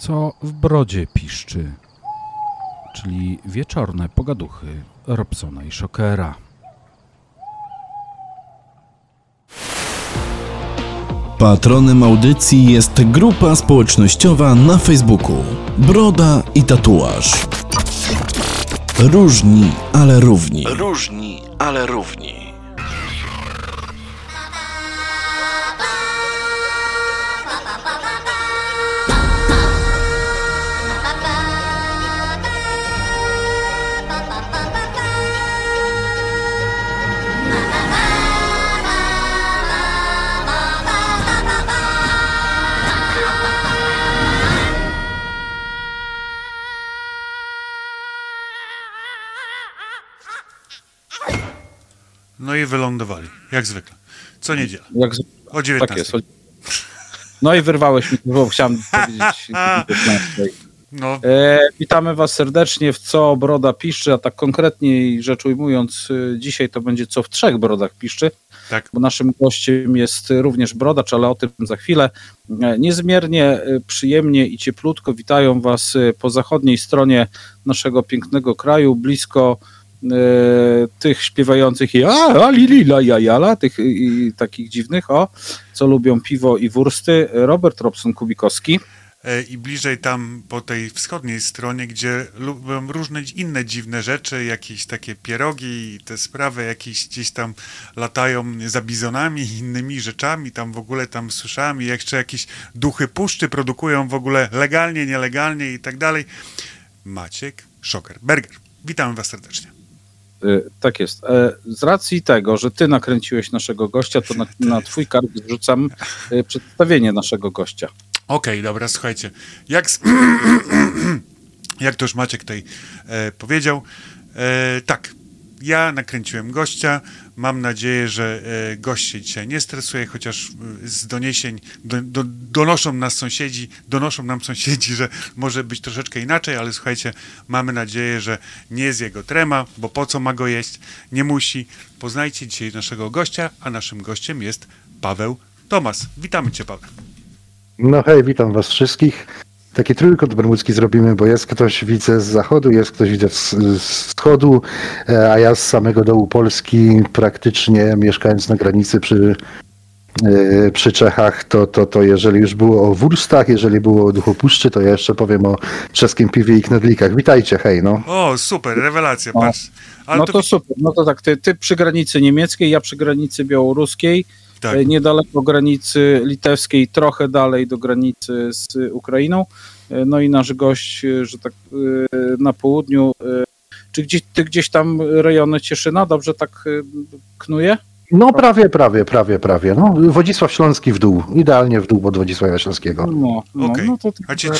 co w brodzie piszczy, czyli wieczorne pogaduchy Robsona i Shockera. Patronem audycji jest grupa społecznościowa na Facebooku Broda i Tatuaż. Różni, ale równi. Różni, ale równi. Jak zwykle. Co niedziela. Jak, O 19. tak jest. No i wyrwałeś mi, bo chciałem powiedzieć. o 19. No, E, witamy Was serdecznie w Co Broda Piszczy, a tak konkretniej rzecz ujmując, y, dzisiaj to będzie Co w trzech Brodach Piszczy, tak. bo naszym gościem jest również Brodacz, ale o tym za chwilę. E, Niezmiernie y, przyjemnie i cieplutko witają Was y, po zachodniej stronie naszego pięknego kraju, blisko e, tych śpiewających i a, a li, la, ja, tych i, takich dziwnych, o, co lubią piwo i wursty, Robert Robson Kubikowski. E, I bliżej tam po tej wschodniej stronie, gdzie lubią różne inne dziwne rzeczy, jakieś takie pierogi i te sprawy jakieś gdzieś tam latają za bizonami i innymi rzeczami. Tam w ogóle tam słyszałem jeszcze jakieś duchy puszczy produkują w ogóle legalnie, nielegalnie i tak dalej. Maciek Szoker. Berger. Witamy Was serdecznie. Y, Tak jest. E, Z racji tego, że ty nakręciłeś naszego gościa, to na, na twój kark zrzucam y, przedstawienie naszego gościa. Okej, dobra, słuchajcie. Jak, s- jak to już Maciek tutaj e, powiedział, e, tak, ja nakręciłem gościa. Mam nadzieję, że e, gość się dzisiaj nie stresuje, chociaż e, z doniesień do, do, donoszą nas sąsiedzi, donoszą nam sąsiedzi, że może być troszeczkę inaczej, ale słuchajcie, mamy nadzieję, że nie jest jego trema, bo po co ma go jeść? Nie musi. Poznajcie dzisiaj naszego gościa, a naszym gościem jest Paweł Tomas. Witamy Cię, Paweł. No hej, witam was wszystkich. Taki trójkąt bermudzki zrobimy, bo jest ktoś widzę z zachodu, jest ktoś widzę z, z wschodu, e, a ja z samego dołu Polski, praktycznie mieszkając na granicy przy, e, przy Czechach, to, to, to jeżeli już było o wurstach, jeżeli było o duchu puszczy, to ja jeszcze powiem o czeskim piwie i knedlikach. Witajcie, hej, no. O, super, rewelacja, No. patrz. Ale No to, to super. No to tak, ty, ty przy granicy niemieckiej, ja przy granicy białoruskiej, tak, e, niedaleko granicy litewskiej, trochę dalej do granicy z Ukrainą. E, No i nasz gość, e, że tak na południu. Czy gdzieś, ty gdzieś tam rejony Cieszyna, dobrze tak knuje? No prawie, prawie, prawie, prawie. No, Wodzisław Śląski w dół, idealnie w dół od Wodzisława Śląskiego. No, no, Okej. no to, A cię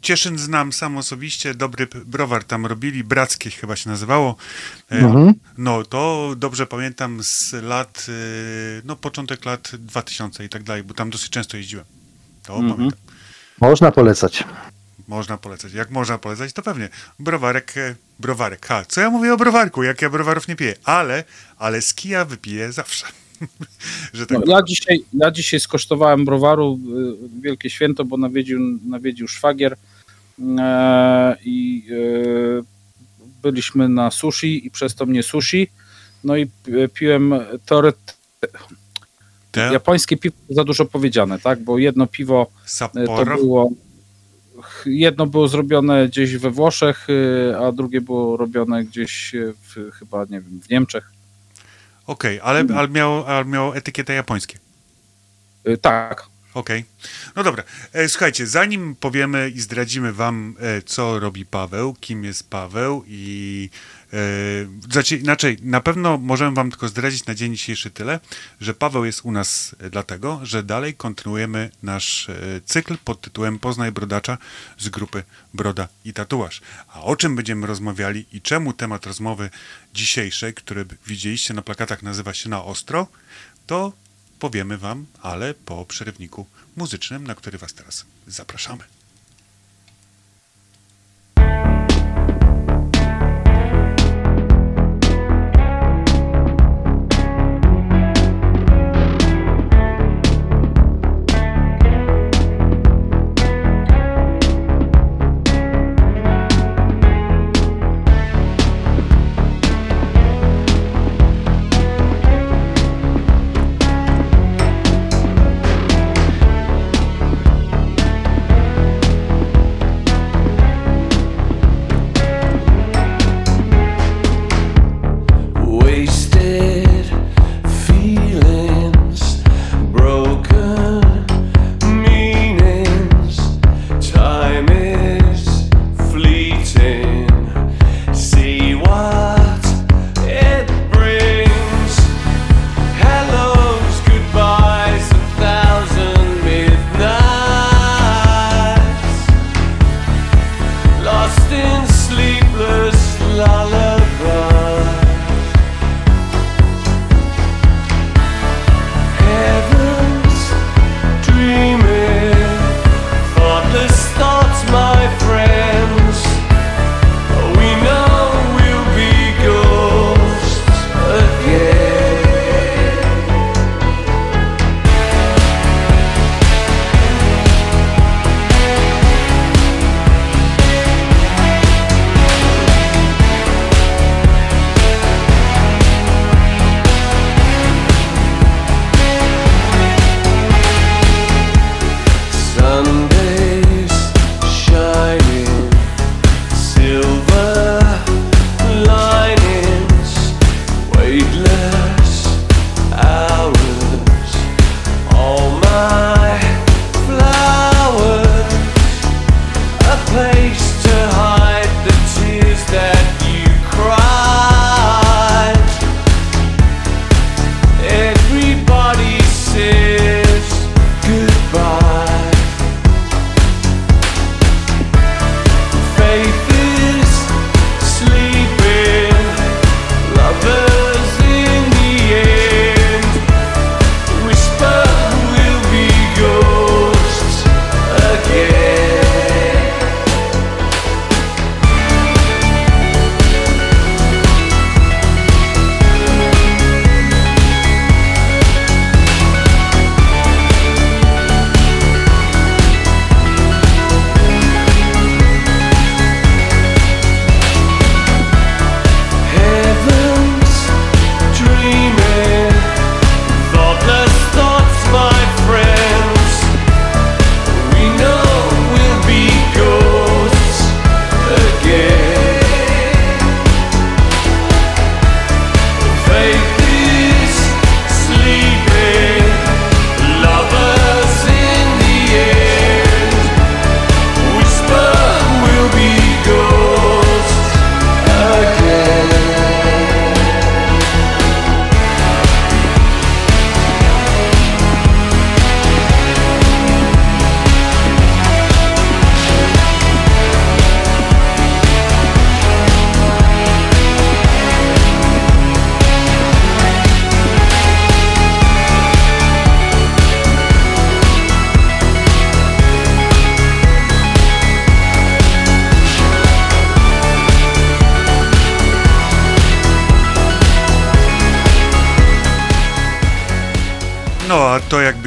Cieszyn znam sam osobiście, dobry browar tam robili, Brackie chyba się nazywało. E, Mhm. No, to dobrze pamiętam z lat, e, no początek lat 2000 i tak dalej, bo tam dosyć często jeździłem. To Mhm. pamiętam. Można polecać. Można polecać. Jak można polecać, to pewnie. Browarek, e, browarek. Ha, co ja mówię o browarku, jak ja browarów nie piję, ale, ale z kija wypiję zawsze. Że tak No, ja, dzisiaj, ja dzisiaj skosztowałem browaru, y, wielkie święto, bo nawiedził, nawiedził szwagier e, i e, byliśmy na sushi i przez to mnie sushi, no i pi- piłem toret, te japońskie piwo za dużo powiedziane, tak, bo jedno piwo e, to Sapporo. było jedno było zrobione gdzieś we Włoszech, y, a drugie było robione gdzieś y, w, chyba, nie wiem, w Niemczech. Okej, ale, ale, miał, ale miał etykietę japońskie. Y, Tak, Okej. No dobra. E, słuchajcie, zanim powiemy i zdradzimy wam, e, co robi Paweł, kim jest Paweł i znaczy, inaczej, na pewno możemy wam tylko zdradzić na dzień dzisiejszy tyle, że Paweł jest u nas e, dlatego, że dalej kontynuujemy nasz e, cykl pod tytułem Poznaj Brodacza z grupy Broda i Tatuaż. A o czym będziemy rozmawiali i czemu temat rozmowy dzisiejszej, który widzieliście na plakatach nazywa się Na Ostro, to powiemy Wam, ale po przerywniku muzycznym, na który Was teraz zapraszamy.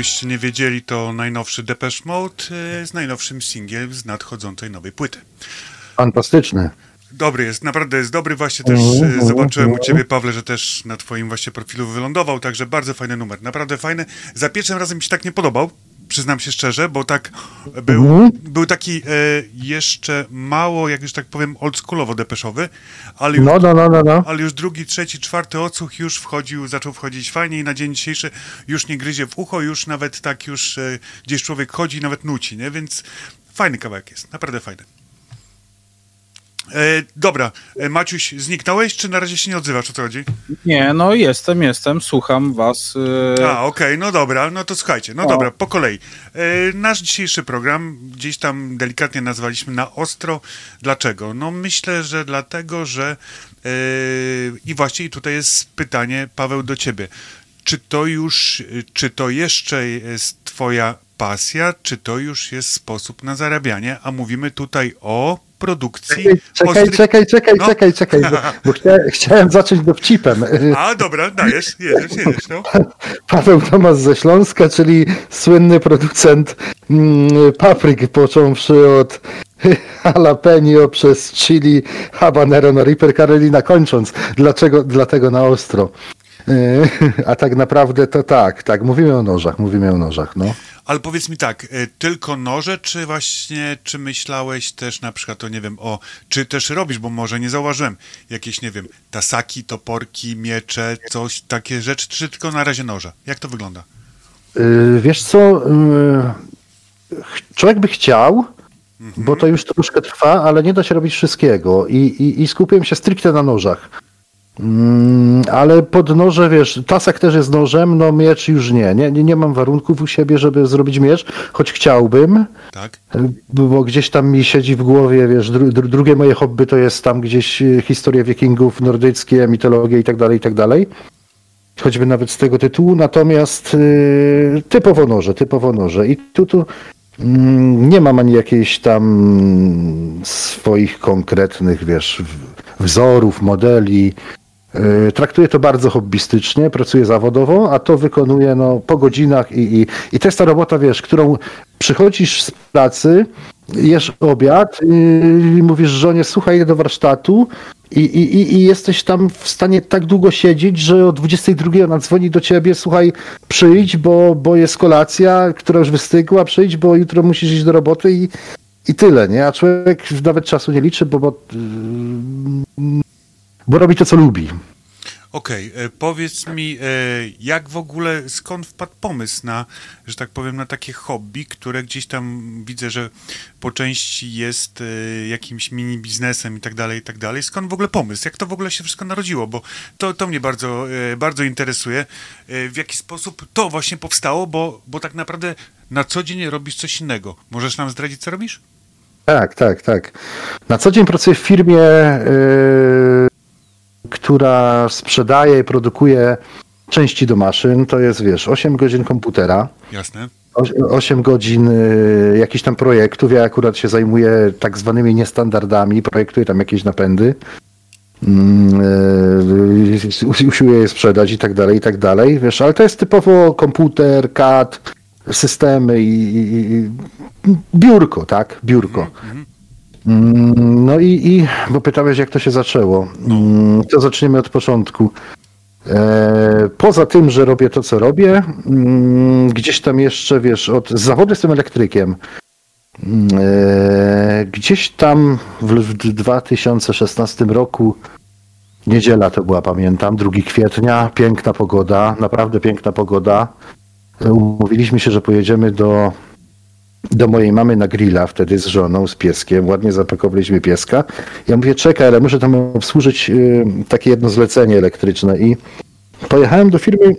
Jakbyście nie wiedzieli, to najnowszy Depeche Mode e, z najnowszym singlem z nadchodzącej nowej płyty. Fantastyczny. Dobry jest, naprawdę jest dobry. Właśnie też Mhm, e, zobaczyłem u mhm. ciebie, Pawle, że też na twoim właśnie profilu wylądował, także bardzo fajny numer, naprawdę fajny. Za pierwszym razem mi się tak nie podobał, przyznam się szczerze, bo tak był, Mhm. był taki e, jeszcze mało, jak już tak powiem, oldschoolowo depeszowy, ale już, No, no, no, no, no. ale już drugi, trzeci, czwarty odsłuch już wchodził, zaczął wchodzić fajnie i na dzień dzisiejszy już nie gryzie w ucho, już nawet tak już e, gdzieś człowiek chodzi i nawet nuci, nie? Więc fajny kawałek jest, naprawdę fajny. E, dobra, e, Maciuś, zniknąłeś, czy na razie się nie odzywasz, o co chodzi? Nie, no jestem, jestem, słucham was. e, A, okej, no dobra, no to słuchajcie, no O. dobra, po kolei. E, nasz dzisiejszy program gdzieś tam delikatnie nazwaliśmy na ostro. Dlaczego? No myślę, że dlatego, że e, i właśnie tutaj jest pytanie, Paweł, do ciebie. Czy to już, czy to jeszcze jest twoja pasja, czy to już jest sposób na zarabianie? A mówimy tutaj o produkcji. Czekaj, ostrych- czekaj, czekaj, No. czekaj, czekaj, bo, bo chcia, chciałem zacząć dowcipem. A, dobra, dajesz, jedziesz, jedziesz, no. Paweł Tomasz ze Śląska, czyli słynny producent mm, papryk, począwszy od jalapeno przez chili, habanero, no Reaper Carolina kończąc. Dlaczego? Dlatego na ostro. A tak naprawdę to tak, tak, mówimy o nożach, mówimy o nożach, no. Ale powiedz mi tak, y, tylko noże, czy właśnie, czy myślałeś też na przykład, to nie wiem, o, czy też robisz, bo może nie zauważyłem, jakieś, nie wiem, tasaki, toporki, miecze, coś, takie rzeczy, czy tylko na razie noże? Jak to wygląda? Yy, Wiesz co, yy, ch- człowiek by chciał, bo to już troszkę trwa, ale nie da się robić wszystkiego i, i, i skupiłem się stricte na nożach. Mm, ale pod noże, wiesz, tasak też jest nożem, no miecz już nie. Nie, nie, nie mam warunków u siebie, żeby zrobić miecz, choć chciałbym, Tak? bo gdzieś tam mi siedzi w głowie, wiesz, dru, dru, drugie moje hobby to jest tam gdzieś y, historia wikingów, nordyckie, mitologia i tak dalej, i tak dalej. Choćby nawet z tego tytułu, natomiast y, typowo noże, typowo noże. I tu, tu mm, nie mam ani jakiejś tam swoich konkretnych, wiesz, wzorów, modeli. Y, Traktuję to bardzo hobbystycznie, pracuję zawodowo, a to wykonuję no, po godzinach i, i, i to jest ta robota, wiesz, którą przychodzisz z pracy, jesz obiad yy, i mówisz żonie, słuchaj, idę do warsztatu i, i, i- i jesteś tam w stanie tak długo siedzieć, że o 22 ona dzwoni do ciebie, słuchaj, przyjdź, bo, bo jest kolacja, która już wystygła, przyjdź, bo jutro musisz iść do roboty i, i tyle, nie? A człowiek nawet czasu nie liczy, bo, bo, yy, bo robi to, co lubi. Okej, e, powiedz mi, e, jak w ogóle, skąd wpadł pomysł na, że tak powiem, na takie hobby, które gdzieś tam widzę, że po części jest e, jakimś mini biznesem i tak dalej, i tak dalej. Skąd w ogóle pomysł? Jak to w ogóle się wszystko narodziło? Bo to, to mnie bardzo, bardzo interesuje. W jaki sposób to właśnie powstało, bo, bo tak naprawdę na co dzień robisz coś innego. Możesz nam zdradzić, co robisz? Tak, tak, tak. Na co dzień pracuję w firmie, która sprzedaje i produkuje części do maszyn. To jest, wiesz, 8 godzin komputera, Jasne. 8 godzin yy, jakichś tam projektów. Ja akurat się zajmuję tak zwanymi niestandardami, projektuję tam jakieś napędy. Mm, yy, Usiłuję je sprzedać i tak dalej, i tak dalej. Wiesz, ale to jest typowo komputer, CAD, systemy i, i, i biurko, tak? Biurko. Mm, No i, i, bo pytałeś, jak to się zaczęło. Mm, To zaczniemy od początku. E, poza tym, że robię to, co robię, mm, gdzieś tam jeszcze, wiesz, od zawodu jestem elektrykiem. Mm, E, gdzieś tam w, w 2016 roku, niedziela to była, pamiętam, 2 kwietnia, piękna pogoda, naprawdę piękna pogoda. E, Umówiliśmy się, że pojedziemy do do mojej mamy na grilla wtedy z żoną, z pieskiem. Ładnie zapakowaliśmy pieska. Ja mówię, czekaj, ale muszę tam obsłużyć y, takie jedno zlecenie elektryczne i pojechałem do firmy,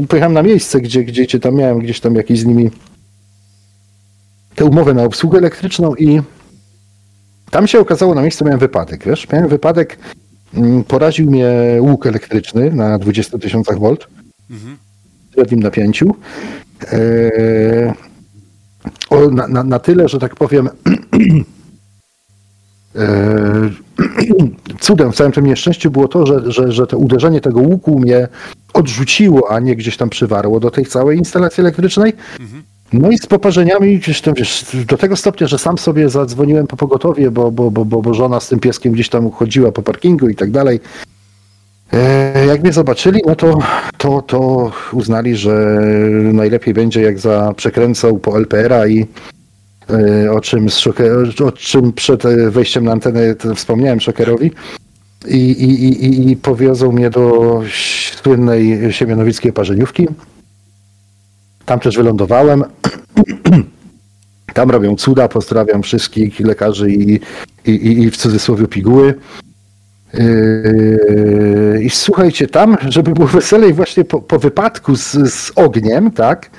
y, pojechałem na miejsce, gdzie, gdzie, gdzie tam miałem gdzieś tam jakieś z nimi tę umowę na obsługę elektryczną i tam się okazało, na miejscu miałem wypadek, wiesz, miałem wypadek, y, poraził mnie łuk elektryczny na 20 tysiącach volt w średnim napięciu. Eee, o, na, na, na tyle, że tak powiem, eee, cudem w całym tym nieszczęściu było to, że, że, że to uderzenie tego łuku mnie odrzuciło, a nie gdzieś tam przywarło do tej całej instalacji elektrycznej. No i z poparzeniami gdzieś tam, wiesz, do tego stopnia, że sam sobie zadzwoniłem po pogotowie, bo, bo, bo, bo, bo żona z tym pieskiem gdzieś tam chodziła po parkingu i tak dalej. E, Jak mnie zobaczyli, no to, to, to uznali, że najlepiej będzie jak za przekręcał po LPR-a i e, o czym, o czym przed e, wejściem na antenę wspomniałem szokerowi i, i, i, i- powiozą mnie do słynnej siemianowickiej parzeniówki. Tam też wylądowałem. Tam robią cuda, pozdrawiam wszystkich lekarzy i, i, i w cudzysłowie piguły. Yy, I słuchajcie, tam, żeby było weselej właśnie po, po wypadku z, z ogniem, tak?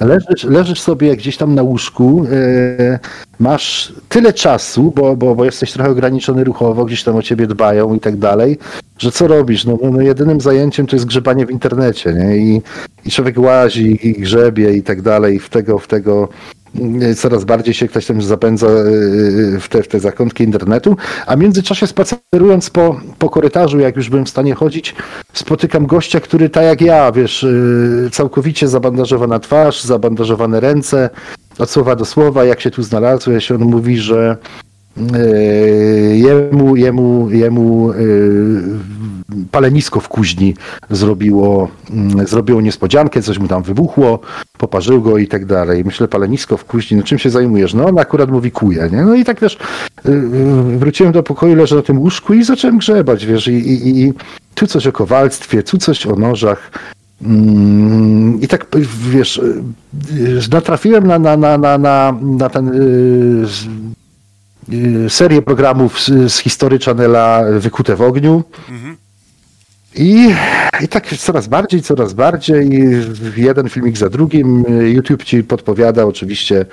Leżysz, leżysz sobie gdzieś tam na łóżku, yy, masz tyle czasu, bo, bo, bo jesteś trochę ograniczony ruchowo, gdzieś tam o ciebie dbają i tak dalej, że co robisz? No, no, no jedynym zajęciem to jest grzebanie w internecie, nie? I, i człowiek łazi i grzebie i tak dalej, w tego, w tego coraz bardziej się ktoś tam zapędza yy, w te, w te zakątki internetu, a w międzyczasie spacerując po, po korytarzu, jak już byłem w stanie chodzić, spotykam gościa, który tak jak ja, wiesz, całkowicie zabandażowana twarz, zabandażowane ręce, od słowa do słowa, jak się tu znalazłeś, on mówi, że jemu, jemu, jemu palenisko w kuźni zrobiło, mm, zrobiło niespodziankę, coś mu tam wybuchło, poparzył go i tak dalej. Myślę, palenisko w kuźni, no czym się zajmujesz? No on akurat mówi kuje, nie? No i tak wiesz, yy, yy, wróciłem do pokoju, leżę na tym łóżku i zacząłem grzebać, wiesz, i, i, i tu coś o kowalstwie, tu coś o nożach, Mm, I tak wiesz, y, y, natrafiłem na, na, na, na, na, na ten y, z- y, serię programów z, z historii Channela Wykute w ogniu. I, I tak coraz bardziej, coraz bardziej, jeden filmik za drugim. YouTube ci podpowiada oczywiście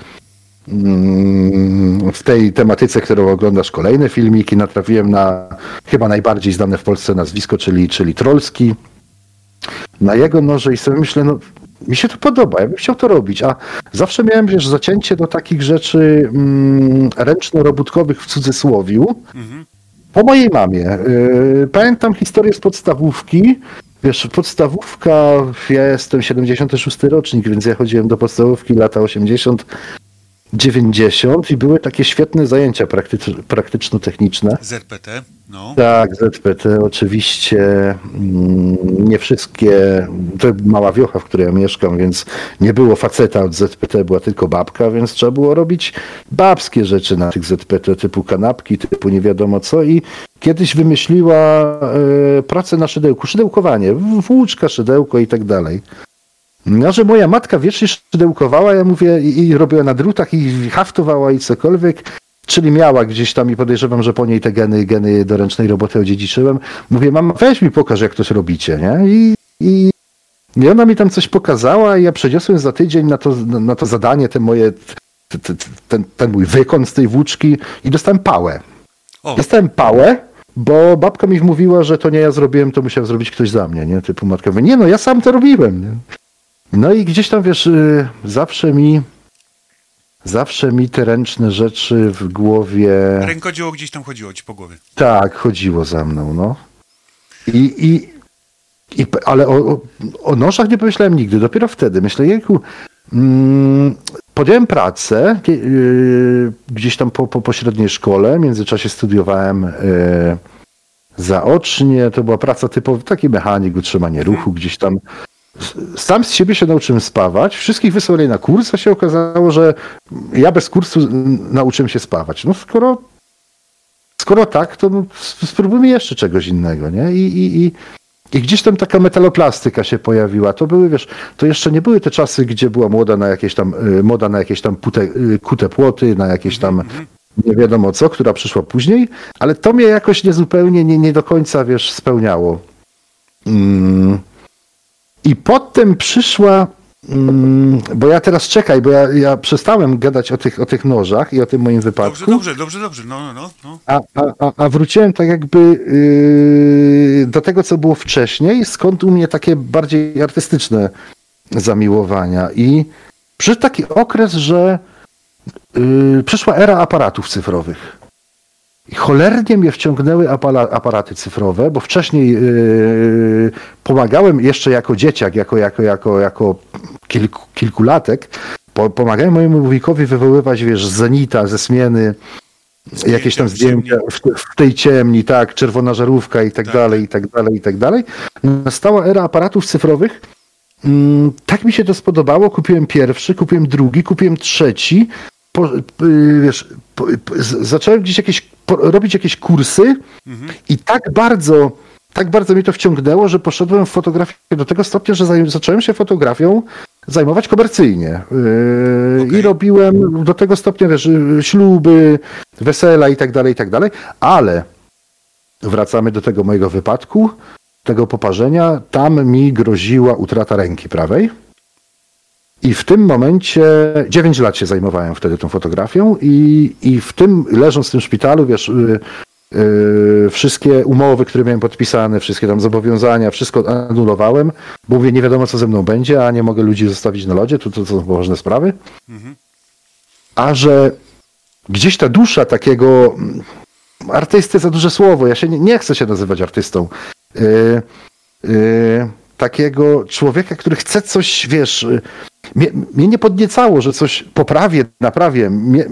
mm, w tej tematyce, którą oglądasz kolejne filmiki. Natrafiłem na chyba najbardziej znane w Polsce nazwisko, czyli, czyli Trollski na jego noże i sobie myślę, no mi się to podoba, ja bym chciał to robić, a zawsze miałem, wiesz, zacięcie do takich rzeczy mm, ręczno-robótkowych w cudzysłowiu, po mojej mamie. Yy, pamiętam historię z podstawówki, wiesz, podstawówka, ja jestem 76 rocznik, więc ja chodziłem do podstawówki lata 80, 90 i były takie świetne zajęcia praktycz- praktyczno-techniczne. ZPT, no. Tak, ZPT oczywiście mm, nie wszystkie, to mała wiocha, w której ja mieszkam, więc nie było faceta od ZPT, była tylko babka, więc trzeba było robić babskie rzeczy na tych ZPT, typu kanapki, typu nie wiadomo co i kiedyś wymyśliła e, pracę na szydełku, szydełkowanie, włóczka, szydełko i tak dalej. No, że moja matka wiecznie szydełkowała, ja mówię, i, i robiła na drutach, i haftowała, i cokolwiek, czyli miała gdzieś tam i podejrzewam, że po niej te geny, geny do ręcznej roboty odziedziczyłem. Mówię, mama, weź mi pokaż, jak to robicie, nie? I, i, i ona mi tam coś pokazała i ja przeniosłem za tydzień na to, na to zadanie, te moje, t- t- t- ten, ten mój wykon z tej włóczki i dostałem pałę. O, Dostałem pałę, bo babka mi mówiła, że to nie ja zrobiłem, to musiał zrobić ktoś za mnie, nie? Typu matka mówi, nie no, ja sam to robiłem, nie? No i gdzieś tam, wiesz, y, zawsze mi zawsze mi te ręczne rzeczy w głowie rękodzieło gdzieś tam chodziło ci po głowie. tak chodziło za mną, no. I, i, i ale o, o, nożach nie pomyślałem nigdy, dopiero wtedy. Myślę, jejku, mm, podjąłem pracę kie- y, gdzieś tam po, po, po średniej szkole, w międzyczasie studiowałem y, zaocznie, to była praca typowa, taki mechanik, utrzymanie ruchu, gdzieś tam sam z siebie się nauczyłem spawać, wszystkich wysłali na kurs, a się okazało, że ja bez kursu nauczyłem się spawać. No skoro, skoro tak, to no, sp- spróbujmy jeszcze czegoś innego, nie? I, i, i, I gdzieś tam taka metaloplastyka się pojawiła. To były, wiesz, to jeszcze nie były te czasy, gdzie była moda na jakieś tam, y, moda na jakieś tam pute, y, kute płoty, na jakieś tam nie wiadomo co, która przyszła później, ale to mnie jakoś niezupełnie, nie, nie do końca, wiesz, spełniało. Mm. I potem przyszła, mm, bo ja teraz czekaj, bo ja, ja przestałem gadać o tych, o tych nożach i o tym moim Dobrze, wypadku, dobrze, dobrze, dobrze. No, no, no, no. a, a, a, a wróciłem tak jakby yy, do tego, co było wcześniej, skąd u mnie takie bardziej artystyczne zamiłowania. I przyszedł taki okres, że yy, przyszła era aparatów cyfrowych. Cholernie mnie wciągnęły aparaty cyfrowe, bo wcześniej yy, pomagałem jeszcze jako dzieciak, jako, jako, jako, jako kilku, kilkulatek, po, pomagałem mojemu wujkowi wywoływać, wiesz, z zenita, ze smieny, jakieś tam zdjęcia w, w tej ciemni, tak, czerwona żarówka i tak, Tak. dalej, i tak dalej, i tak dalej. Nastała era aparatów cyfrowych. Mm, tak mi się to spodobało. Kupiłem pierwszy, kupiłem drugi, kupiłem trzeci. Po, y, wiesz, po, z- zacząłem gdzieś jakieś, robić jakieś kursy i tak bardzo, tak bardzo mnie to wciągnęło, że poszedłem w fotografię do tego stopnia, że zacząłem się fotografią zajmować komercyjnie. Yy, Okej. I robiłem do tego stopnia, wiesz, y, śluby, wesela i tak dalej, i tak dalej, ale wracamy do tego mojego wypadku, tego poparzenia, tam mi groziła utrata ręki prawej. I w tym momencie 9 lat się zajmowałem wtedy tą fotografią i, i w tym, leżąc w tym szpitalu, wiesz, y, y, wszystkie umowy, które miałem podpisane, wszystkie tam zobowiązania, wszystko anulowałem, bo mówię, nie wiadomo co ze mną będzie, a nie mogę ludzi zostawić na lodzie, to, to, to są poważne sprawy. A że gdzieś ta dusza takiego artysty za duże słowo, ja się nie, nie chcę się nazywać artystą. Yy, yy, takiego człowieka, który chce coś, wiesz, yy, mnie, mnie nie podniecało, że coś poprawię, naprawię. Mnie,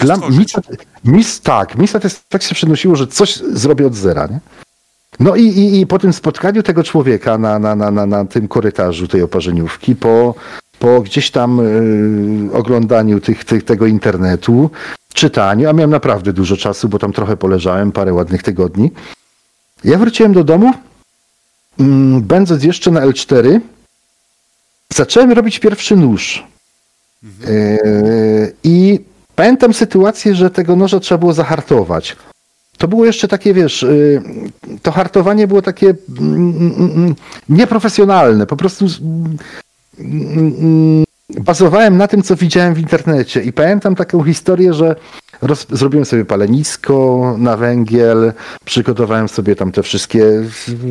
dla, mi, mi, tak, mi satysfakcja przynosiło, że coś zrobię od zera, nie? No i, i, i po tym spotkaniu tego człowieka na, na, na, na, na tym korytarzu tej oparzeniówki, po, po gdzieś tam y, oglądaniu tych, tych, tego internetu, czytaniu, a miałem naprawdę dużo czasu, bo tam trochę poleżałem, parę ładnych tygodni. Ja wróciłem do domu, będąc jeszcze na L4, zacząłem robić pierwszy nóż. Yy, I pamiętam sytuację, że tego noża trzeba było zahartować. To było jeszcze takie, wiesz, yy, to hartowanie było takie mm, mm, mm, nieprofesjonalne. Po prostu mm, mm, bazowałem na tym, co widziałem w internecie. I pamiętam taką historię, że roz, zrobiłem sobie palenisko na węgiel, przygotowałem sobie tam te wszystkie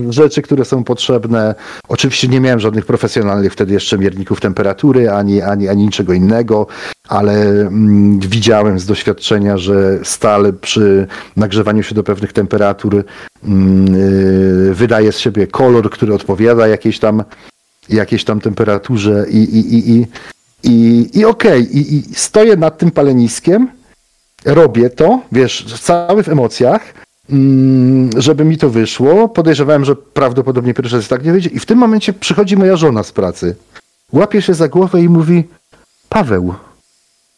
rzeczy, które są potrzebne. Oczywiście nie miałem żadnych profesjonalnych wtedy jeszcze mierników temperatury, ani, ani, ani niczego innego, ale mm, widziałem z doświadczenia, że stal przy nagrzewaniu się do pewnych temperatur mm, yy, wydaje z siebie kolor, który odpowiada jakiejś tam jakiejś tam temperaturze i, i, i, i, i, i okej, i, i stoję nad tym paleniskiem, robię to, wiesz, cały w emocjach, mm, żeby mi to wyszło. Podejrzewałem, że prawdopodobnie pierwszy raz tak nie wyjdzie i w tym momencie przychodzi moja żona z pracy. Łapie się za głowę i mówi Paweł,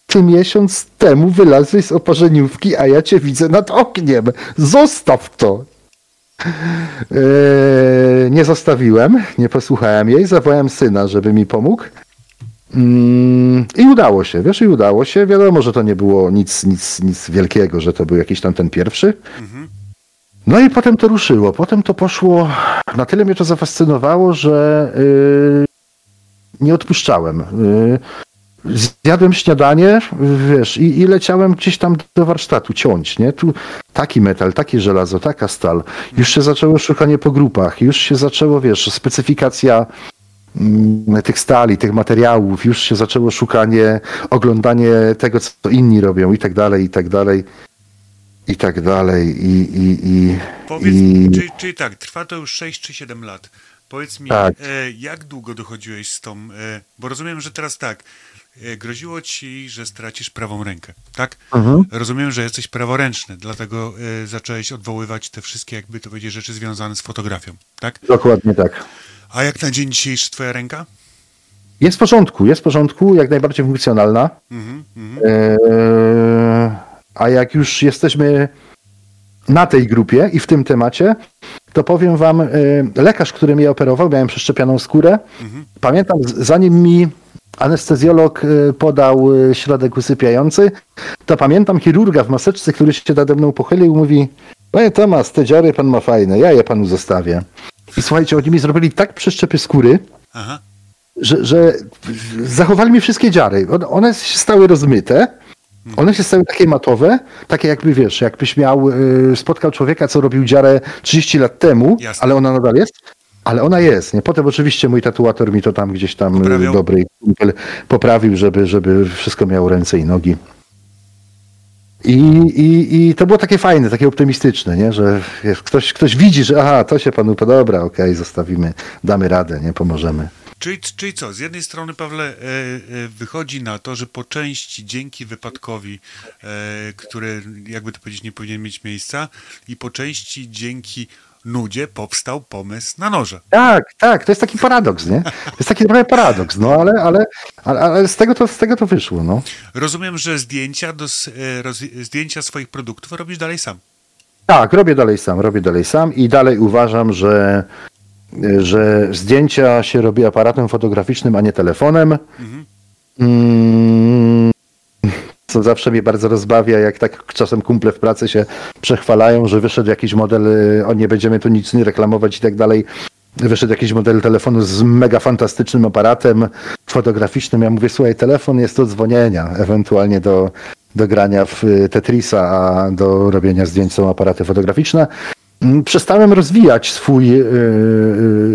ty miesiąc temu wylazłeś z oparzeniówki, a ja cię widzę nad okniem. Zostaw to. Eee, nie zostawiłem, nie posłuchałem jej, zawołałem syna, żeby mi pomógł. Mm, I udało się, wiesz, i udało się. Wiadomo, że to nie było nic, nic, nic wielkiego, że to był jakiś tam ten pierwszy. No i potem to ruszyło. Potem to poszło. Na tyle mnie to zafascynowało, że yy, nie odpuszczałem. Yy, zjadłem śniadanie, wiesz, i, i leciałem gdzieś tam do warsztatu ciąć, nie? Tu taki metal, takie żelazo, taka stal. Już się zaczęło szukanie po grupach, już się zaczęło, wiesz, specyfikacja tych stali, tych materiałów, już się zaczęło szukanie, oglądanie tego, co inni robią i tak dalej, i tak dalej, i tak dalej, i, i, i, Powiedz, i czyli, czyli tak, trwa to już 6 czy 7 lat. Powiedz mi, Tak. e, jak długo dochodziłeś z tą, e, bo rozumiem, że teraz tak, e, groziło ci, że stracisz prawą rękę, tak? Mhm. Rozumiem, że jesteś praworęczny, dlatego zacząłeś odwoływać te wszystkie, jakby to powiedzieć, rzeczy związane z fotografią, tak? dokładnie tak. A jak na dzień dzisiejszy twoja ręka? Jest w porządku, jest w porządku, jak najbardziej funkcjonalna. Mhm, mhm. Eee, a jak już jesteśmy na tej grupie i w tym temacie, to powiem wam, e, lekarz, który mnie operował, miałem przeszczepioną skórę. Pamiętam, z- zanim mi anestezjolog e, podał środek usypiający, to pamiętam chirurga w maseczce, który się nade mną pochylił i mówi Panie Tomas, te dziary pan ma fajne, ja je panu zostawię. I słuchajcie, oni mi zrobili tak przeszczepy skóry, Aha. że, że zachowali mi wszystkie dziary. One- się stały rozmyte, one się stały takie matowe, takie jakby wiesz, jakbyś miał, y, spotkał człowieka, co robił dziarę 30 lat temu, Jasne. ale ona nadal jest. Ale ona jest, nie? Potem oczywiście mój tatuator mi to tam gdzieś tam y, Poprawiał? dobry poprawił, żeby, żeby wszystko miało ręce i nogi. I, i, I to było takie fajne, takie optymistyczne, nie? że ktoś, ktoś widzi, że aha, to się panu podoba, okej, zostawimy, damy radę, nie pomożemy. Czyli, czyli co, z jednej strony, Pawle, e, e, wychodzi na to, że po części dzięki wypadkowi, e, który, jakby to powiedzieć, nie powinien mieć miejsca, i po części dzięki nudzie powstał pomysł na noże. Tak, tak, to jest taki paradoks, nie? To jest taki trochę paradoks, no ale, ale, ale, ale z, tego to, z tego to wyszło, no. Rozumiem, że zdjęcia, do, e, roz, zdjęcia swoich produktów robisz dalej sam. Tak, robię dalej sam, robię dalej sam i dalej uważam, że, że zdjęcia się robi aparatem fotograficznym, a nie telefonem. Mm, Co zawsze mnie bardzo rozbawia, jak tak czasem kumple w pracy się przechwalają, że wyszedł jakiś model, y, o nie będziemy tu nic nie reklamować i tak dalej. Wyszedł jakiś model telefonu z mega fantastycznym aparatem fotograficznym. Ja mówię, słuchaj, telefon jest do dzwonienia, ewentualnie do, do grania w y, Tetrisa, a do robienia zdjęć są aparaty fotograficzne. Mm, Przestałem rozwijać swój, y,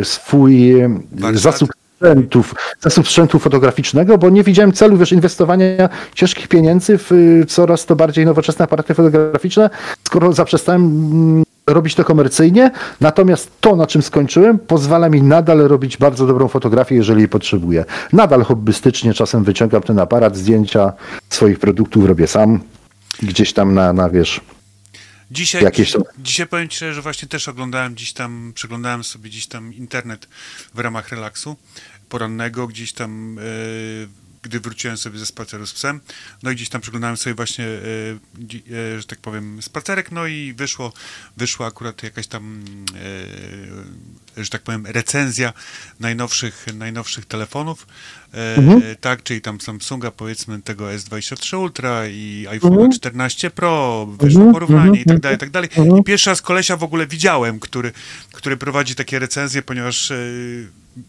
y, swój Warsztat? zasób sprzętów, zasób sprzętu fotograficznego, bo nie widziałem celu wiesz, inwestowania ciężkich pieniędzy w y, coraz to bardziej nowoczesne aparaty fotograficzne, skoro zaprzestałem mm, robić to komercyjnie, natomiast to, na czym skończyłem, pozwala mi nadal robić bardzo dobrą fotografię, jeżeli jej potrzebuję. Nadal hobbystycznie czasem wyciągam ten aparat, zdjęcia swoich produktów robię sam, gdzieś tam na, na wiesz, Dzisiaj, Jakieś są- dzisiaj powiem Ci że właśnie też oglądałem gdzieś tam, przeglądałem sobie gdzieś tam internet w ramach relaksu porannego, gdzieś tam, e, gdy wróciłem sobie ze spaceru z psem, no i gdzieś tam przeglądałem sobie właśnie, e, e, że tak powiem, spacerek, no i wyszło, wyszła akurat jakaś tam, e, że tak powiem, recenzja najnowszych, najnowszych telefonów, e, tak, czyli tam Samsunga powiedzmy tego S23 Ultra i iPhone 14 Pro, wyszło porównanie i tak dalej, i tak dalej. I pierwszy raz kolesia w ogóle widziałem, który, który prowadzi takie recenzje, ponieważ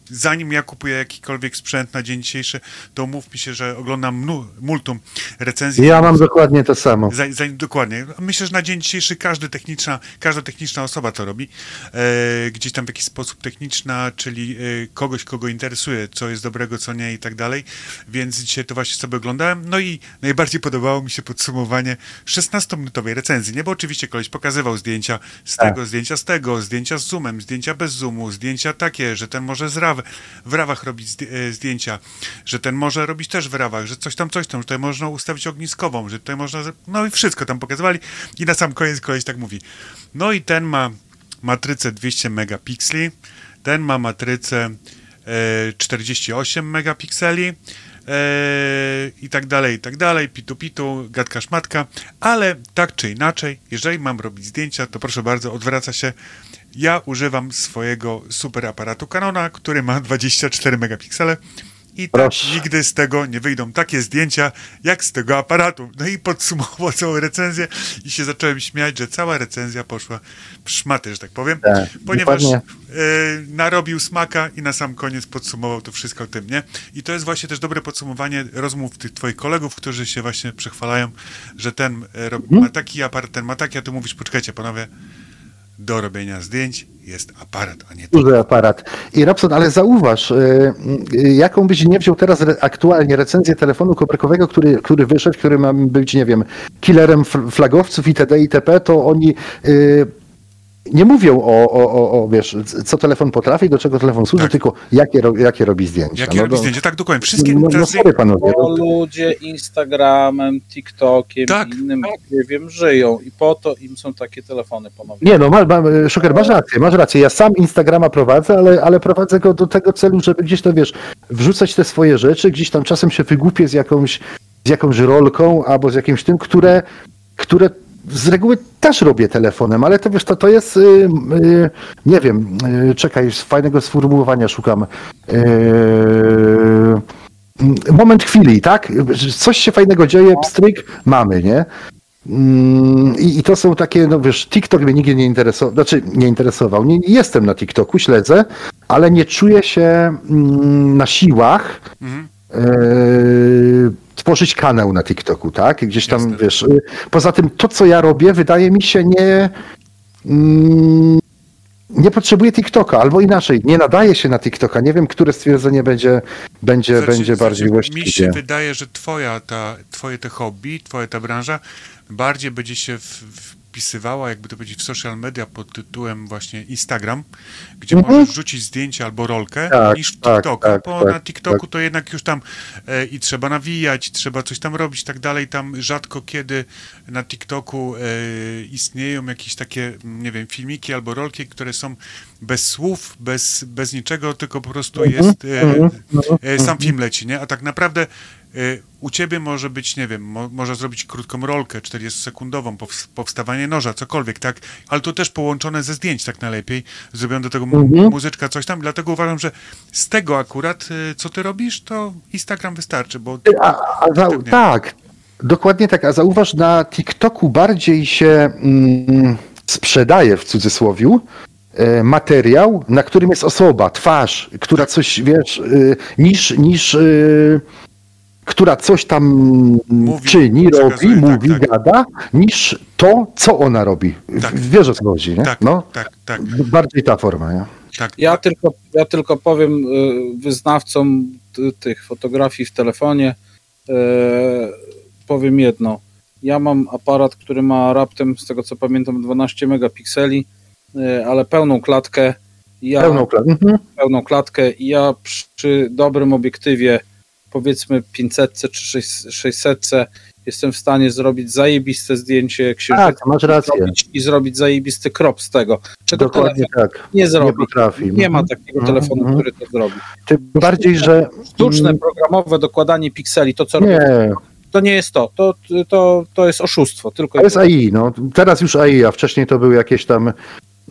zanim ja kupuję jakikolwiek sprzęt na dzień dzisiejszy, to umówmy się, że oglądam mnu, multum recenzji. ja mam dokładnie to samo. Za, za, dokładnie. Myślę, że na dzień dzisiejszy każdy techniczna, każda techniczna osoba to robi. E, gdzieś tam w jakiś sposób techniczna, czyli e, kogoś, kogo interesuje, co jest dobrego, co nie i tak dalej. Więc dzisiaj to właśnie sobie oglądałem. No i najbardziej podobało mi się podsumowanie 16-minutowej recenzji. Nie, bo oczywiście koleś pokazywał zdjęcia z Tak. tego, zdjęcia z tego, zdjęcia z zoomem, zdjęcia bez zoomu, zdjęcia takie, że ten może z raw, w rawach robić e, zdjęcia, że ten może robić też w rawach, że coś tam, coś tam, że tutaj można ustawić ogniskową, że tutaj można, no i wszystko tam pokazywali i na sam koniec koleś tak mówi. No i ten ma matrycę 200 megapikseli, ten ma matrycę e, 48 megapikseli e, i tak dalej, i tak dalej, pitu pitu, gadka szmatka, ale tak czy inaczej, jeżeli mam robić zdjęcia, to proszę bardzo, odwraca się ja używam swojego super aparatu Canona, który ma 24 megapiksele i tak Proszę. nigdy z tego nie wyjdą takie zdjęcia, jak z tego aparatu. No i podsumował całą recenzję i się zacząłem śmiać, że cała recenzja poszła w szmaty, że tak powiem, Tak, ponieważ e, narobił smaka i na sam koniec podsumował to wszystko tym, nie? I to jest właśnie też dobre podsumowanie rozmów tych twoich kolegów, którzy się właśnie przechwalają, że ten Mhm. ma taki aparat, ten ma taki, a ty mówisz, poczekajcie panowie, do robienia zdjęć jest aparat, a nie Duży aparat. I Robson, ale zauważ, y, y, jaką byś nie wziął teraz aktualnie recenzję telefonu komórkowego, który, który wyszedł, który ma być, nie wiem, killerem fl- flagowców itd. itp., to oni y, nie mówią o, o, o, o, wiesz, co telefon potrafi, do czego telefon służy, Tak. tylko jakie, ro, jakie robi zdjęcia. Jakie No robi to- zdjęcia? Tak, dokładnie. Wszystkie No, no teraz- sorry panowie. Bo no, ludzie Instagramem, TikTokiem Tak. i innym, nie wiem, żyją i po to im są takie telefony ponownie. Nie no, ma, ma, Szuker, masz rację, masz rację. Ja sam Instagrama prowadzę, ale, ale prowadzę go do tego celu, żeby gdzieś to, wiesz, wrzucać te swoje rzeczy, gdzieś tam czasem się wygłupię z jakąś, z jakąś rolką albo z jakimś tym, które, które z reguły też robię telefonem, ale to wiesz, to, to jest, y, y, nie wiem, y, czekaj, fajnego sformułowania szukam. Y, moment chwili, tak? Coś się fajnego dzieje, pstryk, mamy, nie? Mm, I, I to są takie, no wiesz, TikTok mnie nigdy nie interesował, znaczy nie interesował. Nie, nie jestem na TikToku, śledzę, ale nie czuję się mm, na siłach Mhm. Tworzyć kanał na TikToku, tak? Gdzieś tam, Jasne. wiesz. y, Poza tym to, co ja robię, wydaje mi się nie. Mm, nie potrzebuje TikToka, albo inaczej, nie nadaje się na TikToka. Nie wiem, które stwierdzenie będzie, będzie, Znaczy- będzie bardziej znaczy, Mi się wydaje, że twoja ta, twoje te hobby, twoja ta branża bardziej będzie się w, wpisywała, jakby to powiedzieć, w social media pod tytułem właśnie Instagram, gdzie możesz rzucić zdjęcie albo rolkę, Mhm. Tak, niż w tak, TikToka, tak, bo tak, na TikToku to jednak już tam e, i trzeba nawijać, trzeba coś tam robić i tak dalej. Tam rzadko kiedy na TikToku e, istnieją jakieś takie, nie wiem, filmiki albo rolki, które są bez słów, bez, bez niczego, tylko po prostu Mhm, jest e, e, sam film leci, nie? A tak naprawdę u ciebie może być, nie wiem, mo, można zrobić krótką rolkę, 40-sekundową, powst- powstawanie noża, cokolwiek, tak? Ale to też połączone ze zdjęć tak najlepiej, zrobione do tego mu- Mhm. muzyczka, coś tam, dlatego uważam, że z tego akurat, e, co ty robisz, to Instagram wystarczy, bo... A, a za, Tak, tak, dokładnie tak. A zauważ, na TikToku bardziej się mm, sprzedaje w cudzysłowiu e, materiał, na którym jest osoba, twarz, która coś, wiesz, y, niż, niż y, która coś tam Mówi, czyni, robi, przekazuje, tak, mówi, tak. gada, niż to, co ona robi. Tak. Wiesz o co chodzi, nie? Tak, No, tak, tak, bardziej ta forma, nie? tak. Ja tylko, ja tylko powiem y, wyznawcom ty- tych fotografii w telefonie, y, powiem jedno. Ja mam aparat, który ma raptem, z tego co pamiętam, 12 megapikseli, y, ale pełną klatkę. Ja, Pełną klatę. Mhm. pełną klatkę i ja przy dobrym obiektywie, powiedzmy 500 czy 600, jestem w stanie zrobić zajebiste zdjęcie księżyca Tak, masz rację. zrobić i zrobić zajebisty krop z tego. Czego Dokładnie tak. nie Nie zrobi. potrafi. Nie ma Mhm. takiego Mhm, telefonu, mhm. który to zrobi. Tym bardziej, że... Sztuczne, Mm, programowe dokładanie pikseli, to co Nie, to nie jest to. To, to. to jest oszustwo. Tylko To jest AI, no. Teraz już AI, a wcześniej to były jakieś tam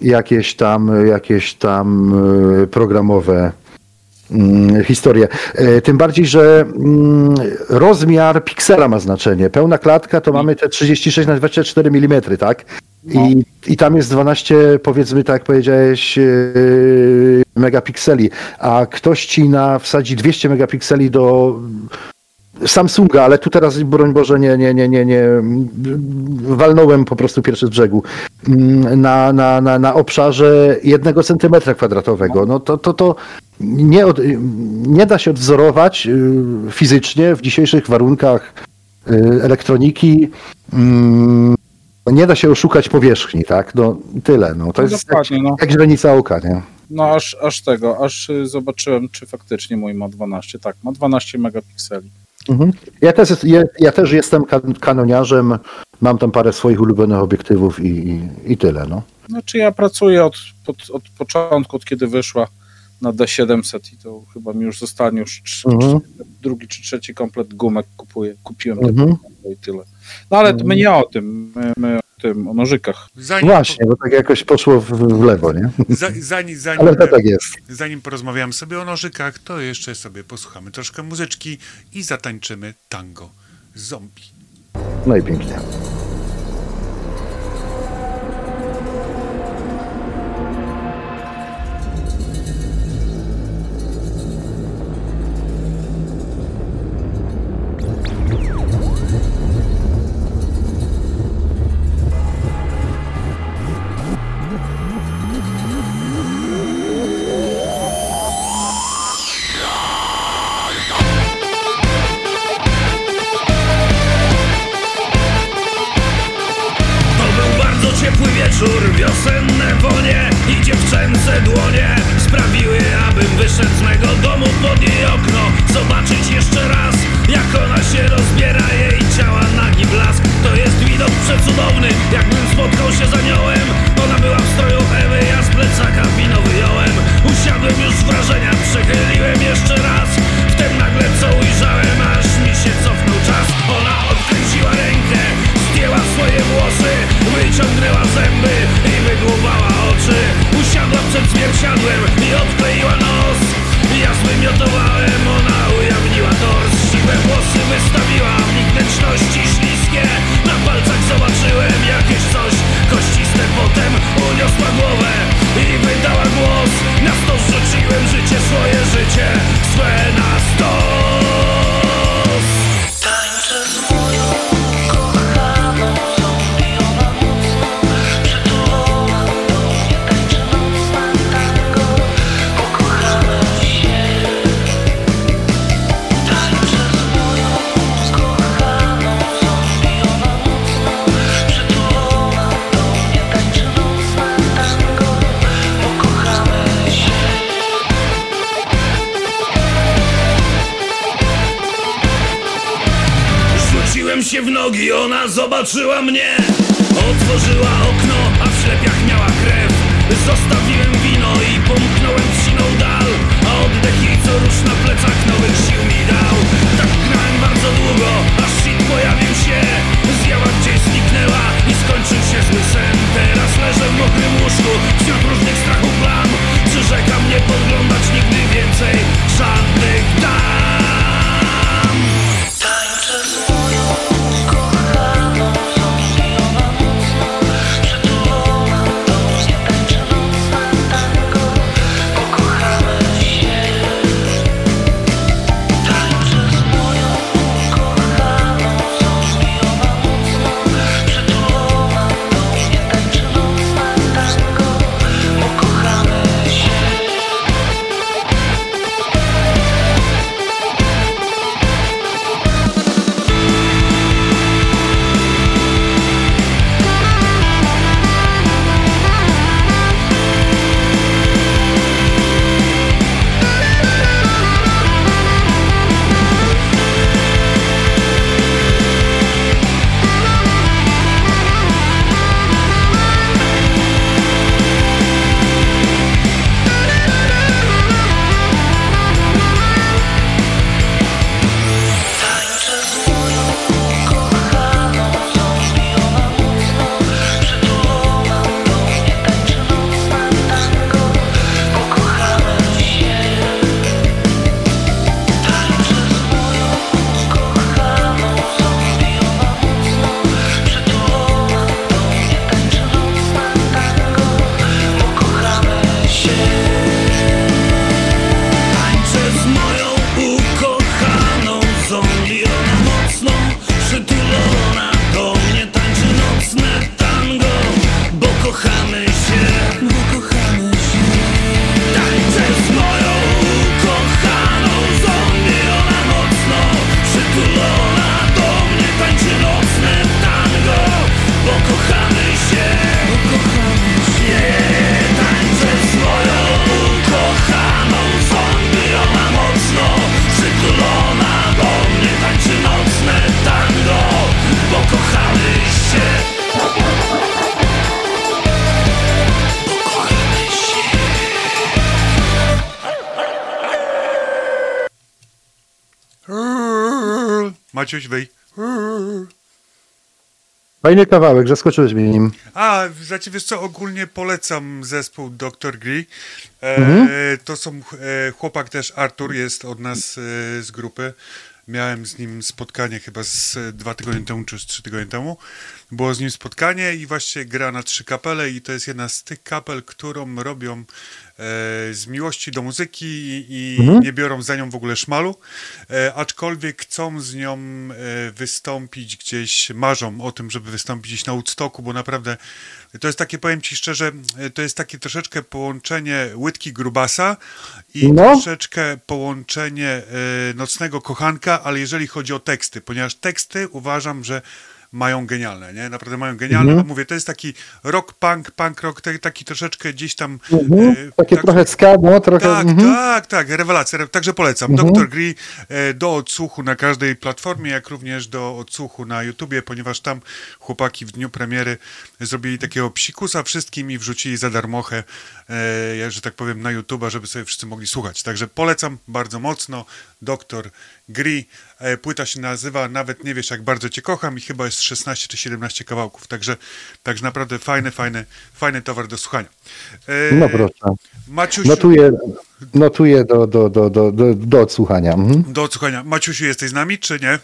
jakieś tam, jakieś tam e, programowe mm, historie. E, Tym bardziej, że mm, rozmiar piksela ma znaczenie. Pełna klatka to mamy te 36 na 24 mm, tak? I, I tam jest 12, powiedzmy tak jak powiedziałeś, e, megapikseli, a ktoś ci na wsadzi 200 megapikseli do Samsunga, ale tu teraz, broń Boże, nie, nie, nie, nie, nie, walnąłem po prostu pierwszy z brzegu, Mm, na, na, na, na obszarze jednego centymetra kwadratowego. No to, to, to nie, od, nie da się odwzorować y, fizycznie w dzisiejszych warunkach y, elektroniki. mm, Nie da się oszukać powierzchni, tak? No tyle. No, to No jest dokładnie, no. jak źrenica oka, nie? No aż, aż tego, aż y, zobaczyłem, czy faktycznie mój ma 12. Tak, ma 12 megapikseli. Mhm. Ja, też, jest- ja, ja też jestem kan- kanoniarzem, mam tam parę swoich ulubionych obiektywów i, i, i tyle. No. Znaczy ja pracuję od, od, od początku, od kiedy wyszła na D700 i to chyba mi już zostanie już trz- Mhm. drugi czy trzeci komplet gumek kupuję, kupiłem Mhm. i tyle. No ale my nie o tym, my, my tym, o nożykach. Zanim, Właśnie, bo tak jakoś poszło w, w lewo, nie? za, zanim, zanim, Ale to tak jest. zanim porozmawiamy sobie o nożykach, to jeszcze sobie posłuchamy troszkę muzyczki i zatańczymy tango z zombie. No i pięknie. Otworzyła okno, a w ślepiach miała krew. Zostawiłem wino i pomknąłem siną dal A oddech jej co rusz na plecach nowych sił mi dał. Tak grałem bardzo długo, aż shit pojawił się. Zjęła gdzieś zniknęła i skończył się zły sen. Teraz leżę w mokrym łóżku wśród różnych strachów plam. Przyrzekam nie podglądać nigdy więcej Maciuś, wej. Fajny kawałek, zaskoczyłeś mnie nim. A, znaczy wiesz co, ogólnie polecam zespół Dr. Gree. E, To są e, chłopak też, Artur jest od nas e, z grupy. Miałem z nim spotkanie chyba z dwa tygodnie temu, czy z trzy tygodnie temu. Było z nim spotkanie i właśnie gra na trzy kapele i to jest jedna z tych kapel, którą robią z miłości do muzyki i nie biorą za nią w ogóle szmalu, e, aczkolwiek chcą z nią e, wystąpić gdzieś, marzą o tym, żeby wystąpić gdzieś na Woodstocku, bo naprawdę to jest takie, powiem ci szczerze, e, to jest takie troszeczkę połączenie łydki grubasa i No. troszeczkę połączenie e, nocnego kochanka, ale jeżeli chodzi o teksty, ponieważ teksty uważam, że mają genialne, nie? Naprawdę mają genialne, Mhm. a mówię, to jest taki rock punk, punk rock, taki troszeczkę gdzieś tam... Mhm. e, Takie tak- trochę ska, no trochę. tak, mhm. tak, tak, rewelacja. re- Także polecam. Mhm. Dr. Gree e, do odsłuchu na każdej platformie, jak również do odsłuchu na YouTubie, ponieważ tam chłopaki w dniu premiery zrobili takiego psikusa wszystkim i wrzucili za darmochę, e, że tak powiem, na YouTuba, żeby sobie wszyscy mogli słuchać. Także polecam bardzo mocno. Dr. Gree. E, Płyta się nazywa Nawet nie wiesz, jak bardzo cię kocham i chyba jest 16 czy 17 kawałków. Także, także naprawdę fajny, fajny, fajny towar do słuchania. E, No proszę. Maciusiu, Notuję, notuję do, do, do, do, do, do odsłuchania. Mhm. Do odsłuchania. Maciusiu, jesteś z nami, czy nie?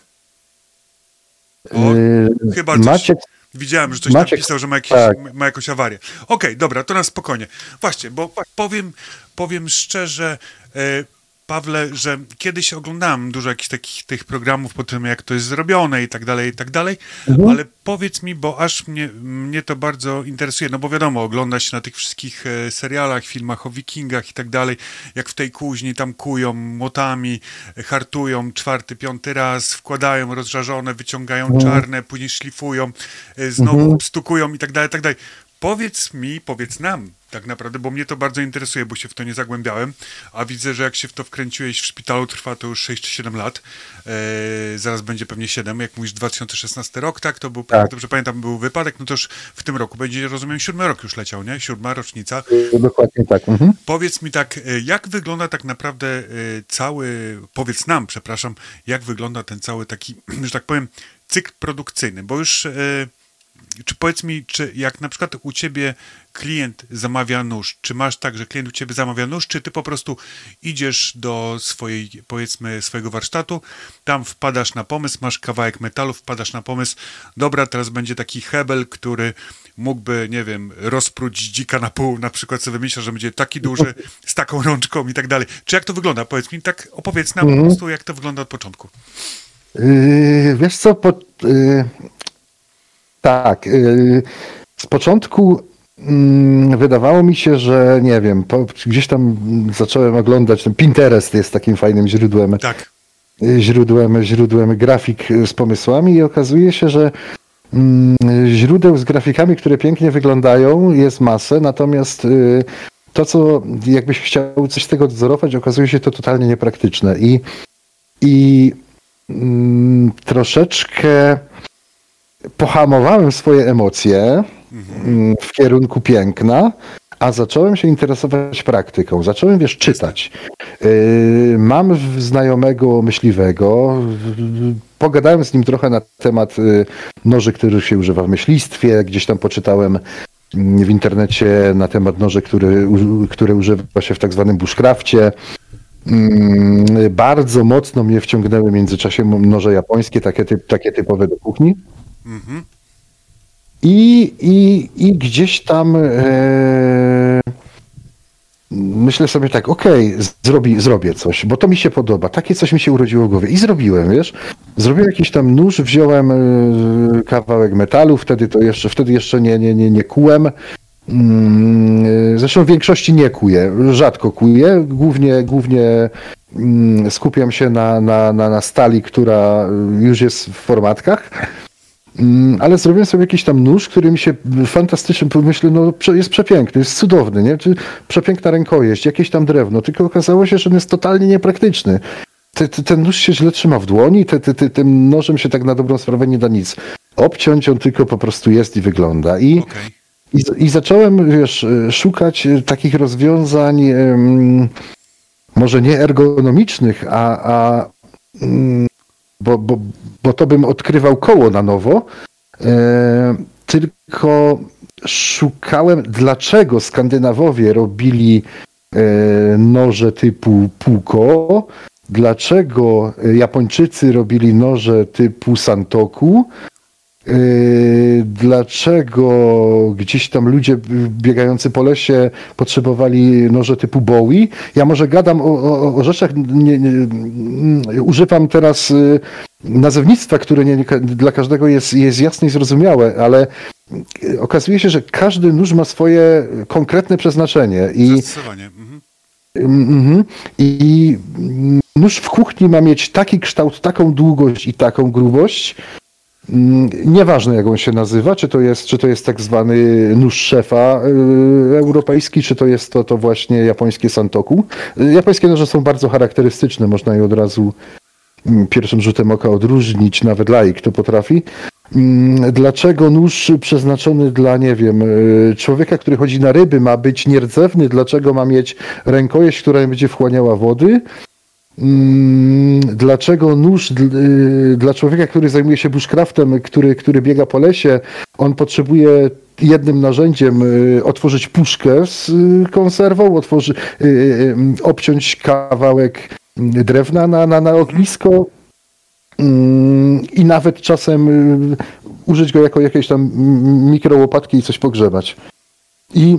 O, Yy, chyba coś. Maciek, Widziałem, że coś Maciek- napisał, że ma, jakieś, tak. ma jakąś awarię. Okej, dobra, to na spokojnie. Właśnie, bo powiem, powiem szczerze, e, Pawle, że kiedyś oglądałem dużo jakichś takich tych programów po tym, jak to jest zrobione i tak dalej, i tak dalej, Mhm. ale powiedz mi, bo aż mnie, mnie to bardzo interesuje, no bo wiadomo, ogląda się na tych wszystkich e, serialach, filmach o wikingach i tak dalej, jak w tej kuźni tam kują młotami, hartują czwarty, piąty raz, wkładają rozżarzone, wyciągają Mhm. czarne, później szlifują, e, znowu stukują i tak dalej, i tak dalej. Powiedz mi, powiedz nam tak naprawdę, bo mnie to bardzo interesuje, bo się w to nie zagłębiałem, a widzę, że jak się w to wkręciłeś w szpitalu, trwa to już 6 czy 7 lat, e, zaraz będzie pewnie 7, jak mówisz 2016 rok, tak? To był, Tak. dobrze pamiętam, był wypadek, no to już w tym roku będzie, rozumiem, siódmy rok już leciał, nie? Siódma rocznica. Dokładnie tak. Mhm. Powiedz mi tak, e, jak wygląda tak naprawdę e, cały, powiedz nam, przepraszam, jak wygląda ten cały taki, że tak powiem, cykl produkcyjny, bo już, czy powiedz mi, czy jak na przykład u ciebie klient zamawia nóż, czy masz tak, że klient u ciebie zamawia nóż, czy ty po prostu idziesz do swojej, powiedzmy, swojego warsztatu, tam wpadasz na pomysł, masz kawałek metalu, wpadasz na pomysł, dobra, teraz będzie taki hebel, który mógłby, nie wiem, rozpróć dzika na pół, na przykład sobie wymyślasz, że będzie taki duży, z taką rączką i tak dalej. Czy jak to wygląda? Powiedz mi, tak opowiedz nam po prostu, jak to wygląda od początku. Yy, wiesz co, po, yy, tak, yy, z początku mm, wydawało mi się, że nie wiem, gdzieś tam zacząłem oglądać, ten Pinterest jest takim fajnym źródłem, Tak. yy, źródłem, źródłem grafik z pomysłami i okazuje się, że mm, źródeł z grafikami, które pięknie wyglądają jest masę, natomiast yy, to, co jakbyś chciał coś z tego odzorować, okazuje się to totalnie niepraktyczne i, i mm, troszeczkę pohamowałem swoje emocje mm, w kierunku piękna, a zacząłem się interesować praktyką. Zacząłem, wiesz, czytać. Yy, mam znajomego myśliwego. Pogadałem z nim trochę na temat y, noży, których się używa w myślistwie. Gdzieś tam poczytałem mm, w internecie na temat noży, który, które używa się w tak zwanym bushcrafcie. Mm, Bardzo mocno mnie wciągnęły w międzyczasie noże japońskie, takie, typ, takie typowe do kuchni. I, i, i gdzieś tam e, myślę sobie tak, okej, zrobi, zrobię coś, bo to mi się podoba. Takie coś mi się urodziło w głowie. I zrobiłem, wiesz? Zrobiłem jakiś tam nóż, wziąłem e, kawałek metalu, wtedy to jeszcze, wtedy jeszcze nie, nie, nie, nie kułem. Mm, e, Zresztą w większości nie kuję, rzadko kuję, głównie, głównie mm, skupiam się na, na, na, na stali, która już jest w formatkach. Mm, Ale zrobiłem sobie jakiś tam nóż, który mi się fantastycznie, myślę, no jest przepiękny, jest cudowny, nie? Przepiękna rękojeść, jakieś tam drewno, tylko okazało się, że on jest totalnie niepraktyczny. Te, te, ten nóż się źle trzyma w dłoni, te, te, te, tym nożem się tak na dobrą sprawę nie da nic obciąć, on tylko po prostu jest i wygląda. I, Okej. i, i zacząłem, wiesz, e, szukać e, takich rozwiązań, może nie ergonomicznych, a, a mm, bo, bo, bo to bym odkrywał koło na nowo, e, tylko szukałem, dlaczego Skandynawowie robili e, noże typu Puko, dlaczego Japończycy robili noże typu Santoku, dlaczego gdzieś tam ludzie biegający po lesie potrzebowali noże typu Bowie. Ja może gadam o, o, o rzeczach, nie, nie, mm, używam teraz y, nazewnictwa, które nie, dla każdego jest, jest jasne i zrozumiałe, ale y, okazuje się, że każdy nóż ma swoje konkretne przeznaczenie i. Mhm. Mhm. I mm, nóż w kuchni ma mieć taki kształt, taką długość i taką grubość. Mm, Nieważne jak on się nazywa, czy to jest, czy to jest tak zwany nóż szefa y, europejski, czy to jest to, to właśnie japońskie santoku. Y, Japońskie noże są bardzo charakterystyczne, można je od razu mm, pierwszym rzutem oka odróżnić, nawet laik to potrafi. Mm, Dlaczego nóż przeznaczony dla, nie wiem, y, człowieka, który chodzi na ryby, ma być nierdzewny? Dlaczego ma mieć rękojeść, która będzie wchłaniała wody? Mm, Dlaczego nóż y, dla człowieka, który zajmuje się bushcraftem, który, który biega po lesie, on potrzebuje jednym narzędziem y, otworzyć puszkę z y, konserwą, otworzy, obciąć kawałek drewna na, na, na ognisko, Mm, i nawet czasem użyć go jako jakiejś tam mikrołopatki i coś pogrzebać. I,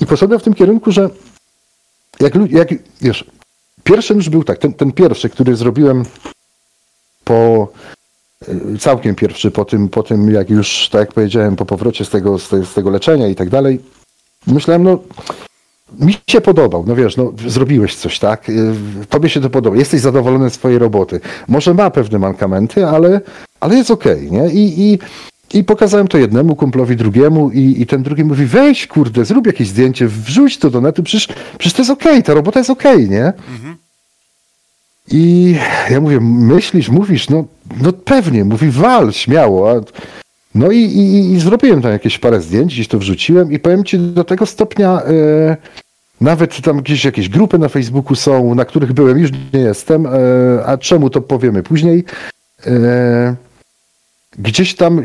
i poszedłem w tym kierunku, że jak, jak wiesz, pierwszy już był tak, ten, ten pierwszy, który zrobiłem po y, całkiem pierwszy, po tym, po tym jak już, tak jak powiedziałem, po powrocie z tego, z, te, z tego leczenia i tak dalej, myślałem, no mi się podobał, no wiesz, no zrobiłeś coś, tak? Y, Tobie się to podoba, jesteś zadowolony z swojej roboty. Może ma pewne mankamenty, ale, ale jest okej, nie? I, i, I pokazałem to jednemu kumplowi, drugiemu i, i ten drugi mówi, weź kurde, zrób jakieś zdjęcie, wrzuć to do netu, przecież, przecież to jest okej, ta robota jest okej, nie? I ja mówię, myślisz, mówisz, no, no pewnie, mówi, wal, śmiało. No i, i, i zrobiłem tam jakieś parę zdjęć, gdzieś to wrzuciłem i powiem ci do tego stopnia, e, nawet tam gdzieś jakieś grupy na Facebooku są, na których byłem, już nie jestem, e, a czemu to powiemy później. E, gdzieś tam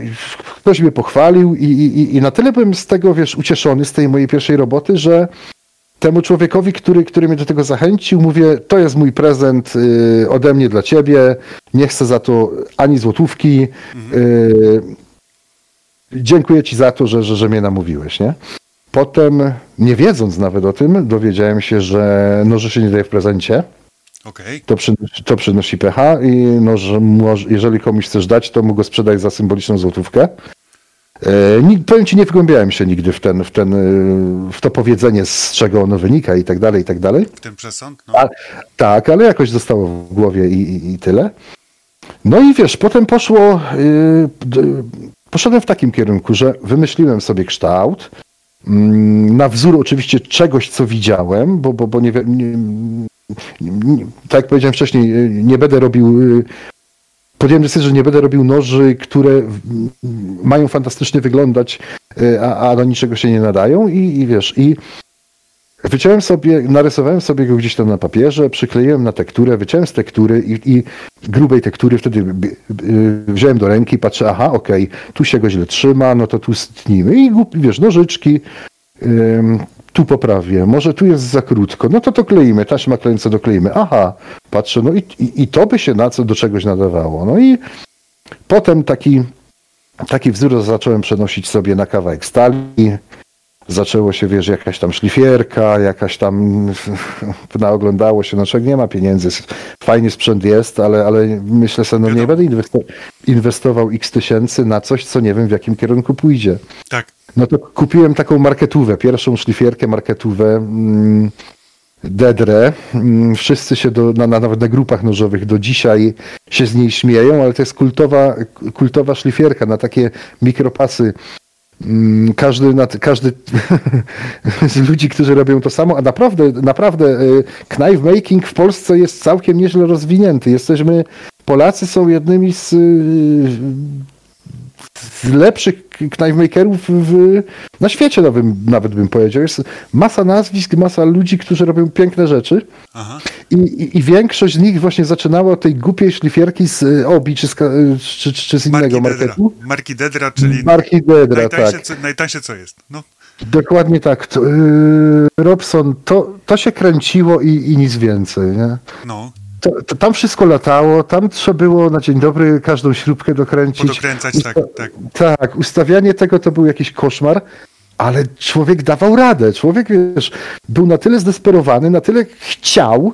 ktoś mnie pochwalił i, i, i na tyle byłem z tego, wiesz, ucieszony z tej mojej pierwszej roboty, że temu człowiekowi, który, który mnie do tego zachęcił, mówię, to jest mój prezent y, ode mnie dla ciebie, nie chcę za to ani złotówki, y, dziękuję ci za to, że, że, że mnie namówiłeś, nie? Potem, nie wiedząc nawet o tym, dowiedziałem się, że noży się nie daje w prezencie, Okej. to, przynosi, to przynosi pecha i no, że może, jeżeli komuś chcesz dać, to mu go sprzedaj za symboliczną złotówkę. E, ni- powiem ci, nie wgłębiałem się nigdy w, ten, w, ten, y, w to powiedzenie, z czego ono wynika i tak dalej, i tak dalej. Ten przesąd? No. A, tak, ale jakoś zostało w głowie i, i, i tyle. No i wiesz, potem poszło, d- poszedłem w takim kierunku, że wymyśliłem sobie kształt, mm, na wzór oczywiście czegoś, co widziałem, bo, bo, bo nie, nie, tak jak powiedziałem wcześniej, nie będę robił, y, podjąłem decyzję, że nie będę robił noży, które mają fantastycznie wyglądać, y, a, a do niczego się nie nadają i, i wiesz, i Wyciąłem sobie, narysowałem sobie go gdzieś tam na papierze, przykleiłem na tekturę, wyciąłem z tektury i, i grubej tektury wtedy y, wziąłem do ręki, patrzę, aha, okej, tu się go źle trzyma, no to tu stnimy. I wiesz, nożyczki, tu poprawię, może tu jest za krótko, no to to kleimy, taśma klejąca dokleimy, aha, patrzę, no i, i, i to by się na co do czegoś nadawało. No i potem taki, taki wzór zacząłem przenosić sobie na kawałek stali, zaczęło się, wiesz, jakaś tam szlifierka, jakaś tam naoglądało się, no czego nie ma pieniędzy, fajnie sprzęt jest, ale, ale myślę sobie, no nie będę inwesto- inwestował x tysięcy na coś, co nie wiem w jakim kierunku pójdzie. Tak. No to kupiłem taką marketówę, pierwszą szlifierkę, marketówę, mm, Dedre. Mm, Wszyscy się do, na, na, nawet na grupach nożowych do dzisiaj się z niej śmieją, ale to jest kultowa, kultowa szlifierka na takie mikropasy. Mm, Każdy, każdy z ludzi, którzy robią to samo, a naprawdę, naprawdę y, knife making w Polsce jest całkiem nieźle rozwinięty. Jesteśmy, Polacy są jednymi z, y, z lepszych knife makerów w, na świecie nawet, nawet bym powiedział. Jest masa nazwisk, masa ludzi, którzy robią piękne rzeczy. Aha. I, i, I większość z nich właśnie zaczynała od tej głupiej szlifierki z y, Obi czy z, czy, czy z innego Marki Dedra. marketu. Marki Dedra, czyli Marki Dedra, najtańsze, tak. co, najtańsze co jest. No. Dokładnie tak. To, yy, Robson, to, to się kręciło i, i nic więcej. Nie? no. To, to, tam wszystko latało, tam trzeba było na dzień dobry każdą śrubkę dokręcić. Podokręcać, tak, tak. Tak, ustawianie tego to był jakiś koszmar, ale człowiek dawał radę. Człowiek, wiesz, był na tyle zdesperowany, na tyle chciał,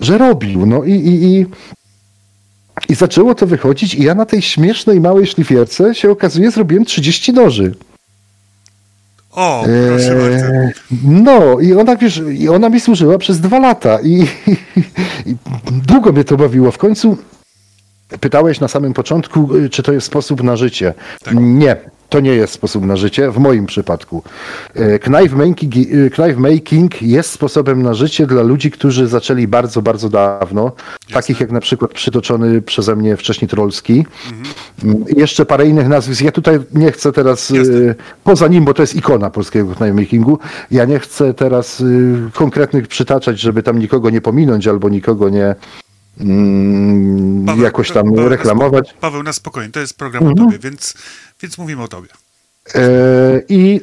że robił. No i, i, i, i zaczęło to wychodzić i ja na tej śmiesznej małej szlifierce się okazuje zrobiłem 30 noży. O, proszę bardzo. Eee, No i ona, wiesz, i ona mi służyła przez dwa lata i, i długo mnie to bawiło. W końcu pytałeś na samym początku, y, czy to jest sposób na życie. Tak. Nie, to nie jest sposób na życie w moim przypadku. E, Knife making, knife making jest sposobem na życie dla ludzi, którzy zaczęli bardzo, bardzo dawno. Takich jak na przykład przytoczony przeze mnie wcześniej Trolski. Mm, Jeszcze parę innych nazwisk. Ja tutaj nie chcę teraz, Jasne. poza nim, bo to jest ikona polskiego knife makingu, ja nie chcę teraz y, konkretnych przytaczać, żeby tam nikogo nie pominąć albo nikogo nie mm, Paweł, jakoś tam Paweł, reklamować. Paweł, na spokojnie, to jest program Mhm. o tobie, więc, więc mówimy o tobie. E, I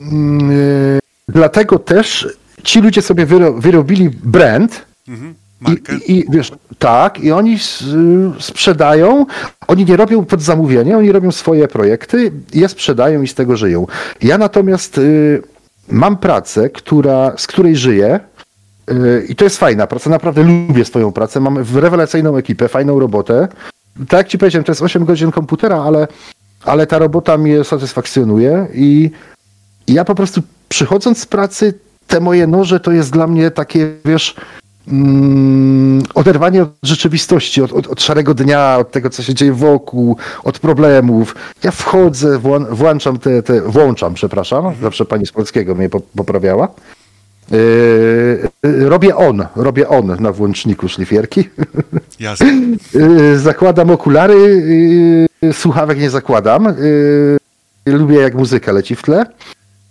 mm, e, dlatego też ci ludzie sobie wyro, wyrobili brand. Mhm. I, i, wiesz, tak, i oni sprzedają, oni nie robią pod zamówienie, oni robią swoje projekty, je sprzedają i z tego żyją. Ja natomiast y, mam pracę, która, z której żyję, y, i to jest fajna praca, naprawdę lubię swoją pracę, mam rewelacyjną ekipę, fajną robotę. Tak jak ci powiedziałem, to jest 8 godzin komputera, ale, ale ta robota mnie satysfakcjonuje i ja po prostu przychodząc z pracy, te moje noże to jest dla mnie takie, wiesz, mm, oderwanie od rzeczywistości, od, od, od szarego dnia, od tego, co się dzieje wokół, od problemów. Ja wchodzę, włą, włączam te, te, włączam, przepraszam, zawsze pani z polskiego mnie po- poprawiała. Yy, yy, robię on, robię on na włączniku szlifierki. Jasne. Yy, zakładam okulary, yy, słuchawek nie zakładam. Yy, lubię jak muzyka leci w tle.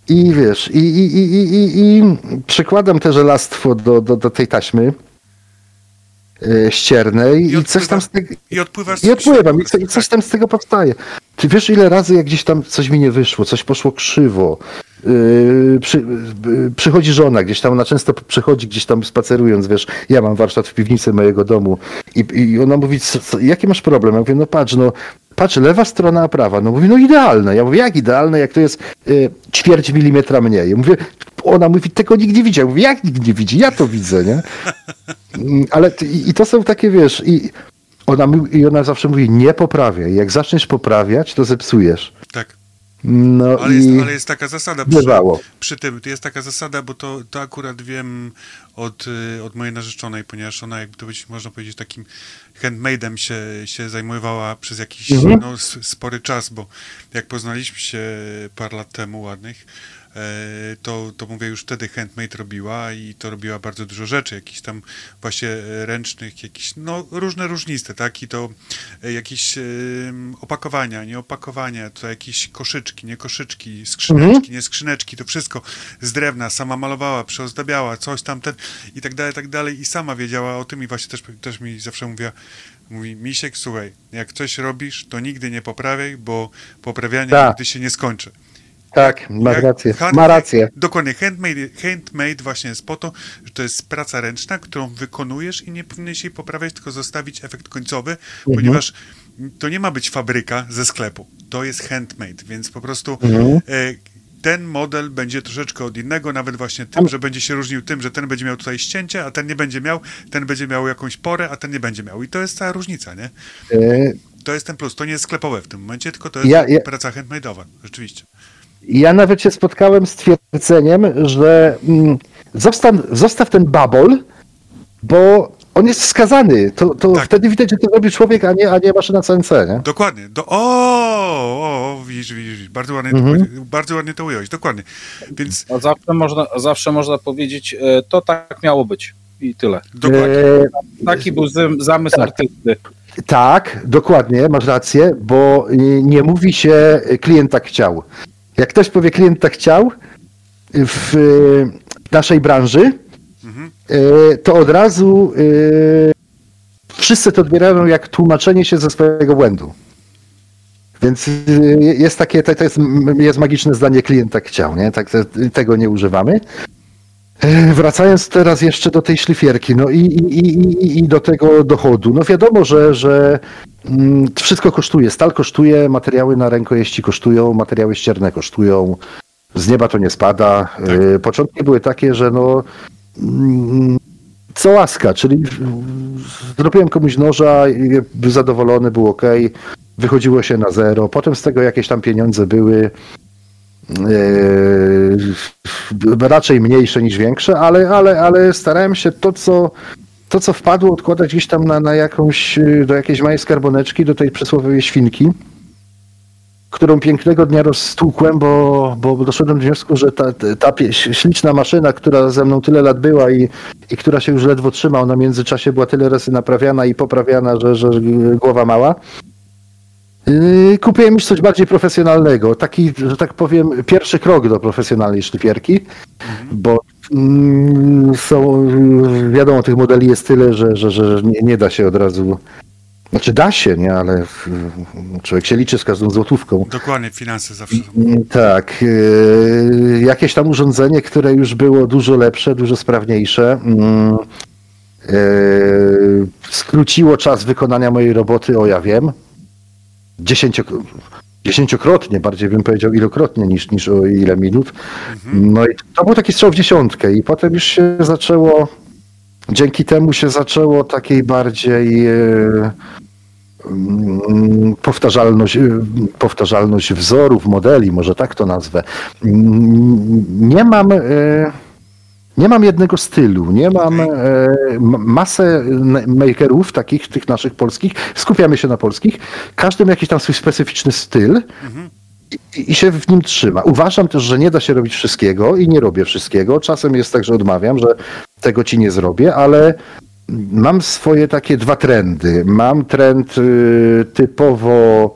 I wiesz, i, i, i, i, i, i przykładam te żelastwo do, do, do tej taśmy yy, ściernej i, I coś tam z tego... I odpływasz... I odpływam, i, i coś tam z tego powstaje. Ty wiesz, ile razy, jak gdzieś tam coś mi nie wyszło, coś poszło krzywo. Yy, przy, yy, przychodzi żona, gdzieś tam, ona często przychodzi gdzieś tam spacerując, wiesz, ja mam warsztat w piwnicy mojego domu i, i ona mówi, co, co, jaki masz problem? Ja mówię, no patrz, no patrz, lewa strona, a prawa. No mówi, no idealne. Ja mówię, jak idealne, jak to jest yy, ćwierć milimetra mniej. Ja mówię, ona mówi, tego nikt nie widział. Ja mówię, jak nikt nie widzi? Ja to widzę, nie? Mm, Ale i, i to są takie, wiesz, i ona, i ona zawsze mówi, nie poprawiaj. Jak zaczniesz poprawiać, to zepsujesz. Tak. No Ale i jest, ale jest taka zasada przy, bywało. przy tym, to jest taka zasada, bo to, to akurat wiem od, y, od mojej narzeczonej, ponieważ ona, jakby to być, można powiedzieć, takim handmade'em się, się zajmowała przez jakiś Mhm. no, spory czas, bo jak poznaliśmy się parę lat temu ładnych, to, to mówię, już wtedy handmade robiła i to robiła bardzo dużo rzeczy, jakichś tam właśnie e, ręcznych, jakieś, no różne różniste, tak, i to e, jakieś opakowania, nie opakowania, to jakieś koszyczki, nie koszyczki, skrzyneczki, nie skrzyneczki, to wszystko z drewna, sama malowała, przeozdabiała, coś tam, ten i tak dalej, tak dalej. I sama wiedziała o tym i właśnie też, też mi zawsze mówiła, mówi, Misiek, słuchaj, jak coś robisz, to nigdy nie poprawiaj, bo poprawianie Tak. nigdy się nie skończy. Tak, masz Jak rację. hand- Ma rację. Dokładnie, handmade, handmade właśnie jest po to, że to jest praca ręczna, którą wykonujesz i nie powinieneś jej poprawiać, tylko zostawić efekt końcowy, Mhm. ponieważ to nie ma być fabryka ze sklepu. To jest handmade, więc po prostu Mhm. e, ten model będzie troszeczkę od innego, nawet właśnie tym, że będzie się różnił tym, że ten będzie miał tutaj ścięcie, a ten nie będzie miał, ten będzie miał jakąś porę, a ten nie będzie miał. I to jest cała różnica, nie? E, To jest ten plus. To nie jest sklepowe w tym momencie, tylko to jest Ja- ja- praca handmade'owa, rzeczywiście. Ja nawet się spotkałem z twierdzeniem, że mm, zostaw, zostaw ten babol, bo on jest wskazany. To, to Tak. wtedy widać, że to robi człowiek, a nie, a nie maszyna CNC, nie? Dokładnie. Do, o, o, o, widzisz, widzisz. Bardzo ładnie, Mhm. to, bardzo ładnie to ująłeś. Dokładnie. Więc A zawsze można, zawsze można powiedzieć, e, to tak miało być. I tyle. dokładnie. E, Taki był zam- zamysł Tak. artysty. Tak, dokładnie, masz rację, bo nie mówi się y, klient tak chciał. Jak ktoś powie klient tak chciał w y, naszej branży, Mhm. y, to od razu y, wszyscy to odbierają jak tłumaczenie się ze swojego błędu. Więc y, jest takie, to jest, jest magiczne zdanie klient tak chciał, nie? Tak, te- tego nie używamy. E, Wracając teraz jeszcze do tej szlifierki, no i, i, i, i- do tego dochodu. No wiadomo, że, że wszystko kosztuje. Stal kosztuje, materiały na rękojeści kosztują, materiały ścierne kosztują. Z nieba to nie spada. E, Początki były takie, że no mm, co łaska, czyli mm, zrobiłem komuś noża, był zadowolony, był ok, wychodziło się na zero. Potem z tego jakieś tam pieniądze były. Yy, raczej mniejsze niż większe, ale, ale, ale starałem się to, co, to, co wpadło, odkładać gdzieś tam na, na jakąś, yy, do jakiejś małej skarboneczki, do tej przysłowiowej świnki, którą pięknego dnia rozstłukłem, bo, bo doszedłem do wniosku, że ta, ta śliczna maszyna, która ze mną tyle lat była i, i która się już ledwo trzyma, ona w międzyczasie była tyle razy naprawiana i poprawiana, że, że głowa mała. Yy, Kupiłem już coś bardziej profesjonalnego. Taki, że tak powiem, pierwszy krok do profesjonalnej szlifierki, bo mm, są, yy, wiadomo, tych modeli jest tyle, że, że, że nie, nie da się od razu. Znaczy da się, nie, ale człowiek się liczy z każdą złotówką. Dokładnie, finanse zawsze. Mm, Tak. yy, Jakieś tam urządzenie, które już było dużo lepsze, dużo sprawniejsze. mm, yy, Skróciło czas wykonania mojej roboty, o ja wiem. Dziesięciok- dziesięciokrotnie, bardziej bym powiedział ilokrotnie niż, niż o ile minut. No i to był taki strzał w dziesiątkę i potem już się zaczęło, dzięki temu się zaczęło takiej bardziej e, mm, powtarzalność, e, powtarzalność wzorów, modeli, może tak to nazwę. Mm, Nie mam, e, Nie mam jednego stylu, nie mam e, masę makerów, takich tych naszych polskich, skupiamy się na polskich, każdy ma jakiś tam swój specyficzny styl i, i się w nim trzyma. Uważam też, że nie da się robić wszystkiego i nie robię wszystkiego. Czasem jest tak, że odmawiam, że tego ci nie zrobię, ale mam swoje takie dwa trendy. Mam trend y, typowo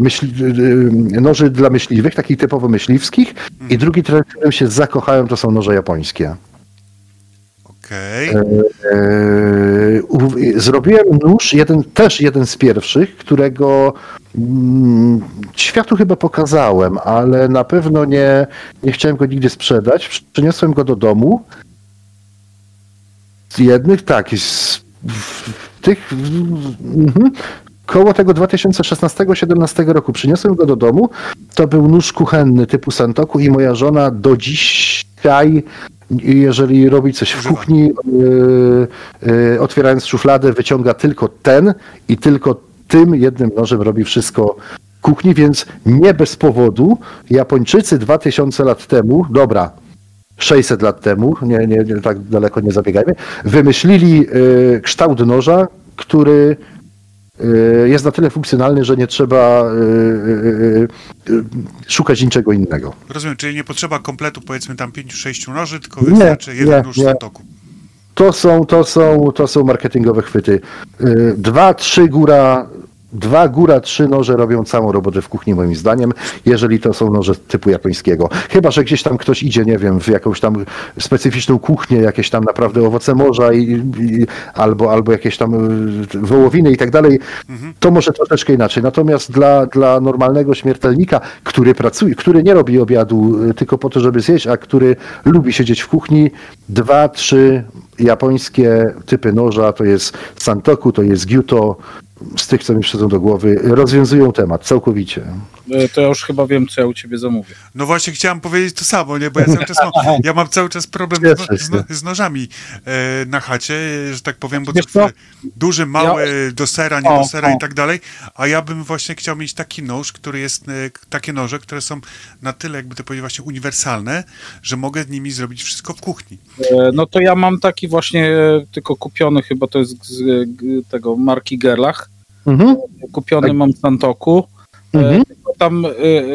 myśli, y, noży dla myśliwych, takich typowo myśliwskich i drugi trend, w którym się zakochałem, to są noże japońskie. Okej. U- Zrobiłem nóż, jeden, też jeden z pierwszych, którego mm, światu chyba pokazałem, ale na pewno nie, nie chciałem go nigdy sprzedać. Przyniosłem go do domu. Z jednych, tak, z w tych mhm, koło tego 2016-17 roku przyniosłem go do domu. To był nóż kuchenny typu Santoku i moja żona do dzisiaj jeżeli robi coś w kuchni, yy, yy, otwierając szufladę, wyciąga tylko ten i tylko tym jednym nożem robi wszystko w kuchni, więc nie bez powodu Japończycy 2000 lat temu, dobra, 600 lat temu, nie, nie, nie tak daleko nie zabiegajmy, wymyślili yy, kształt noża, który jest na tyle funkcjonalny, że nie trzeba yy, yy, szukać niczego innego. Rozumiem, czyli nie potrzeba kompletu powiedzmy tam 5-6 noży, tylko Nie, wystarczy jeden nie, nóż nie. toku. To są, to są, to są marketingowe chwyty. Y, Dwa, trzy góra, dwa góra, trzy noże robią całą robotę w kuchni moim zdaniem, jeżeli to są noże typu japońskiego. Chyba, że gdzieś tam ktoś idzie, nie wiem, w jakąś tam specyficzną kuchnię, jakieś tam naprawdę owoce morza i, i, albo, albo jakieś tam y, wołowiny i tak dalej, to może troszeczkę inaczej. Natomiast dla, dla normalnego śmiertelnika, który pracuje, który nie robi obiadu y, tylko po to, żeby zjeść, a który lubi siedzieć w kuchni, dwa, trzy japońskie typy noża, to jest Santoku, to jest Gyuto, z tych, co mi przychodzą do głowy, rozwiązują temat całkowicie. E, To ja już chyba wiem, co ja u ciebie zamówię. No właśnie chciałem powiedzieć to samo, nie? Bo ja cały czas mam, ja mam cały czas problem Cieszę z, no, z nożami e, na chacie, e, że tak powiem, bo to chwilę duży, mały, do sera, nie O, do sera o. i tak dalej, a ja bym właśnie chciał mieć taki nóż, który jest, e, takie noże, które są na tyle, jakby to powiedzieć, właśnie uniwersalne, że mogę nimi zrobić wszystko w kuchni. E, No to ja mam taki właśnie, e, tylko kupiony chyba to jest z e, g- tego marki Gerlach. Mhm. Kupiony Tak. mam w Santoku. E, Mhm. Tam e,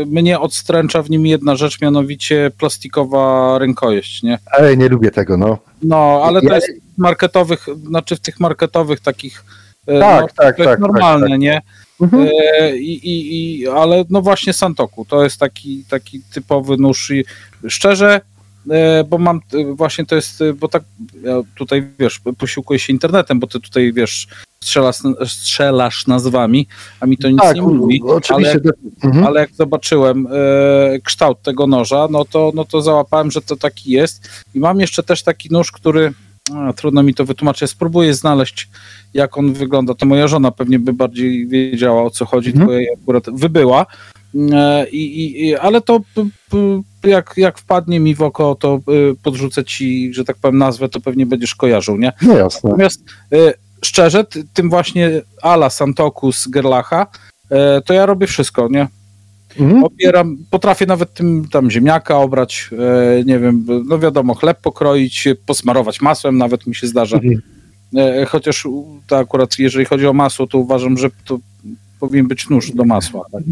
mnie odstręcza w nim jedna rzecz, mianowicie plastikowa rękojeść, nie? Ej, nie lubię tego, no. No, ale to Ja- jest w marketowych, znaczy w tych marketowych takich e, Tak, no, tak, to jest tak, normalne, tak, tak. nie? Mhm. I, i, i, ale no właśnie Santoku, to jest taki, taki typowy nóż i szczerze, bo mam e, właśnie to jest, e, bo tak ja tutaj wiesz, posiłkuję się internetem, bo ty tutaj wiesz, strzelasz, strzelasz nazwami, a mi to nic tak, nie mówi, oczywiście. ale jak, mhm. ale jak zobaczyłem e, kształt tego noża, no to, no to załapałem, że to taki jest i mam jeszcze też taki nóż, który a, trudno mi to wytłumaczyć, spróbuję znaleźć jak on wygląda, to moja żona pewnie by bardziej wiedziała o co chodzi, Mhm. tylko jej akurat wybyła. E, I, i, ale to jak, jak wpadnie mi w oko, to y, podrzucę ci, że tak powiem, nazwę, to pewnie będziesz kojarzył, nie? No jasne. Natomiast y, szczerze, ty, tym właśnie ala Santoku z Gerlacha, to ja robię wszystko, nie? Mhm. Opieram, potrafię nawet tym tam ziemniaka obrać, e, nie wiem, no wiadomo, chleb pokroić, posmarować masłem nawet mi się zdarza. Mhm. E, chociaż to akurat jeżeli chodzi o masło, to uważam, że to powinien być nóż do masła. Tak?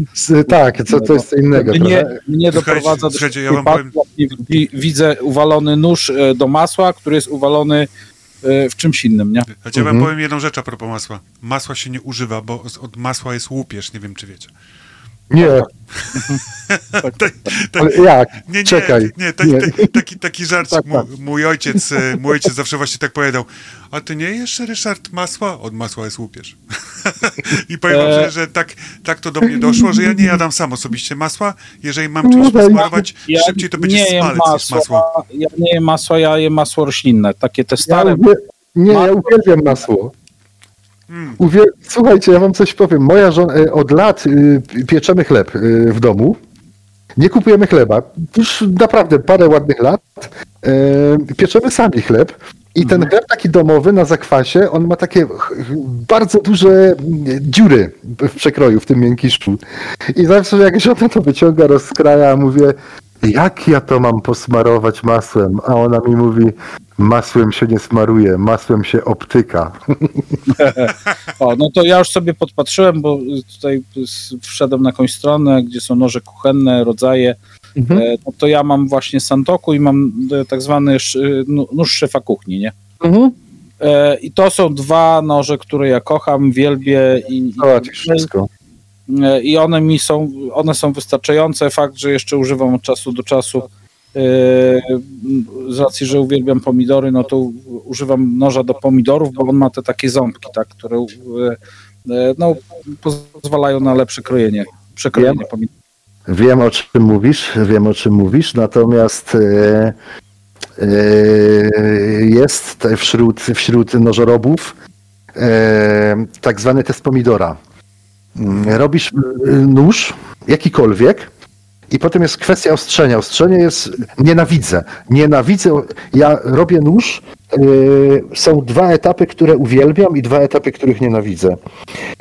Tak, co, to jest co innego. Mnie, mnie doprowadza do słuchajcie, ja wam widzę uwalony nóż e, do masła, który jest uwalony e, w czymś innym, nie? Choć ja wam Mhm. powiem jedną rzecz a propos masła. Masła się nie używa, bo od masła jest łupież, nie wiem czy wiecie. Nie, Tak, tak, ale jak? Nie, nie, Czekaj. nie, taki, nie. taki, taki, taki żarcik. Tak, Mój, tak. mój, ojciec, e, mój ojciec zawsze właśnie tak powiedział, a ty nie jesz, Ryszard, masła? Od masła jest łupież. I powiem wam, że, że tak, tak to do mnie doszło, że ja nie jadam sam osobiście masła. Jeżeli mam czymś No, ja- posmarować szybciej, to będzie nie smalec niż masła, masło. Ja nie jem masła, ja jem masło roślinne, takie te Ja stare. uwie... Nie, ja Masło. uwielbiam masło. Słuchajcie, ja wam coś powiem. Moja żona, e, od lat y, pieczemy chleb y, w domu. Nie kupujemy chleba. Już naprawdę parę ładnych lat. E, Pieczemy sami chleb. I ten chleb taki domowy na zakwasie, on ma takie bardzo duże dziury w przekroju, w tym miękiszu. I zawsze jak żona to wyciąga, rozkraja, mówię, jak ja to mam posmarować masłem? A ona mi mówi, masłem się nie smaruje, masłem się obtyka. O, no to ja już sobie podpatrzyłem, bo tutaj wszedłem na jakąś stronę, gdzie są noże kuchenne, rodzaje. Mhm. E, no to ja mam właśnie Santoku i mam e, tak zwany nu- nóż szefa kuchni, nie? E, I to są dwa noże, które ja kocham, wielbię i, Załatwisz wszystko. E, i one mi są, one są wystarczające. Fakt, że jeszcze używam od czasu do czasu e, z racji, że uwielbiam pomidory, no to używam noża do pomidorów, bo on ma te takie ząbki, tak, które e, no, pozwalają na lepsze krojenie, przekrojenie Wiem. pomidorów. Wiem o czym mówisz, wiem o czym mówisz, natomiast e, e, jest wśród, wśród nożorobów e, tak zwany test pomidora. Mm, Robisz nóż, jakikolwiek, i potem jest kwestia ostrzenia. Ostrzenie jest, nienawidzę, nienawidzę, ja robię nóż, e, są dwa etapy, które uwielbiam i dwa etapy, których nienawidzę.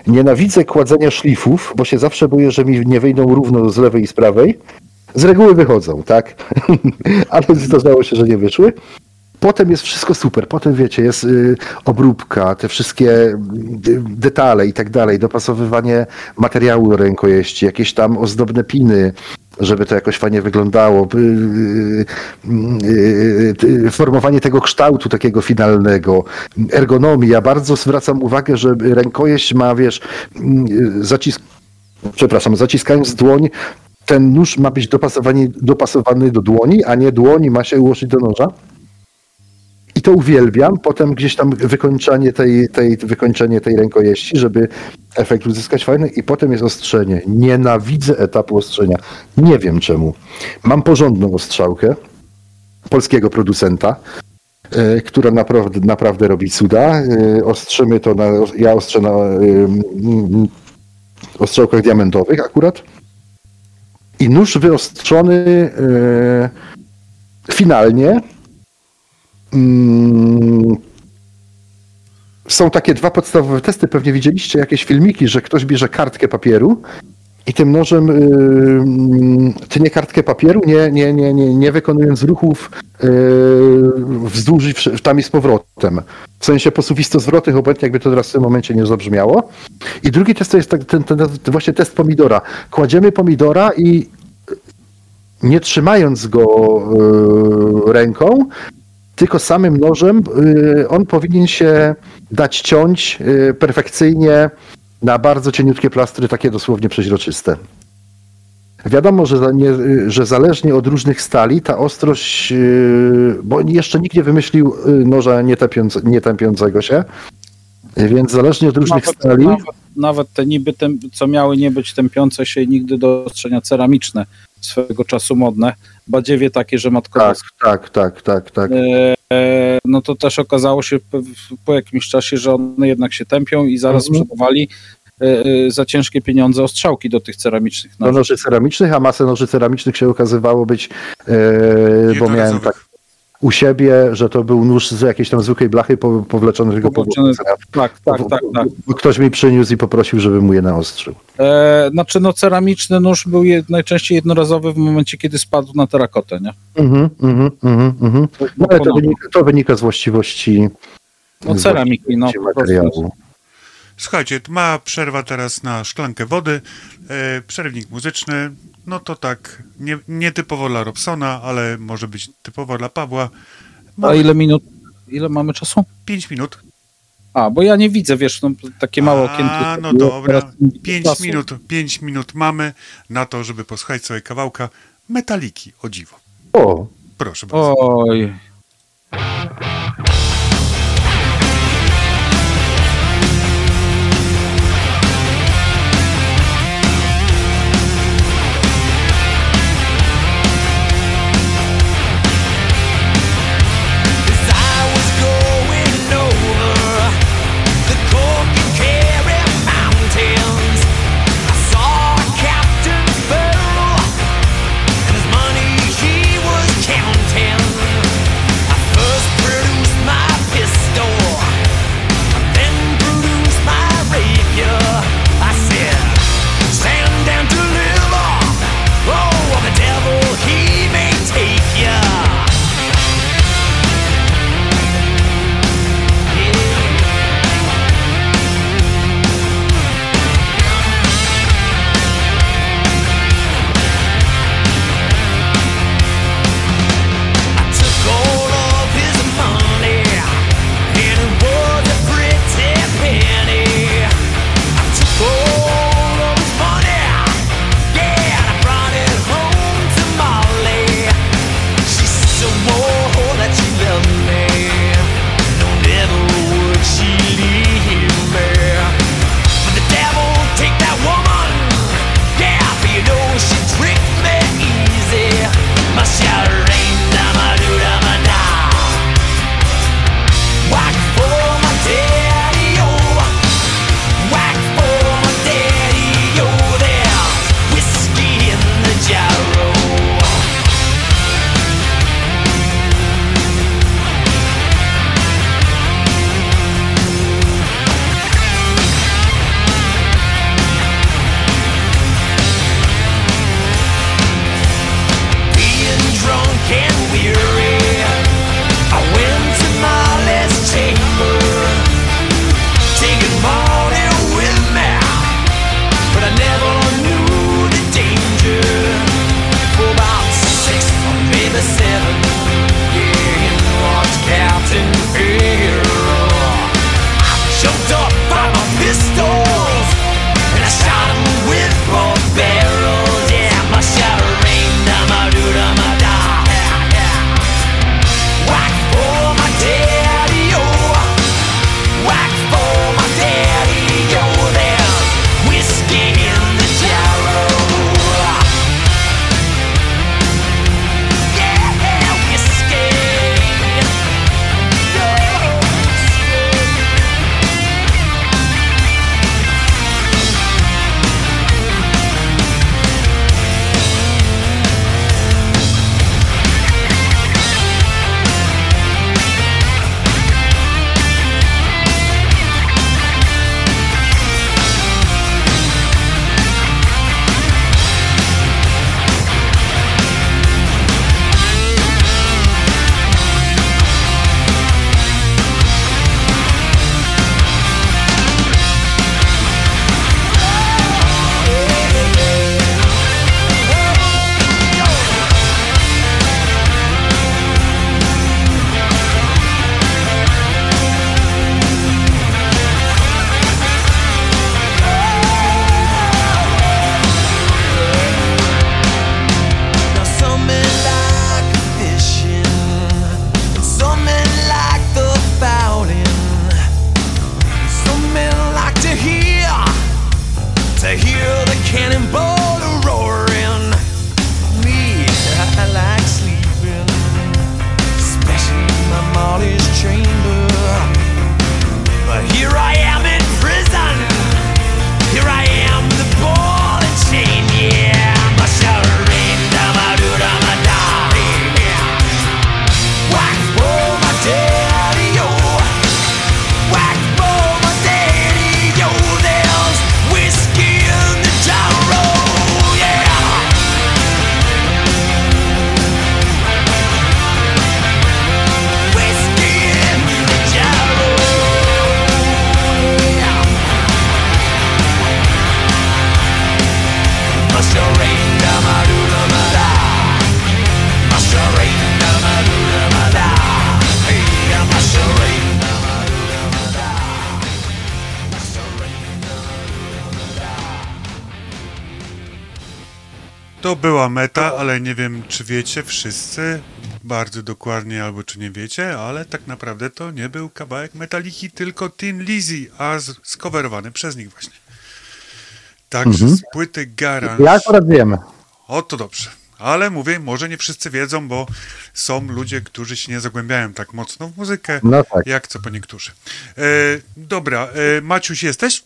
Nienawidzę kładzenia szlifów, bo się zawsze boję, że mi nie wyjdą równo z lewej i z prawej. Z reguły wychodzą, tak? Ale zdarzało się, że nie wyszły. Potem jest wszystko super. Potem wiecie, jest y, obróbka, te wszystkie y, detale i tak dalej, dopasowywanie materiału do rękojeści, jakieś tam ozdobne piny, żeby to jakoś fajnie wyglądało, y, formowanie tego kształtu takiego finalnego, ergonomia. Bardzo zwracam uwagę, że rękojeść ma, wiesz, przepraszam, zaciskając dłoń, ten nóż ma być dopasowany, dopasowany do dłoni, a nie dłoń ma się ułożyć do noża. I to uwielbiam. Potem gdzieś tam wykończenie tej, tej, wykończenie tej rękojeści, żeby efekt uzyskać fajny. I potem jest ostrzenie. Nienawidzę etapu ostrzenia. Nie wiem czemu. Mam porządną ostrzałkę polskiego producenta, e, która naprawdę, naprawdę robi cuda. E, Ostrzymy to na, ja ostrzę na e, ostrzałkach diamentowych akurat. I nóż wyostrzony finalnie są takie dwa podstawowe testy. Pewnie widzieliście jakieś filmiki, że ktoś bierze kartkę papieru i tym nożem yy, tnie kartkę papieru, nie, nie, nie, nie, nie wykonując ruchów yy, wzdłuż tam i z powrotem. W sensie posuwisto zwroty, obojętnie jakby to teraz w tym momencie nie zabrzmiało. I drugi test to jest tak, ten, ten, ten właśnie test pomidora. Kładziemy pomidora i nie trzymając go yy, ręką, tylko samym nożem, yy, on powinien się dać ciąć yy, perfekcyjnie na bardzo cieniutkie plastry, takie dosłownie przeźroczyste. Wiadomo, że, nie, że zależnie od różnych stali ta ostrość, yy, bo jeszcze nikt nie wymyślił noża nietępiące- nietępiącego się, więc zależnie od różnych Nawet, stali. nawet, nawet te niby, co miały nie być tępiące się nigdy do ostrzenia ceramiczne, swego czasu modne, badziewie takie, że matko Tak, tak, tak, tak, tak. E, no to też okazało się po, po jakimś czasie, że one jednak się tępią i zaraz Mhm. sprzedawali e, e, za ciężkie pieniądze ostrzałki do tych ceramicznych do noży. noży ceramicznych, a masę noży ceramicznych się okazywało być, e, bo miałem tak u siebie, że to był nóż z jakiejś tam zwykłej blachy po, powleczony tylko po. Tak, tak, tak, tak. Ktoś mi przyniósł i poprosił, żebym mu je naostrzył. E, znaczy no ceramiczny nóż był je, najczęściej jednorazowy w momencie, kiedy spadł na terakotę, nie? Mhm, mhm, mhm, mhm. No, ale to wynika, to wynika z właściwości No ceramiki, no materiału. Słuchajcie, ma przerwa teraz na szklankę wody, e, przerwnik muzyczny, no to tak, nie, nie typowo dla Robsona, ale może być typowo dla Pawła. A ile minut, ile mamy czasu? 5 minut. A, bo ja nie widzę, wiesz, no, takie małe okienko. A, no dobra, teraz nie widzę 5 czasu. minut, 5 minut mamy na to, żeby posłuchać sobie kawałka metaliki, o dziwo. O, Proszę bardzo. Oj. Czy wiecie wszyscy bardzo dokładnie, albo czy nie wiecie, ale tak naprawdę to nie był kawałek Metaliki, tylko Tin Lizzy, a skowerowany przez nich właśnie. Także Mhm. z płyty Garage. Ja akurat wiem. O, to dobrze. Ale mówię, może nie wszyscy wiedzą, bo są ludzie, którzy się nie zagłębiają tak mocno w muzykę, No tak. jak co po niektórzy. E, dobra, e, Maciuś, jesteś?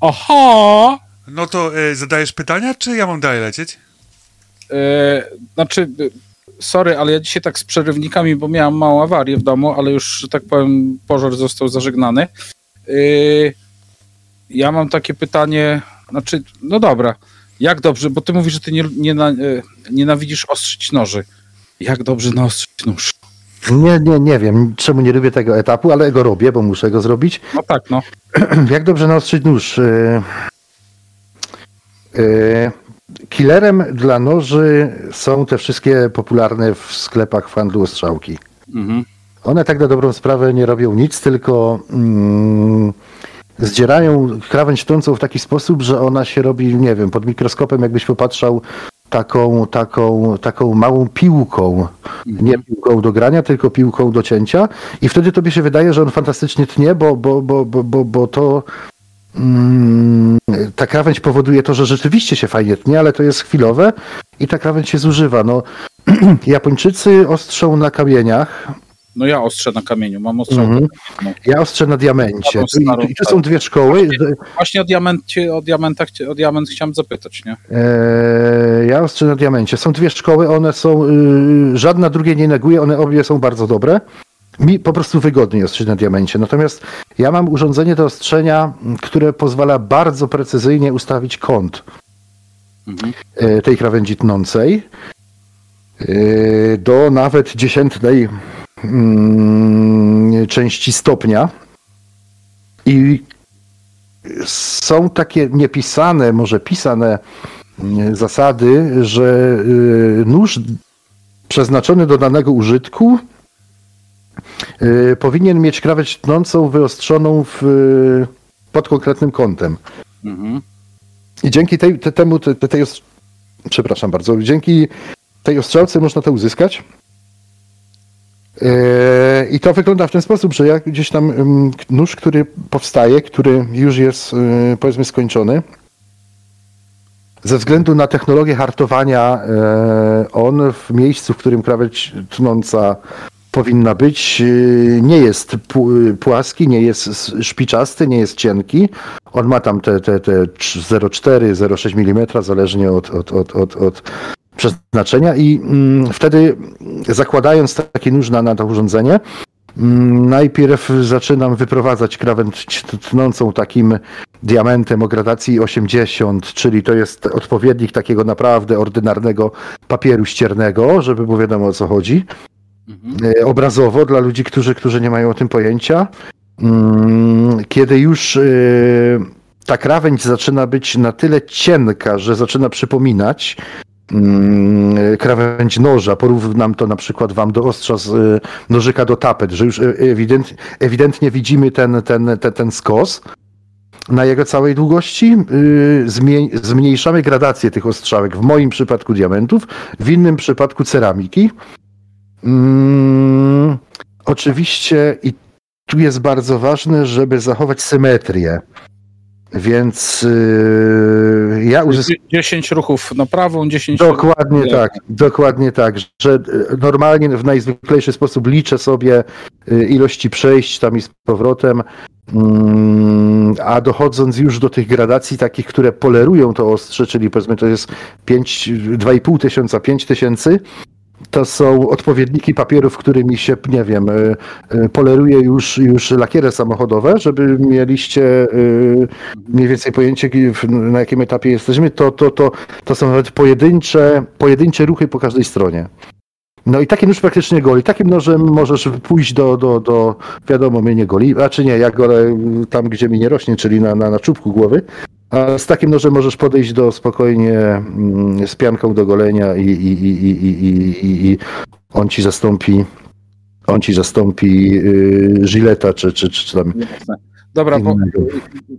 Aha! No to e, zadajesz pytania, czy ja mam dalej lecieć? E, znaczy, sorry, ale ja dzisiaj tak z przerywnikami, bo miałem małą awarię w domu, ale już, że tak powiem, pożar został zażegnany. E, ja mam takie pytanie, znaczy, no dobra, jak dobrze, bo ty mówisz, że ty nie, nie e, nienawidzisz ostrzyć noży. Jak dobrze naostrzyć nóż? Nie, nie, nie wiem, czemu nie lubię tego etapu, ale go robię, bo muszę go zrobić. No tak, no. Jak dobrze naostrzyć nóż? Yy, yy, Killerem dla noży są te wszystkie popularne w sklepach w handlu ostrzałki. Mhm. One tak na dobrą sprawę nie robią nic, tylko mm, zdzierają krawędź tącą w taki sposób, że ona się robi, nie wiem, pod mikroskopem jakbyś popatrzał taką, taką, taką małą piłką. Nie piłką do grania, tylko piłką do cięcia. I wtedy tobie się wydaje, że on fantastycznie tnie, bo, bo, bo, bo, bo, bo to ta krawędź powoduje to, że rzeczywiście się fajnie tnie, ale to jest chwilowe i ta krawędź się zużywa. No, Japończycy ostrzą na kamieniach, No ja ostrzę na kamieniu, mam ostrzał. Mhm. No. ja ostrzę na diamencie. Tu- starą, I, I tu są dwie szkoły. Właśnie o, diamencie, o, diamentach, o diament chciałem zapytać, nie? E, ja ostrzę na diamencie. Są dwie szkoły, one są, y, żadna drugiej nie neguje, one obie są bardzo dobre. Mi po prostu wygodniej ostrzyć na diamencie. Natomiast ja mam urządzenie do ostrzenia, które pozwala bardzo precyzyjnie ustawić kąt Mhm. e, tej krawędzi tnącej e, do nawet dziesiętnej mm, części stopnia. I są takie niepisane, może pisane zasady, że y, nóż przeznaczony do danego użytku y, powinien mieć krawędź tnącą wyostrzoną w, y, pod konkretnym kątem. Mhm. I dzięki tej, te, temu, te, te- tej os- przepraszam bardzo, dzięki tej ostrzałce można to uzyskać. Yy, I to wygląda w ten sposób, że jak gdzieś tam nóż, który powstaje, który już jest powiedzmy skończony, ze względu na technologię hartowania, on w miejscu, w którym krawędź tnąca powinna być, yy, nie jest pu- płaski, nie jest szpiczasty, nie jest cienki. On ma tam te, te, te 0,4-0,6 mm, zależnie od, od, od, od, od przeznaczenia i mm, wtedy zakładając taki nóż na, na to urządzenie, mm, najpierw zaczynam wyprowadzać krawędź tnącą takim diamentem o gradacji 80, czyli to jest odpowiednik takiego naprawdę ordynarnego papieru ściernego, żeby było wiadomo o co chodzi. Mhm. E, Obrazowo dla ludzi, którzy, którzy nie mają o tym pojęcia. Mm, Kiedy już e, ta krawędź zaczyna być na tyle cienka, że zaczyna przypominać mm, krawędź noża, porównam to na przykład wam do ostrza z e, nożyka do tapet, że już ewident, ewidentnie widzimy ten, ten, ten, ten skos na jego całej długości. y, zmniejszamy gradację tych ostrzałek, w moim przypadku diamentów, w innym przypadku ceramiki. Mm, oczywiście i tu jest bardzo ważne, żeby zachować symetrię. Więc yy, ja uzyskałem. 10 ruchów na prawą, 10 Dokładnie ruchów tak, dokładnie tak, że e, normalnie w najzwyklejszy sposób liczę sobie e, ilości przejść tam i z powrotem, mm, a dochodząc już do tych gradacji takich, które polerują to ostrze, czyli powiedzmy to jest 5, 2,5 tysiąca, 5 tysięcy, to są odpowiedniki papierów, którymi się, nie wiem, e, e, poleruje już, już lakiery samochodowe, żeby mieliście e, mniej więcej pojęcie, na jakim etapie jesteśmy, to, to, to, to są nawet pojedyncze, pojedyncze ruchy po każdej stronie. No i taki nóż praktycznie goli. Takim nożem możesz pójść do, do, do wiadomo, mnie nie goli, a czy nie, ja golę tam, gdzie mi nie rośnie, czyli na, na, na czubku głowy, a z takim nożem możesz podejść do spokojnie mm, z pianką do golenia i, i, i, i, i, i, on ci zastąpi on ci zastąpi yy, żileta, czy, czy, czy, czy tam Jasne. Dobra, bo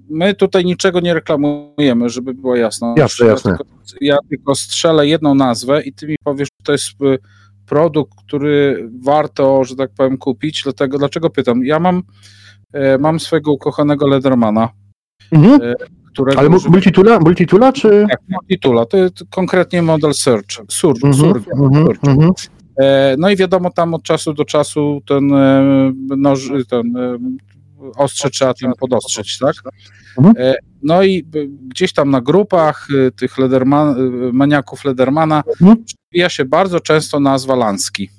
my tutaj niczego nie reklamujemy, żeby było jasno. Jasne, ja jasne. Tylko, ja tylko strzelę jedną nazwę i ty mi powiesz, że to jest y, produkt, który warto, że tak powiem, kupić. Dlatego, dlaczego pytam? Ja mam, e, mam swojego ukochanego Ledermana, Mhm. Którego Ale multitula, multitula czy... tak, multitula, to jest konkretnie model Search, Surge, Mhm, Surge, mhm, Surge. mhm. E, No i wiadomo, tam od czasu do czasu ten e, noż, ten e, ostrze trzeba tym podostrzyć, tak? Mhm. E, No i gdzieś tam na grupach tych Lederman, maniaków Ledermana Mhm. przewija się bardzo często nazwa Lanski,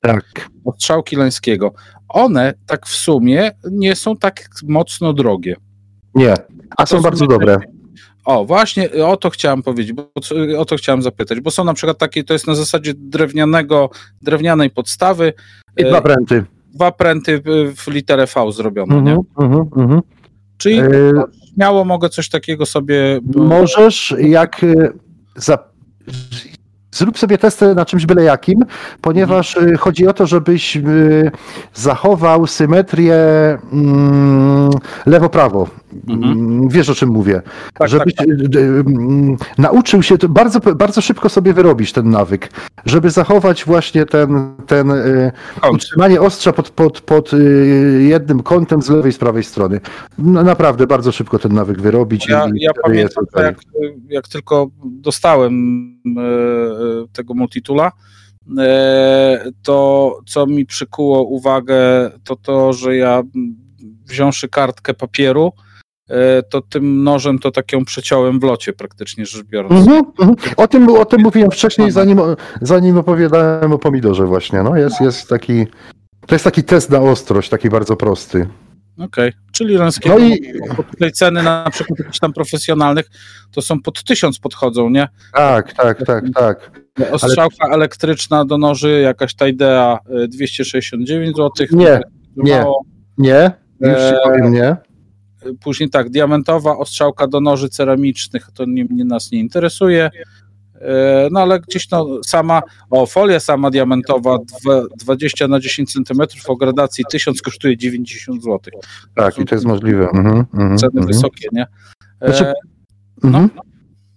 Tak. ostrzałki Lańskiego. One tak w sumie nie są tak mocno drogie. Nie. A są bardzo dobre. O, właśnie o to chciałem powiedzieć, bo o to chciałem zapytać, bo są na przykład takie, to jest na zasadzie drewnianego, drewnianej podstawy, I e, dwa pręty. dwa pręty w literę V zrobione, nie? Mhm, mhm, mhm. Czyli E, śmiało mogę coś takiego sobie... Możesz, jak y, za... zrób sobie testy na czymś byle jakim, ponieważ y, chodzi o to, żebyś zachował symetrię mm, lewo-prawo. Mhm. Mm, Wiesz o czym mówię. Tak, żebyś tak, mm, nauczył się, to bardzo, bardzo szybko sobie wyrobisz ten nawyk, żeby zachować właśnie ten, ten y, Kąt. utrzymanie ostrza pod, pod, pod y, jednym kątem z lewej i z prawej strony. No, naprawdę bardzo szybko ten nawyk wyrobić. Ja, ja pamiętam, jak, jak tylko dostałem e, tego multitula, e, to co mi przykuło uwagę, to to, że ja wziąwszy kartkę papieru, to tym nożem to tak ją przeciąłem w locie praktycznie rzecz biorąc. Mhm, mhm. O, tym, o tym mówiłem wcześniej, zanim, zanim opowiadałem o pomidorze właśnie. No, jest, jest taki, to jest taki test na ostrość, taki bardzo prosty. Okej, czyli Ręskiego, No i tutaj ceny na przykład jakichś tam profesjonalnych to są pod tysiąc podchodzą, nie? tak, tak, tak, tak. Ostrzałka elektryczna do noży, jakaś ta idea y, 269 zł. Nie, nie. Nie, już ci Eee, powiem nie. Później tak, diamentowa ostrzałka do noży ceramicznych, to nie, nie nas nie interesuje. E, No ale gdzieś no sama, o folia sama diamentowa dwa- 20 na 10 cm o gradacji 1000 kosztuje 90 zł. Tak, i to jest możliwe. Mhm, mhm, Ceny mhm. wysokie, nie? E, Znaczy, no, Mhm.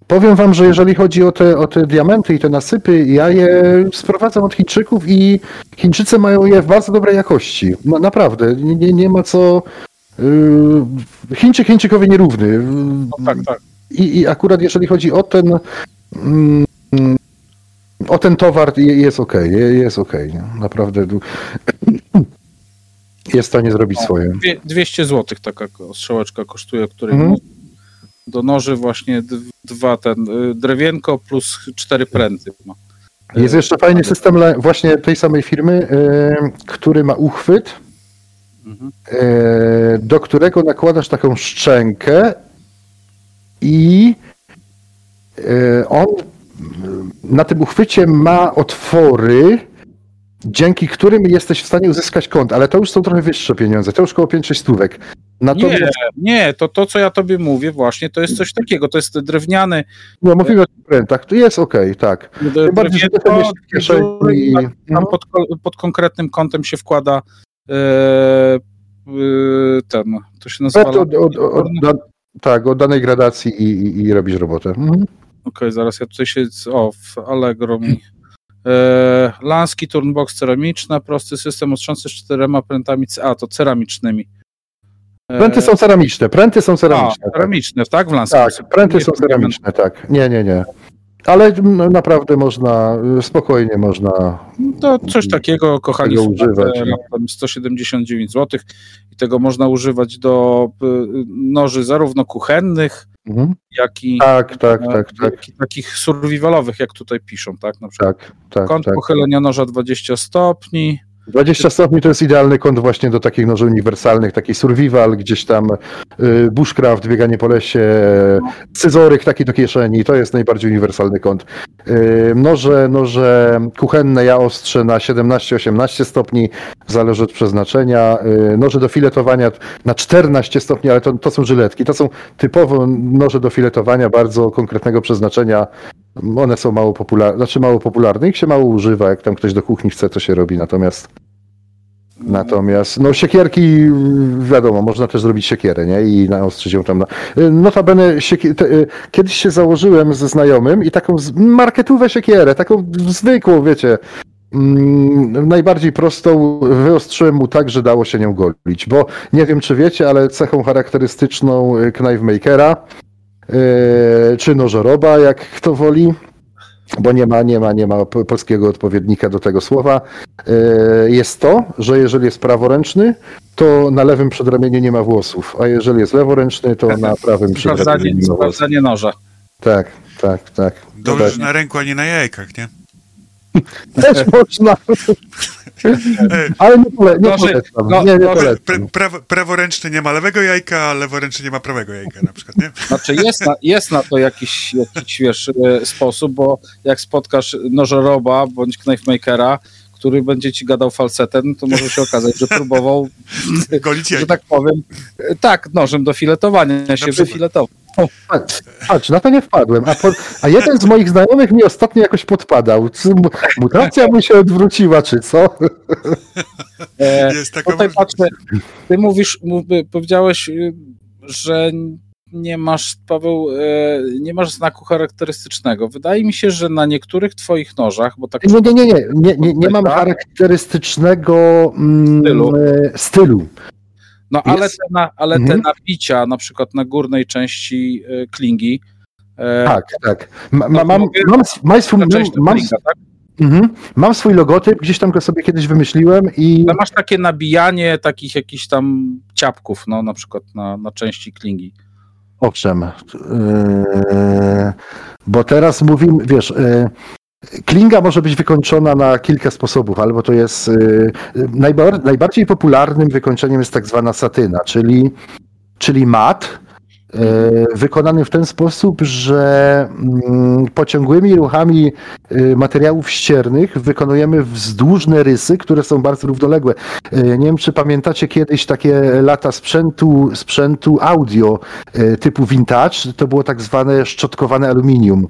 Powiem wam, że jeżeli chodzi o te, o te diamenty i te nasypy, ja je sprowadzam od Chińczyków i Chińczycy mają je w bardzo dobrej jakości. No, naprawdę, nie, nie ma co... Yy, Chińczyk Chińczykowi nierówny. no tak, tak. I, I akurat jeżeli chodzi o ten mm, o ten towar je- jest ok, jest ok. Naprawdę tu- jest w stanie zrobić swoje. Dwie- 200 zł taka ostrzałeczka kosztuje, której Mhm. do noży właśnie dwa ten y, drewienko plus cztery pręty. ma. Jest jeszcze fajny system właśnie tej samej firmy, e, który ma uchwyt, Mhm. e, do którego nakładasz taką szczękę i e, on na tym uchwycie ma otwory, dzięki którym jesteś w stanie uzyskać kąt, ale to już są trochę wyższe pieniądze, to już koło 5-6 stówek. Natomiast, Nie, nie, to to, co ja tobie mówię właśnie, to jest coś takiego, to jest drewniany no, mówimy o prętach, to jest ok, tak. Tym bardziej, że to tam, no. pod, pod konkretnym kątem się wkłada ten, to się nazywa... Od, od, od, od, tak, od danej gradacji i, i, i robisz robotę. Mhm. Okej, zaraz ja tutaj się. O, w Allegro mi. E, Lanski turnbox ceramiczna, prosty system ostrząsy z czterema prętami. c- A, to ceramicznymi. E, Pręty są ceramiczne, pręty są a, ceramiczne. tak. ceramiczne, tak? W Lanskim. Tak, pręty Nie są ceramiczne, tak. Nie, nie, nie. Ale naprawdę można, y, spokojnie można. To coś takiego, kochani, używać. raptem 179 zł i tego można używać do y, noży zarówno kuchennych, Mhm. jak i, Tak, tak, e, tak, tak, i takich survivalowych, jak tutaj piszą, tak? Na przykład tak, tak, kąt tak. pochylenia noża 20 stopni, 20 stopni to jest idealny kąt właśnie do takich noży uniwersalnych, taki survival, gdzieś tam y, bushcraft, bieganie po lesie, scyzoryk taki do kieszeni, to jest najbardziej uniwersalny kąt. Y, noże, noże kuchenne ja ostrzę na 17-18 stopni, zależy od przeznaczenia. Y, noże do filetowania na 14 stopni, ale to, to są żyletki, to są typowo noże do filetowania bardzo konkretnego przeznaczenia. One są mało popularne, znaczy mało popularne, ich się mało używa, jak tam ktoś do kuchni chce, to się robi, natomiast Natomiast, no siekierki, wiadomo, można też zrobić siekierę, nie? I naostrzyć ją tam na... Notabene, siekier... kiedyś się założyłem ze znajomym i taką marketówę siekierę, taką zwykłą, wiecie, mm, najbardziej prostą, wyostrzyłem mu tak, że dało się nią golić, bo nie wiem, czy wiecie, ale cechą charakterystyczną y, knife makera, czy nożoroba, jak kto woli, bo nie ma, nie ma, nie ma po- polskiego odpowiednika do tego słowa, e, jest to, że jeżeli jest praworęczny, to na lewym przedramieniu nie ma włosów, a jeżeli jest leworęczny, to na prawym przedramieniu nie ma włosów. sprawdzanie noża. Tak, tak, tak. Dobrze, Tak. że na ręku, a nie na jajkach, nie? Też można. Ale nie, pole, nie Noży- polecam. no- Nie, nie Pra, polecam. prawo, praworęczny nie ma lewego jajka, a leworęczny nie ma prawego jajka na przykład, nie? Znaczy jest na, jest na to jakiś, jakiś wiesz, e, sposób, bo jak spotkasz nożoroba bądź knifemakera, który będzie ci gadał falsetem, to może się okazać, że próbował, Golić że tak powiem, tak, nożem do filetowania się wyfiletował. Patrz, patrz, na to nie wpadłem. A, po, a jeden z moich znajomych mi ostatnio jakoś podpadał. Mutacja mu się odwróciła, czy co? E, Jest taka Tutaj patrzę, ty mówisz, mów, powiedziałeś, y, że nie masz, Paweł, e, nie masz znaku charakterystycznego. Wydaje mi się, że na niektórych twoich nożach, bo tak Nie, nie, nie, nie, nie, nie, nie mam charakterystycznego mm, Stylu. e, stylu. No ale, Jest- te, na, ale Mhm. te napicia, na przykład na górnej części e, klingi, Tak, tak. Ma, No, ma, mam, mówię- mam, sw- mam, swój, mam, tak? mhm, mam swój logotyp, gdzieś tam go sobie kiedyś wymyśliłem i Ale masz takie nabijanie takich jakichś tam ciapków, no na przykład na, na części klingi. Owszem, e, bo teraz mówimy, wiesz, e, klinga może być wykończona na kilka sposobów, albo to jest e, najbar, najbardziej popularnym wykończeniem jest tak zwana satyna, czyli, czyli mat, wykonany w ten sposób, że mm, pociągłymi ruchami e, materiałów ściernych wykonujemy wzdłużne rysy, które są bardzo równoległe. E, Nie wiem, czy pamiętacie kiedyś takie lata sprzętu, sprzętu audio e, typu vintage, to było tak zwane szczotkowane aluminium.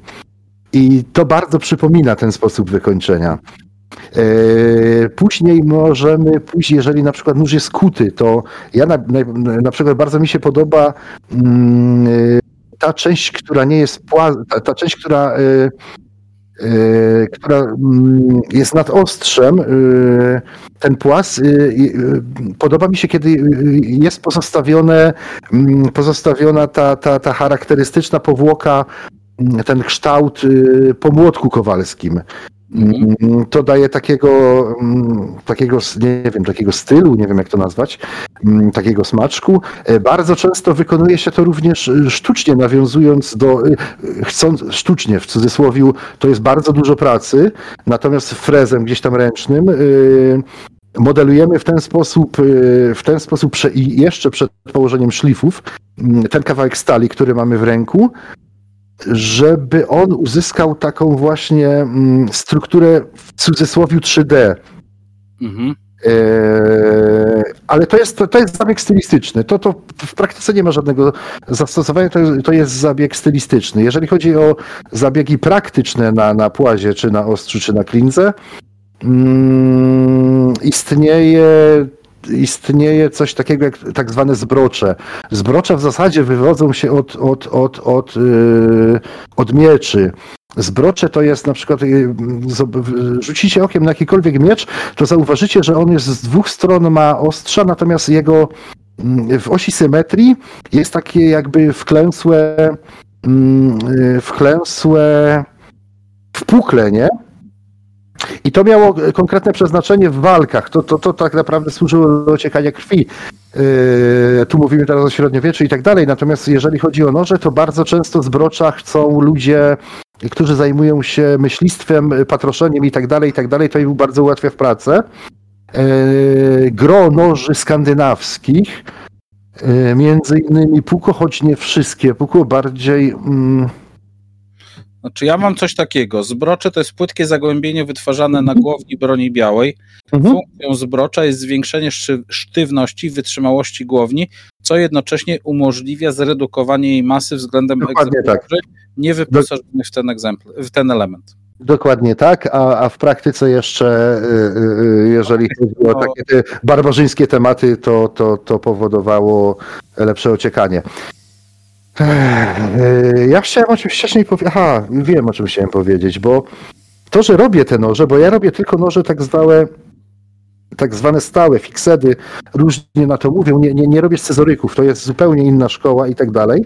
I to bardzo przypomina ten sposób wykończenia. E, Później możemy pójść, jeżeli na przykład nóż jest kuty, to ja na, na, na przykład bardzo mi się podoba mm, e, ta część, która nie jest pła, ta, ta część, która, e, która mm, jest nad ostrzem, ten płas, podoba mi się, kiedy jest pozostawione, mm, pozostawiona ta, ta, ta charakterystyczna powłoka, ten kształt po młotku kowalskim. Mhm. Mm, To daje takiego, mm, takiego, nie wiem, takiego stylu, nie wiem jak to nazwać, mm, takiego smaczku. E, Bardzo często wykonuje się to również e, sztucznie, nawiązując do, e, chcąc, sztucznie w cudzysłowie, to jest bardzo dużo pracy, natomiast frezem gdzieś tam ręcznym modelujemy w ten sposób, w ten sposób prze, jeszcze przed położeniem szlifów ten kawałek stali, który mamy w ręku, żeby on uzyskał taką właśnie mm, strukturę w cudzysłowie 3D. Mhm. Eee, ale to jest, to, to jest zabieg stylistyczny. To, to w praktyce nie ma żadnego zastosowania, to, jest- to jest zabieg stylistyczny. Jeżeli chodzi o zabiegi praktyczne na, na płazie, czy na ostrzu, czy na klinze, mm, istnieje, istnieje coś takiego jak tak zwane zbrocze. Zbrocze w zasadzie wywodzą się od, od, od, od, yy, od mieczy. Zbrocze to jest na przykład, w- rzucicie okiem na jakikolwiek miecz, to zauważycie, że on jest z dwóch stron ma ostrza, natomiast jego mm, w osi symetrii jest takie jakby wklęsłe, mm, yy, wklęsłe wpółklenie. I to miało konkretne przeznaczenie w walkach. To, to, to tak naprawdę służyło do ociekania krwi. Yy, tu mówimy teraz o średniowieczu i tak dalej. Natomiast jeżeli chodzi o noże, to bardzo często zbrocza chcą ludzie, którzy zajmują się myślistwem, patroszeniem i tak dalej, i tak dalej. To im bardzo ułatwia w pracę. Yy, gro noży skandynawskich, yy, między innymi Puko, choć nie wszystkie. Puko bardziej... Mm, Znaczy ja mam coś takiego. Zbrocze to jest płytkie zagłębienie wytwarzane na głowni broni białej. mhm. Funkcją zbrocza jest zwiększenie sztywności, wytrzymałości głowni, co jednocześnie umożliwia zredukowanie jej masy względem Dokładnie egzemplarzy niewyposażonych w ten, egzempl- w ten element. Dokładnie tak, a, a w praktyce jeszcze, y, y, y, jeżeli chodzi o takie barbarzyńskie tematy, to, to, to powodowało lepsze ociekanie. Y, Ja chciałem o czymś wcześniej powiedzieć. Aha, wiem o czym chciałem powiedzieć, bo to, że robię te noże, bo ja robię tylko noże tak zwane, tak zwane stałe, fiksedy, różnie na to mówią, nie, nie, nie robię scyzoryków, to jest zupełnie inna szkoła i tak dalej.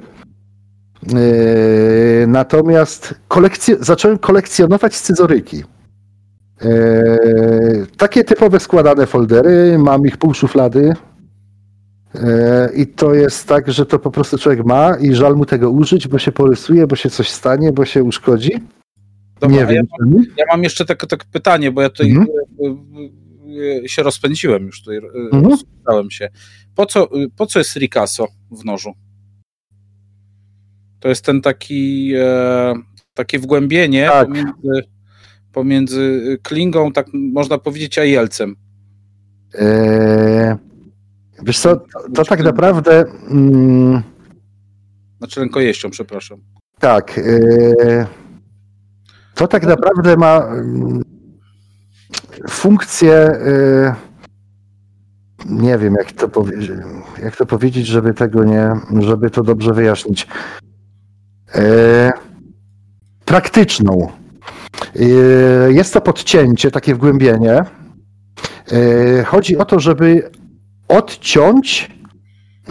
Natomiast kolekcje, zacząłem kolekcjonować scyzoryki. Takie typowe składane foldery, mam ich pół szuflady. Yy, I to jest tak, że to po prostu człowiek ma i żal mu tego użyć, bo się porysuje, bo się coś stanie, bo się uszkodzi. Dobra, nie a ja wiem. czemu. Ja mam jeszcze takie tak pytanie, bo ja tutaj Mhm. y, y, się rozpędziłem już tutaj, Mhm. się. Po co, po co jest Ricasso w nożu? To jest ten taki, e, takie wgłębienie Tak. pomiędzy, pomiędzy klingą, tak można powiedzieć, a jelcem. Yy, Wiesz co, to, to tak naprawdę mm, Znaczy rękojeścią, przepraszam. tak. yy, To tak naprawdę ma mm, funkcję. yy, Nie wiem, jak to powiedzieć, jak to powiedzieć, żeby tego nie, żeby to dobrze wyjaśnić. Yy, Praktyczną. Yy, Jest to podcięcie, takie wgłębienie. Yy, Chodzi o to, żeby odciąć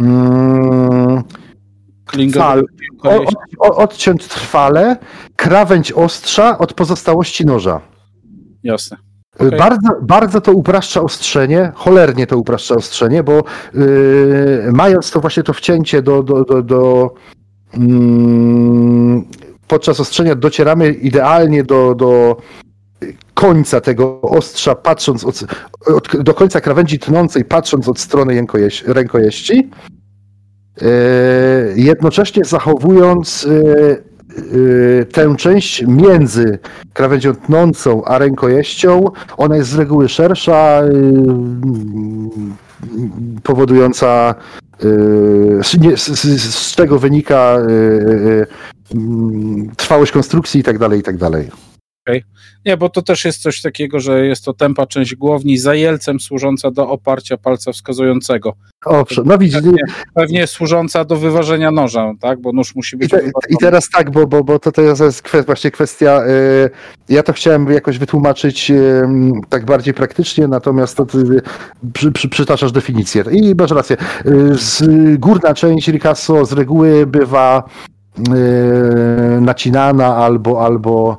mm, od, o, odciąć trwale krawędź ostrza od pozostałości noża. Jasne. Y, Okej. Bardzo, bardzo to upraszcza ostrzenie, cholernie to upraszcza ostrzenie, bo y, mając to właśnie to wcięcie do, do, do, do mm, podczas ostrzenia docieramy idealnie do, do końca tego ostrza, patrząc od, od, do końca krawędzi tnącej, patrząc od strony rękojeś, rękojeści, y, jednocześnie zachowując y, y, tę część między krawędzią tnącą a rękojeścią. Ona jest z reguły szersza, powodująca z, z, czego wynika trwałość konstrukcji i tak dalej, i tak dalej. Nie, bo to też jest coś takiego, że jest to tępa część głowni za jelcem służąca do oparcia palca wskazującego. Owszem, no widzisz, Pewnie, pewnie służąca do wyważenia noża, tak? Bo nóż musi I, być te, wyważony. I teraz tak, bo, bo, bo to, jest kwest, właśnie kwestia. Y, ja to chciałem jakoś wytłumaczyć y, tak bardziej praktycznie, natomiast to ty przy, przy, przytaczasz definicję. I masz rację. Y, z, górna część Ricasso z reguły bywa nacinana albo, albo,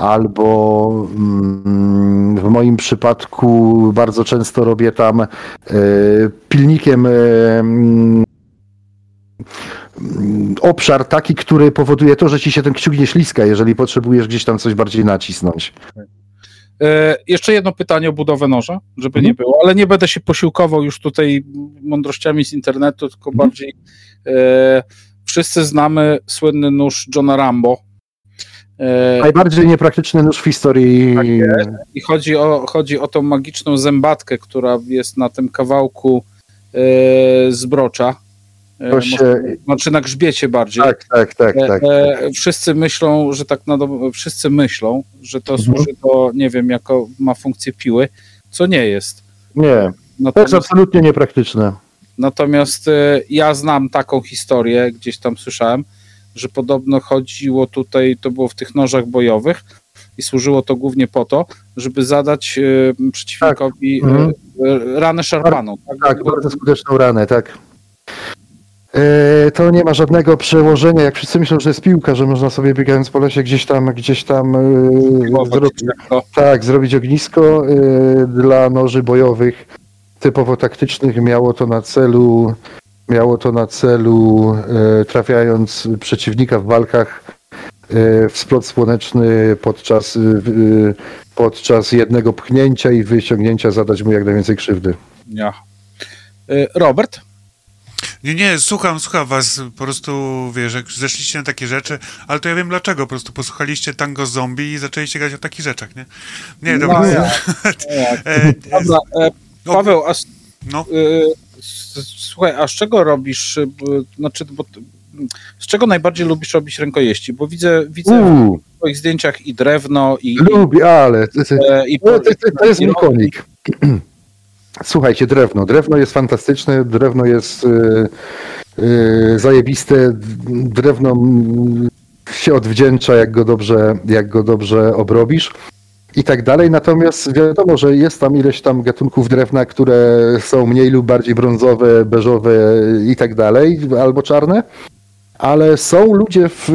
albo mm, w moim przypadku bardzo często robię tam y, pilnikiem y, mm, obszar taki, który powoduje to, że ci się ten kciuk nie śliska, jeżeli potrzebujesz gdzieś tam coś bardziej nacisnąć. E, jeszcze jedno pytanie o budowę noża, żeby Mhm. nie było, ale nie będę się posiłkował już tutaj mądrościami z internetu, tylko Mhm. bardziej e, wszyscy znamy słynny nóż Johna Rambo. E, Najbardziej niepraktyczny nóż w historii. Tak. I chodzi o, chodzi o tą magiczną zębatkę, która jest na tym kawałku e, zbrocza. E, To się- może- Znaczy na grzbiecie bardziej. Tak, tak, tak, E, tak. e, wszyscy myślą, że tak na wszyscy myślą, że to Mhm. służy do, nie wiem, jako ma funkcję piły, co nie jest. Nie, to jest Natomiast, absolutnie niepraktyczne. natomiast ja znam taką historię, gdzieś tam słyszałem, że podobno chodziło tutaj, to było w tych nożach bojowych i służyło to głównie po to, żeby zadać e, przeciwnikowi Tak. Mhm. e, e, ranę szarpaną. Tak, bardzo skuteczną ranę, tak. E, To nie ma żadnego przełożenia, jak wszyscy myślą, że jest piłka, że można sobie biegając po lesie gdzieś tam, gdzieś tam zrobić, To, tak, zrobić ognisko dla noży bojowych typowo taktycznych. Miało to na celu, miało to na celu e, trafiając przeciwnika w walkach e, w splot słoneczny podczas, e, podczas jednego pchnięcia i wyciągnięcia zadać mu jak najwięcej krzywdy. ja. Robert? Nie, nie, słucham, słucham was, po prostu, wiesz, jak zeszliście na takie rzeczy, ale to ja wiem dlaczego, po prostu posłuchaliście tango zombie i zaczęliście grać o takich rzeczach, nie? Nie, No, dobra. ja. Jak? E, Dobra, e, no, Paweł, a no, y, słuchaj, a z czego robisz, y, znaczy, bo z czego najbardziej lubisz robić rękojeści? Bo widzę, widzę Uuu, w twoich zdjęciach i drewno, i, lubię, ale to, to, i, i, to, to, to jest i- mój konik. Słuchajcie, drewno. Drewno jest fantastyczne, drewno jest y, y, zajebiste, drewno mm, się odwdzięcza, jak go dobrze, jak go dobrze obrobisz i tak dalej. Natomiast wiadomo, że jest tam ileś tam gatunków drewna, które są mniej lub bardziej brązowe, beżowe i tak dalej, albo czarne. Ale są ludzie w,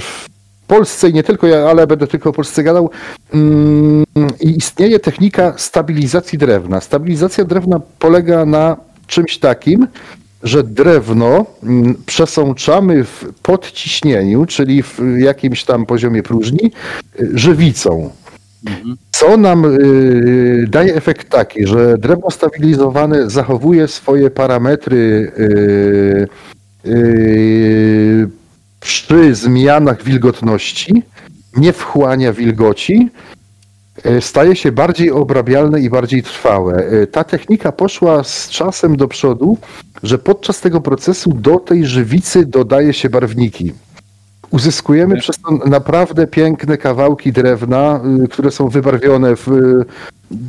w Polsce i nie tylko ja, ale będę tylko o Polsce gadał. Mm, istnieje technika stabilizacji drewna. Stabilizacja drewna polega na czymś takim, że drewno mm, przesączamy w podciśnieniu, czyli w jakimś tam poziomie próżni, y, żywicą. Co nam y, daje efekt taki, że drewno stabilizowane zachowuje swoje parametry y, y, przy zmianach wilgotności, nie wchłania wilgoci, staje się bardziej obrabialne i bardziej trwałe. Ta technika poszła z czasem do przodu, że podczas tego procesu do tej żywicy dodaje się barwniki. Uzyskujemy przez to naprawdę piękne kawałki drewna, y, które są wybarwione w. y,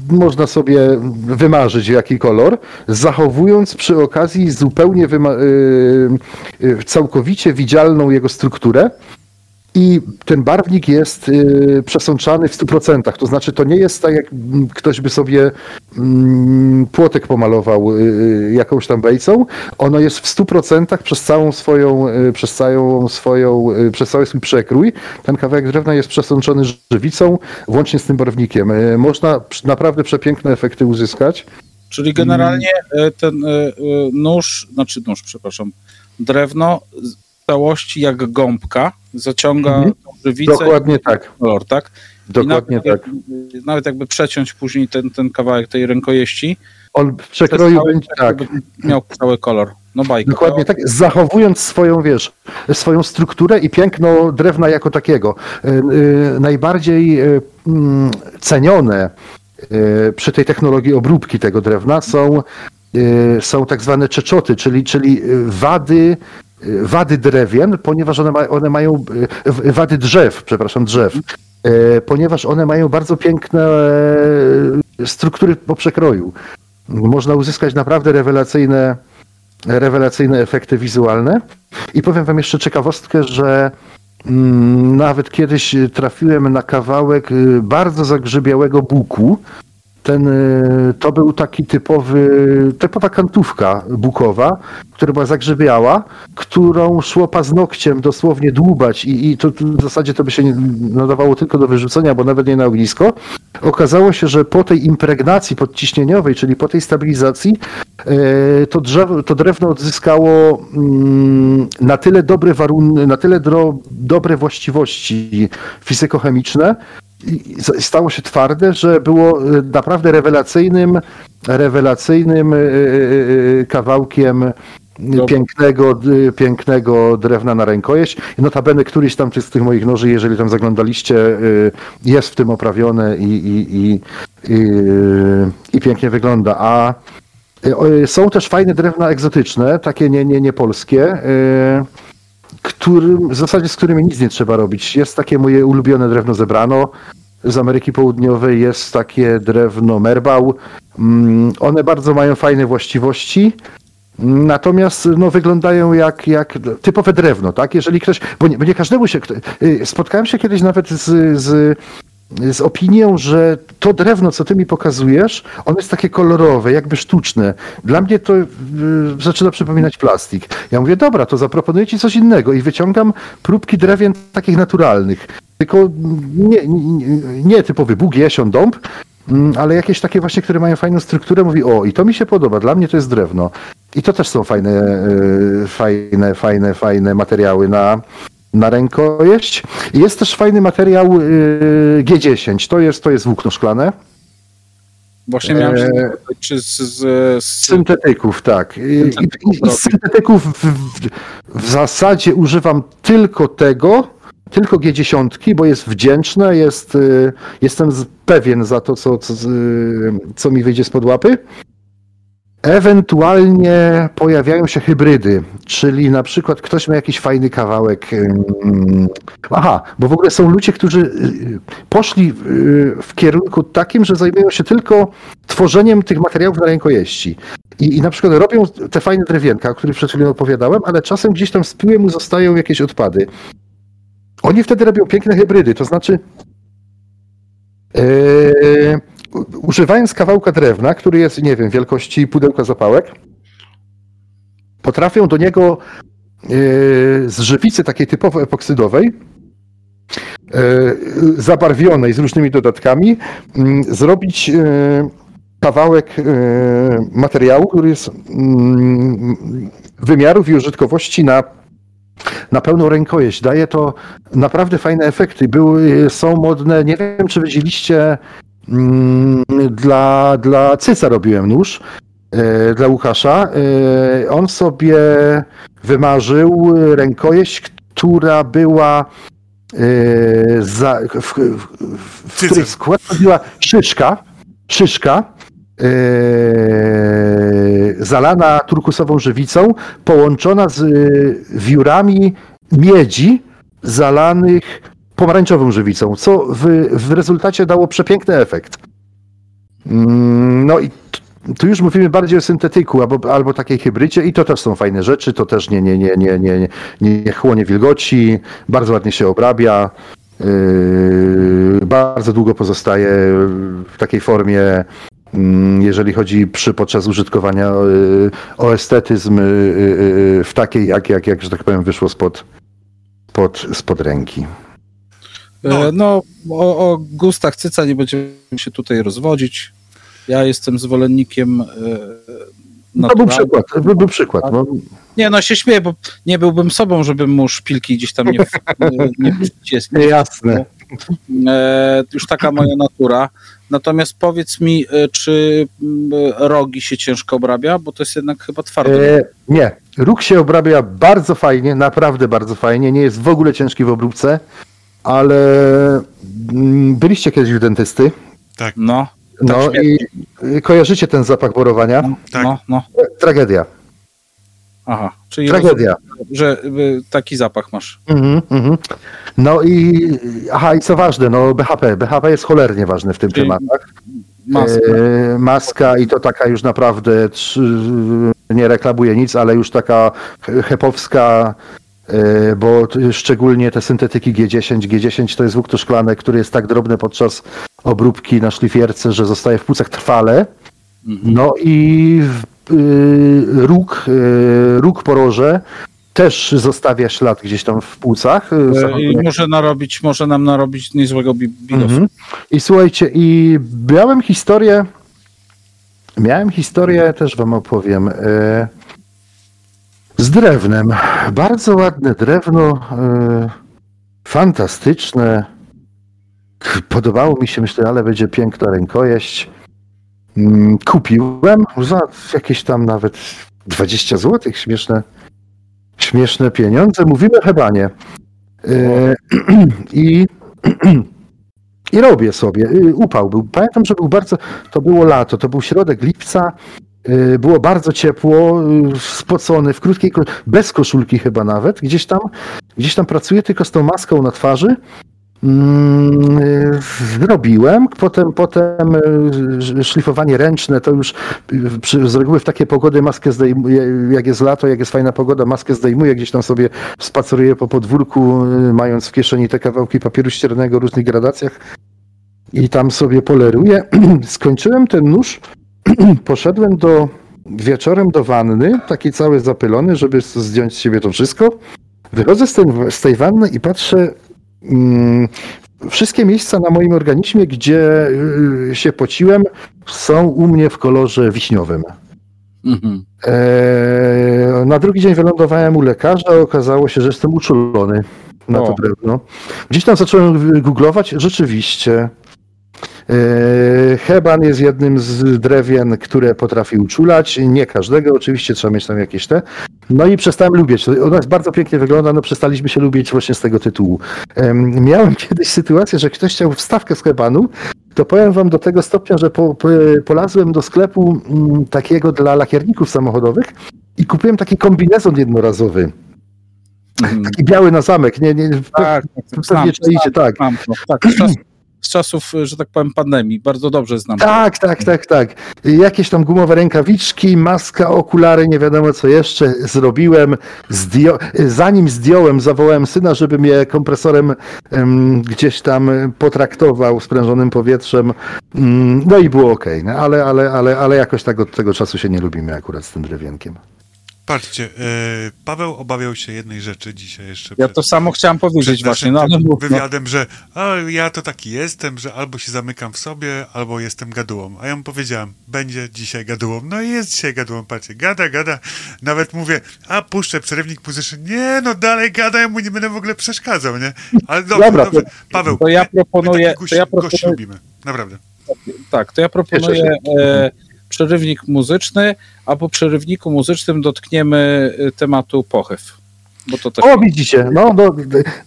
Można sobie wymarzyć jaki kolor, zachowując przy okazji zupełnie y, całkowicie widzialną jego strukturę. I ten barwnik jest y, przesączany w 100%. To znaczy, to nie jest tak, jak ktoś by sobie mm, płotek pomalował y, jakąś tam bejcą. Ono jest w 100% przez całą swoją, y, przez całą swoją, y, przez cały swój przekrój. Ten kawałek drewna jest przesączony żywicą, włącznie z tym barwnikiem. Y, Można naprawdę przepiękne efekty uzyskać. Czyli generalnie ten nóż, znaczy nóż, przepraszam, drewno w całości jak gąbka zaciąga Mhm. tą żywicę Dokładnie tak. kolor, tak? Dokładnie nawet, tak. jak- Nawet jakby przeciąć później ten, ten kawałek tej rękojeści, On w przekroju cały- będzie tak. miał cały kolor. No bajka. Dokładnie tak, zachowując swoją, wiesz, swoją strukturę i piękno drewna jako takiego. Y, y, Najbardziej y, mm, cenione przy tej technologii obróbki tego drewna są, są tak zwane czeczoty, czyli, czyli wady, wady drewien, ponieważ one, ma, one mają y, wady drzew, przepraszam, drzew, y, ponieważ one mają bardzo piękne struktury po przekroju. Można uzyskać naprawdę rewelacyjne, rewelacyjne efekty wizualne. I powiem wam jeszcze ciekawostkę, że mm, nawet kiedyś trafiłem na kawałek y, bardzo zagrzybiałego buku. Ten, y, to był taki typowy, typowa kantówka bukowa, która była zagrzybiała, którą szło paznokciem dosłownie dłubać i, i to, to w zasadzie to by się nadawało tylko do wyrzucenia, bo nawet nie na ognisko. Okazało się, że po tej impregnacji podciśnieniowej, czyli po tej stabilizacji, e, to, drzewo, to drewno odzyskało mm, na tyle dobre warunki, na tyle dobre właściwości fizykochemiczne, stało się twarde, że było e, naprawdę rewelacyjnym, rewelacyjnym e, e, kawałkiem pięknego, pięknego drewna na rękojeść. Notabene któryś tam z tych moich noży, jeżeli tam zaglądaliście, y, jest w tym oprawione i, i, i, i, i pięknie wygląda. A y, są też fajne drewna egzotyczne, takie nie, nie, nie polskie, y, którym, w zasadzie z którymi nic nie trzeba robić. Jest takie moje ulubione drewno zebrano z Ameryki Południowej, jest takie drewno merbał. Mm, One bardzo mają fajne właściwości. Natomiast no, wyglądają jak, jak typowe drewno, tak? Jeżeli ktoś, bo nie, bo nie każdemu się. y, Spotkałem się kiedyś nawet z, z, z opinią, że to drewno, co ty mi pokazujesz, ono jest takie kolorowe, jakby sztuczne. Dla mnie to y, zaczyna przypominać plastik. Ja mówię, dobra, to zaproponuję ci coś innego i wyciągam próbki drewien takich naturalnych. Tylko nie, nie, nie typowy Bóg, jesion, dąb, Mm, ale jakieś takie właśnie, które mają fajną strukturę, mówi, o, i to mi się podoba, dla mnie to jest drewno. I to też są fajne, y, fajne, fajne, fajne materiały na, na rękojeść. I Jest też fajny materiał y, G10, to jest, to jest włókno szklane. Właśnie miałem się Eee, zapytać, czy z, z, z Syntetyków, tak. I, i, Syntetyków i z syntetyków w, w, w zasadzie używam tylko tego, tylko G10, bo jest wdzięczne, jest, y, jestem pewien za to, co, co, co mi wyjdzie spod łapy. Ewentualnie pojawiają się hybrydy, czyli na przykład ktoś ma jakiś fajny kawałek. Aha, bo w ogóle są ludzie, którzy y, poszli y, w kierunku takim, że zajmują się tylko tworzeniem tych materiałów na rękojeści. I, I na przykład robią te fajne drewienka, o których przed chwilą opowiadałem, ale czasem gdzieś tam z tyłu mu zostają jakieś odpady. Oni wtedy robią piękne hybrydy, to znaczy Yy, używając kawałka drewna, który jest, nie wiem, wielkości pudełka zapałek, potrafią do niego yy, z żywicy takiej typowo epoksydowej, yy, zabarwionej z różnymi dodatkami, mm, zrobić yy, kawałek materiału, który jest mm, wymiarów i użytkowości na na pełną rękojeść. Daje to naprawdę fajne efekty. Były, są modne, nie wiem czy widzieliście, dla, dla Cyca robiłem nóż, e, dla Łukasza. E, on sobie wymarzył rękojeść, która była e, za, w, w, w której skład była szyszka, szyszka, zalana turkusową żywicą, połączona z wiórami miedzi zalanych pomarańczową żywicą, co w, w rezultacie dało przepiękny efekt. Mm, No i tu już mówimy bardziej o syntetyku albo, albo takiej hybrydzie i to też są fajne rzeczy, to też nie, nie, nie, nie, nie, nie, nie chłonie wilgoci, bardzo ładnie się obrabia, yy, bardzo długo pozostaje w takiej formie, mm, jeżeli chodzi przy, podczas użytkowania yy, o estetyzm yy, yy, w takiej, jak, jak, jak, że tak powiem, wyszło spod, spod, spod ręki. No. E, No, o, o gustach cyca nie będziemy się tutaj rozwodzić. Ja jestem zwolennikiem. e, No był naturalnych. przykład, był, był przykład. No, Nie, no się śmieję, bo nie byłbym sobą, żebym mu szpilki gdzieś tam nie, nie jasne. E, już taka moja natura. Natomiast powiedz mi, e, czy rogi się ciężko obrabia, bo to jest jednak chyba twarde. E, nie, róg się obrabia bardzo fajnie, naprawdę bardzo fajnie. Nie jest w ogóle ciężki w obróbce, ale mm, byliście kiedyś u dentysty. No, No Tak i y, kojarzycie ten zapach borowania? Tak. no, no. Tragedia. Aha, czyli Tragedia. rozumiem, że y, taki zapach masz. Mhm, mhm. No i aha, i co ważne, no BHP. BHP jest cholernie ważny w tym Czyli tematach. Maska. E, maska i to taka już naprawdę nie reklamuje nic, ale już taka he- hepowska, bo t- szczególnie te syntetyki G10. G10 to jest włókno szklane, który jest tak drobny podczas obróbki na szlifierce, że zostaje w płucach trwale. No i y, róg, y, róg poroże też zostawia ślad gdzieś tam w płucach. y, E, I może narobić, może nam narobić niezłego bi- bilosu. Mhm. I słuchajcie, i miałem historię, miałem historię, też wam opowiem, e, z drewnem. Bardzo ładne drewno, e, fantastyczne. Podobało mi się, myślę, ale będzie piękna rękojeść. Mm, Kupiłem za jakieś tam nawet 20 zł, śmieszne, śmieszne pieniądze. Mówimy hebanie. E, I i robię sobie. Y, Upał był. Pamiętam, że był bardzo. To było lato, to był środek lipca. Y, Było bardzo ciepło, y, spocony, w krótkiej, bez koszulki chyba nawet. Gdzieś tam, gdzieś tam pracuję tylko z tą maską na twarzy. Mm, y, Zrobiłem, potem, potem szlifowanie ręczne, to już z reguły w takie pogody maskę zdejmuję, jak jest lato, jak jest fajna pogoda, maskę zdejmuję, gdzieś tam sobie spaceruję po podwórku, mając w kieszeni te kawałki papieru ściernego w różnych gradacjach i tam sobie poleruję. Skończyłem ten nóż, poszedłem do wieczorem do wanny, taki cały zapylony, żeby zdjąć z siebie to wszystko. Wychodzę z, ten, z tej wanny i patrzę, mm, wszystkie miejsca na moim organizmie, gdzie y, się pociłem, są u mnie w kolorze wiśniowym. Mhm. Eee, na drugi dzień wylądowałem u lekarza, okazało się, że jestem uczulony na to O. drewno. Gdzieś tam zacząłem googlować, rzeczywiście. Eee, Heban jest jednym z drewien, które potrafi uczulać. Nie każdego, oczywiście trzeba mieć tam jakieś te. No i przestałem lubić. Ona bardzo pięknie wygląda, no przestaliśmy się lubić właśnie z tego tytułu. Em, Miałem kiedyś sytuację, że ktoś chciał wstawkę z hebanu to powiem wam do tego stopnia, że po, po, polazłem do sklepu mm, takiego dla lakierników samochodowych i kupiłem taki kombinezon jednorazowy. Mhm. Taki biały na zamek. Nie, nie, Tak, pewnie czaicie, tak. znam to. Tak, z czasów, czasów, że tak powiem, pandemii. Bardzo dobrze znam. to. Tak, tak, tak, tak. Jakieś tam gumowe rękawiczki, maska, okulary, nie wiadomo co jeszcze zrobiłem. Zdio zanim zdjąłem, zawołałem syna, żeby mnie kompresorem em, gdzieś tam potraktował sprężonym powietrzem. Mm, no i było ok, no, ale, ale, ale, ale jakoś tak od tego czasu się nie lubimy akurat z tym drewienkiem. Patrzcie, e, Paweł obawiał się jednej rzeczy dzisiaj jeszcze. Ja przed- to samo chciałem powiedzieć właśnie, no ale no. wywiadem, że a, ja to taki jestem, że albo się zamykam w sobie, albo jestem gadułą. A ja mu powiedziałem, będzie dzisiaj gadułą. No i jest dzisiaj gadułą, patrzcie, gada, gada. Nawet mówię, a puszczę przerywnik muzyczny. Nie, no dalej gada, ja mu nie będę w ogóle przeszkadzał, nie? Ale dobrze, Dobra, dobrze. Paweł, to ja my- my proponuję- takich gości, to ja gości proponuję- lubimy. Naprawdę. Tak, to ja proponuję e, przerywnik muzyczny, a po przerywniku muzycznym dotkniemy e, tematu to też. O, widzicie, no, no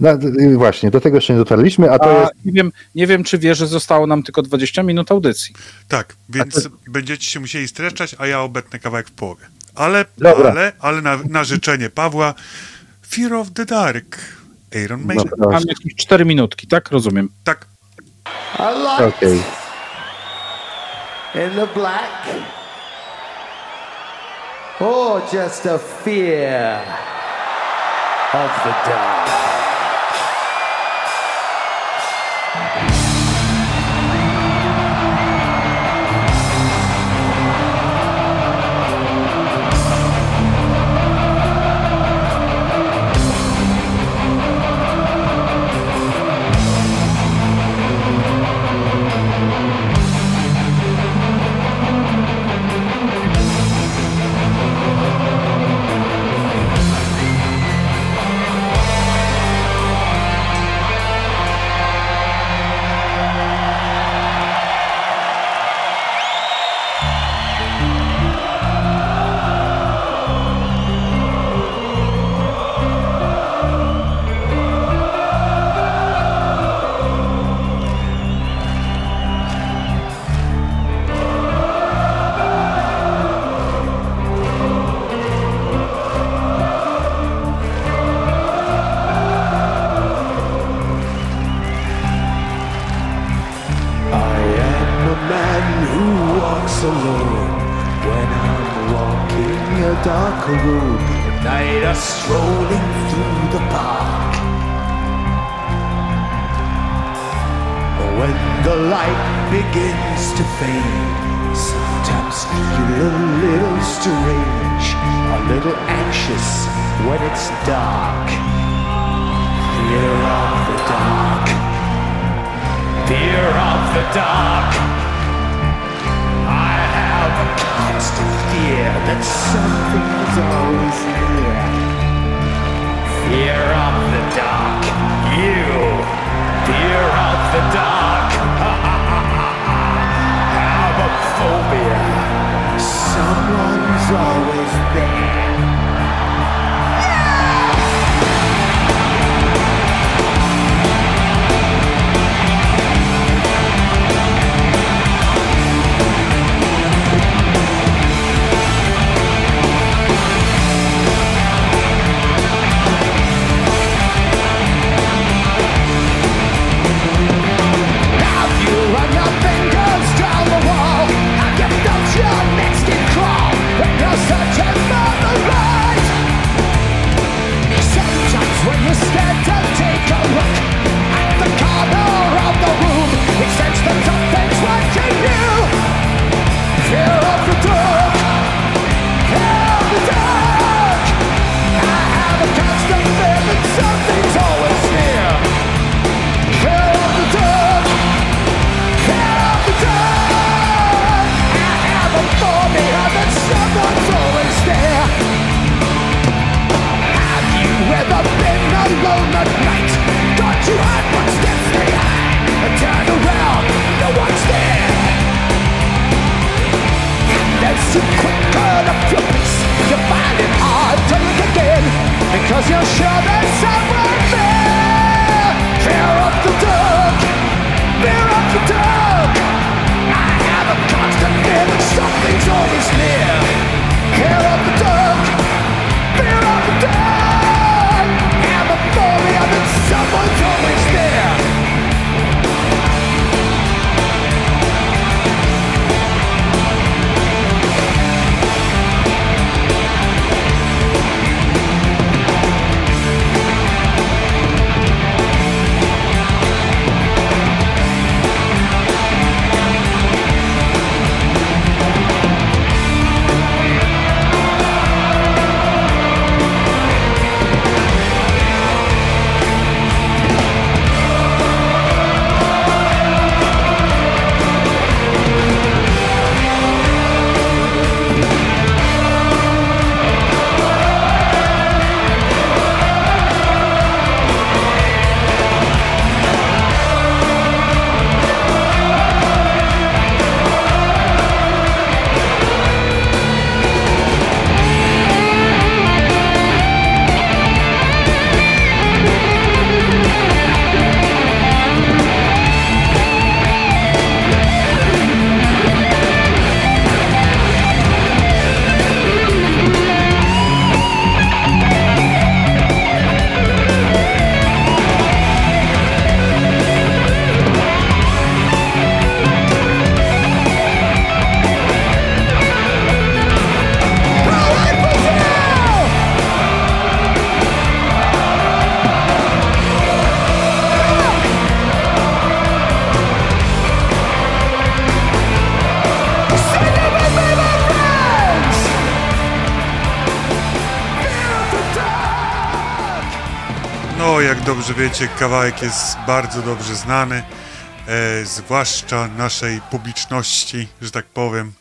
na, właśnie, do tego jeszcze nie dotarliśmy, a to A jest nie, wiem, nie wiem, czy wie, że zostało nam tylko 20 minut audycji. Tak, więc będziecie się musieli streszczać, a ja obetnę kawałek w połowie. Ale, Dobra. ale, ale na, na życzenie Pawła Fear of the Dark. Iron no, Maiden. Mam proszę. jakieś 4 minutki, tak? Rozumiem. Tak. I like Okej. In the black. Or just a fear of the dark. Dobrze wiecie, kawałek jest bardzo dobrze znany, e, zwłaszcza naszej publiczności, że tak powiem, e,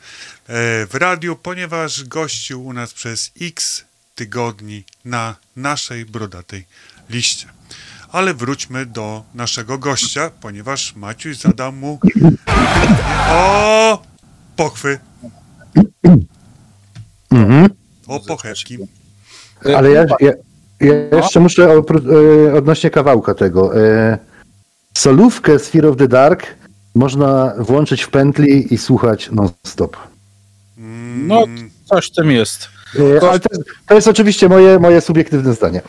w radiu, ponieważ gościł u nas przez x tygodni na naszej brodatej liście. Ale wróćmy do naszego gościa, ponieważ Maciuś zadał mu o pochwy, Mhm. o pochewki. Ale ja, ja, ja jeszcze muszę opró- e, odnośnie kawałka tego. E, solówkę z Fear of the Dark można włączyć w pętli i słuchać non-stop. No, coś w tym jest. E, ale to, jest- to jest oczywiście moje, moje subiektywne zdanie.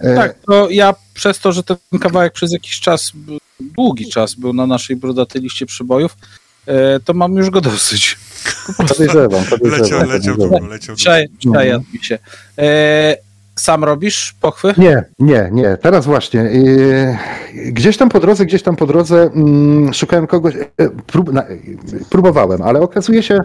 E, tak, to ja przez to, że ten kawałek przez jakiś czas, długi czas był na naszej brodatej liście przybojów, to mam już go dosyć. Podejrzewam, podejrzewam. Leciał, leciał leciał czaj, mi się. E, sam robisz pochwy? Nie, nie, nie. Teraz właśnie. Yy, gdzieś tam po drodze, gdzieś tam po drodze mm, szukałem kogoś, e, prób, na, próbowałem, ale okazuje się,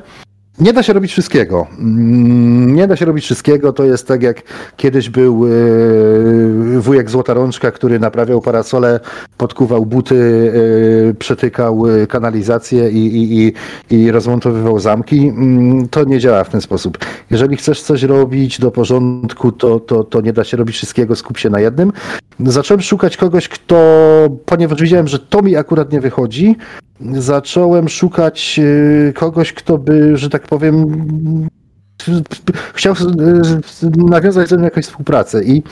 nie da się robić wszystkiego. Mm, Nie da się robić wszystkiego. To jest tak jak kiedyś był yy, wujek Złota Rączka, który naprawiał parasole, podkuwał buty, yy, przetykał yy, kanalizację i, i, i, i rozmontowywał zamki. Mm, To nie działa w ten sposób. Jeżeli chcesz coś robić do porządku, to, to, to nie da się robić wszystkiego, skup się na jednym. Zacząłem szukać kogoś, kto, ponieważ widziałem, że to mi akurat nie wychodzi, zacząłem szukać kogoś, kto by, że tak powiem, chciał yy, nawiązać ze mną jakąś współpracę i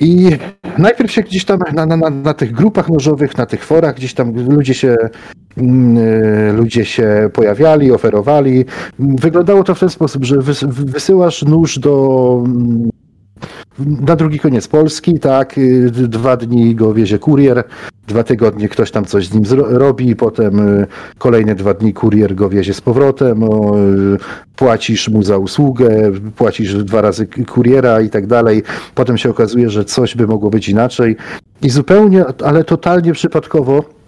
i najpierw się gdzieś tam na, na, na, tych grupach nożowych, na tych forach, gdzieś tam ludzie się, mm, y, ludzie się pojawiali, oferowali. Wyglądało to w ten sposób, że wys, wysyłasz nóż do mm, na drugi koniec Polski, tak, y, dwa dni go wiezie kurier, dwa tygodnie ktoś tam coś z nim robi, potem y, kolejne dwa dni kurier go wiezie z powrotem, y, płacisz mu za usługę, płacisz dwa razy kuriera i tak dalej. Potem się okazuje, że coś by mogło być inaczej i zupełnie, ale totalnie przypadkowo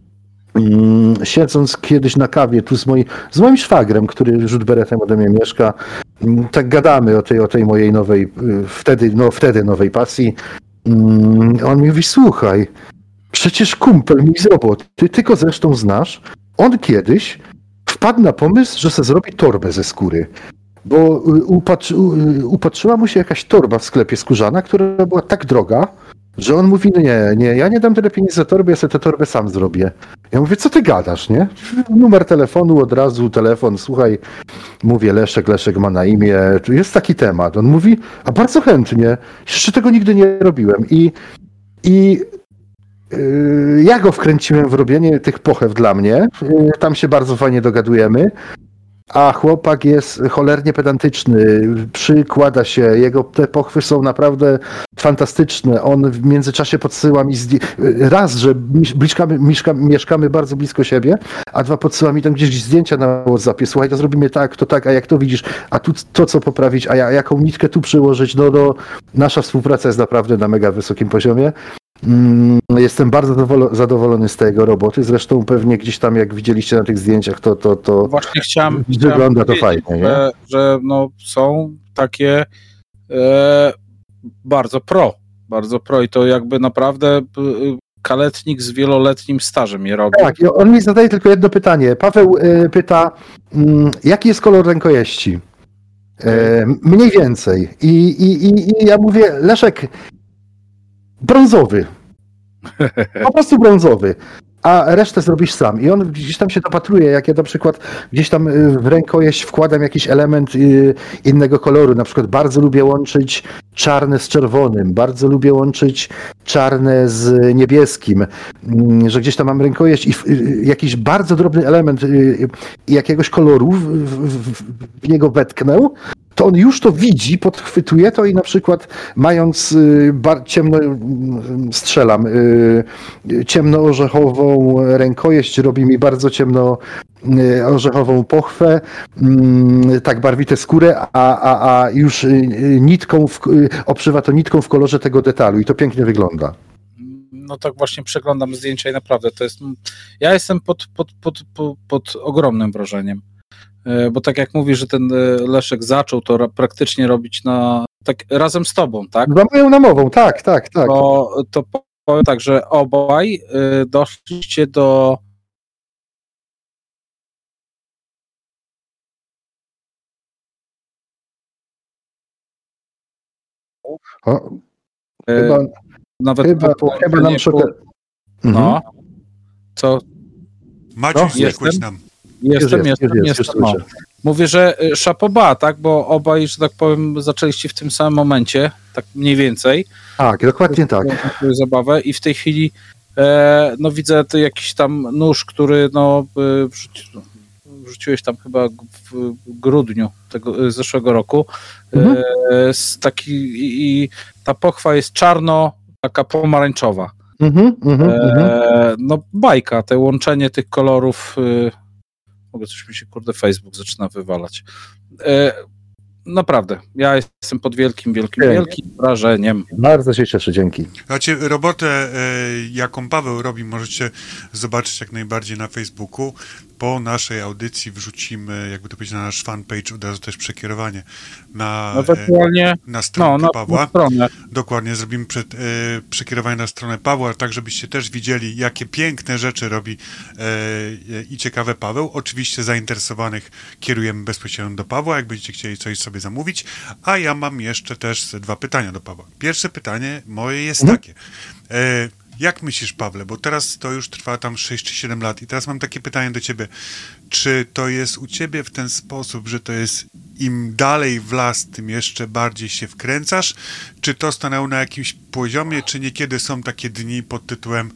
siedząc kiedyś na kawie tu z, moi, z moim szwagrem, który rzut beretem ode mnie mieszka, mm, tak gadamy o tej, o tej mojej nowej, y, wtedy, no, wtedy nowej pasji. Mm, On mi mówi, słuchaj, przecież kumpel mój z roboty, ty go zresztą znasz, on kiedyś wpadł na pomysł, że se zrobi torbę ze skóry. Bo y, upatrzy, upatrzyła mu się jakaś torba w sklepie skórzana, która była tak droga, że on mówi, nie, nie, ja nie dam tyle pieniędzy za torbę, ja sobie tę torbę sam zrobię. Ja mówię, co ty gadasz, nie? Numer telefonu od razu, telefon, słuchaj, mówię, Leszek, Leszek ma na imię, jest taki temat. On mówi, a bardzo chętnie, jeszcze tego nigdy nie robiłem. I, i yy, ja go wkręciłem w robienie tych pochew dla mnie, yy, tam się bardzo fajnie dogadujemy. A chłopak jest cholernie pedantyczny, przykłada się, jego te pochwy są naprawdę fantastyczne. On w międzyczasie podsyła mi raz, że mieszka, mieszkamy bardzo blisko siebie, a dwa podsyła mi tam gdzieś zdjęcia na WhatsAppie. Słuchaj, to zrobimy tak, to tak, a jak to widzisz, a tu to co poprawić, a ja, jaką nitkę tu przyłożyć. No, no, nasza współpraca jest naprawdę na mega wysokim poziomie. Mm, Jestem bardzo zadowolo- zadowolony z tej jego roboty. Zresztą pewnie gdzieś tam, jak widzieliście na tych zdjęciach, to, to, to Właśnie chciałem. Wygląda to chciałem powiedzieć, fajnie, nie? Że, że no, są takie e, bardzo pro. Bardzo pro i to jakby naprawdę y, kaletnik z wieloletnim stażem je robi. Tak, on mi zadaje tylko jedno pytanie. Paweł y, pyta, mm, jaki jest kolor rękojeści? E, mniej więcej. I, i, i, I ja mówię, Leszek, brązowy. Po prostu brązowy. A resztę zrobisz sam. I on gdzieś tam się dopatruje, jak ja na przykład gdzieś tam y, w rękojeść wkładam jakiś element y, innego koloru. Na przykład bardzo lubię łączyć czarne z czerwonym, bardzo lubię łączyć czarne z niebieskim, Mm, że gdzieś tam mam rękojeść i y, jakiś bardzo drobny element jakiegoś koloru w niego wetknę, to on już to widzi, podchwytuje to i na przykład mając y, ciemno, mm, strzelam, y, y, ciemno-orzechową rękojeść robi mi bardzo ciemno y, orzechową pochwę, mm, tak barwite skórę, a, a, a już y, y, nitką, w, y, obszywa to nitką w kolorze tego detalu i to pięknie wygląda. No tak właśnie przeglądam zdjęcia i naprawdę to jest. Ja jestem pod, pod, pod, pod, pod ogromnym wrażeniem. E, Bo tak jak mówi, że ten e, Leszek zaczął to ra- praktycznie robić na tak razem z tobą, tak? Za moją namową, tak, tak, tak. To, to powiem tak, że obaj y, doszliście do O, chyba, nawet chyba, po chyba nam szoka... Mhm. No. Co? Maciuś, No, nam. Jestem, jest, jestem, jest, jestem. no. słyszę. Mówię, że y, szapoba, tak? Bo obaj, że tak powiem, zaczęliście w tym samym momencie, tak mniej więcej. Tak, dokładnie tak. Zabawę i w tej chwili e, no widzę to jakiś tam nóż, który no y, wrzuci, wrzuciłeś tam chyba w grudniu tego y, zeszłego roku. Mhm. E, z taki, i, i ta pochwa jest czarno, taka pomarańczowa. Mhm, mhm, mhm. E, no bajka, te łączenie tych kolorów. Mogę coś mi się, kurde, Facebook zaczyna wywalać. Naprawdę, ja jestem pod wielkim, wielkim, wielkim wrażeniem. Bardzo się cieszę, dzięki. Znaczy, robotę, e, jaką Paweł robi, możecie zobaczyć jak najbardziej na Facebooku. Po naszej audycji wrzucimy, jakby to powiedzieć, na nasz fanpage od razu też przekierowanie na, No, e, Ewentualnie, na no, stronę na, Pawła. na stronę. Dokładnie, zrobimy przed, e, przekierowanie na stronę Pawła, tak żebyście też widzieli, jakie piękne rzeczy robi e, e, i ciekawe Paweł. Oczywiście zainteresowanych kierujemy bezpośrednio do Pawła, jak będziecie chcieli coś sobie zamówić. A ja mam jeszcze też dwa pytania do Pawła. Pierwsze pytanie moje jest Mhm. takie. E, jak myślisz, Pawle, bo teraz to już trwa tam 6 czy 7 lat i teraz mam takie pytanie do ciebie. Czy to jest u ciebie w ten sposób, że to jest im dalej w las, tym jeszcze bardziej się wkręcasz? Czy to stanęło na jakimś poziomie, czy niekiedy są takie dni pod tytułem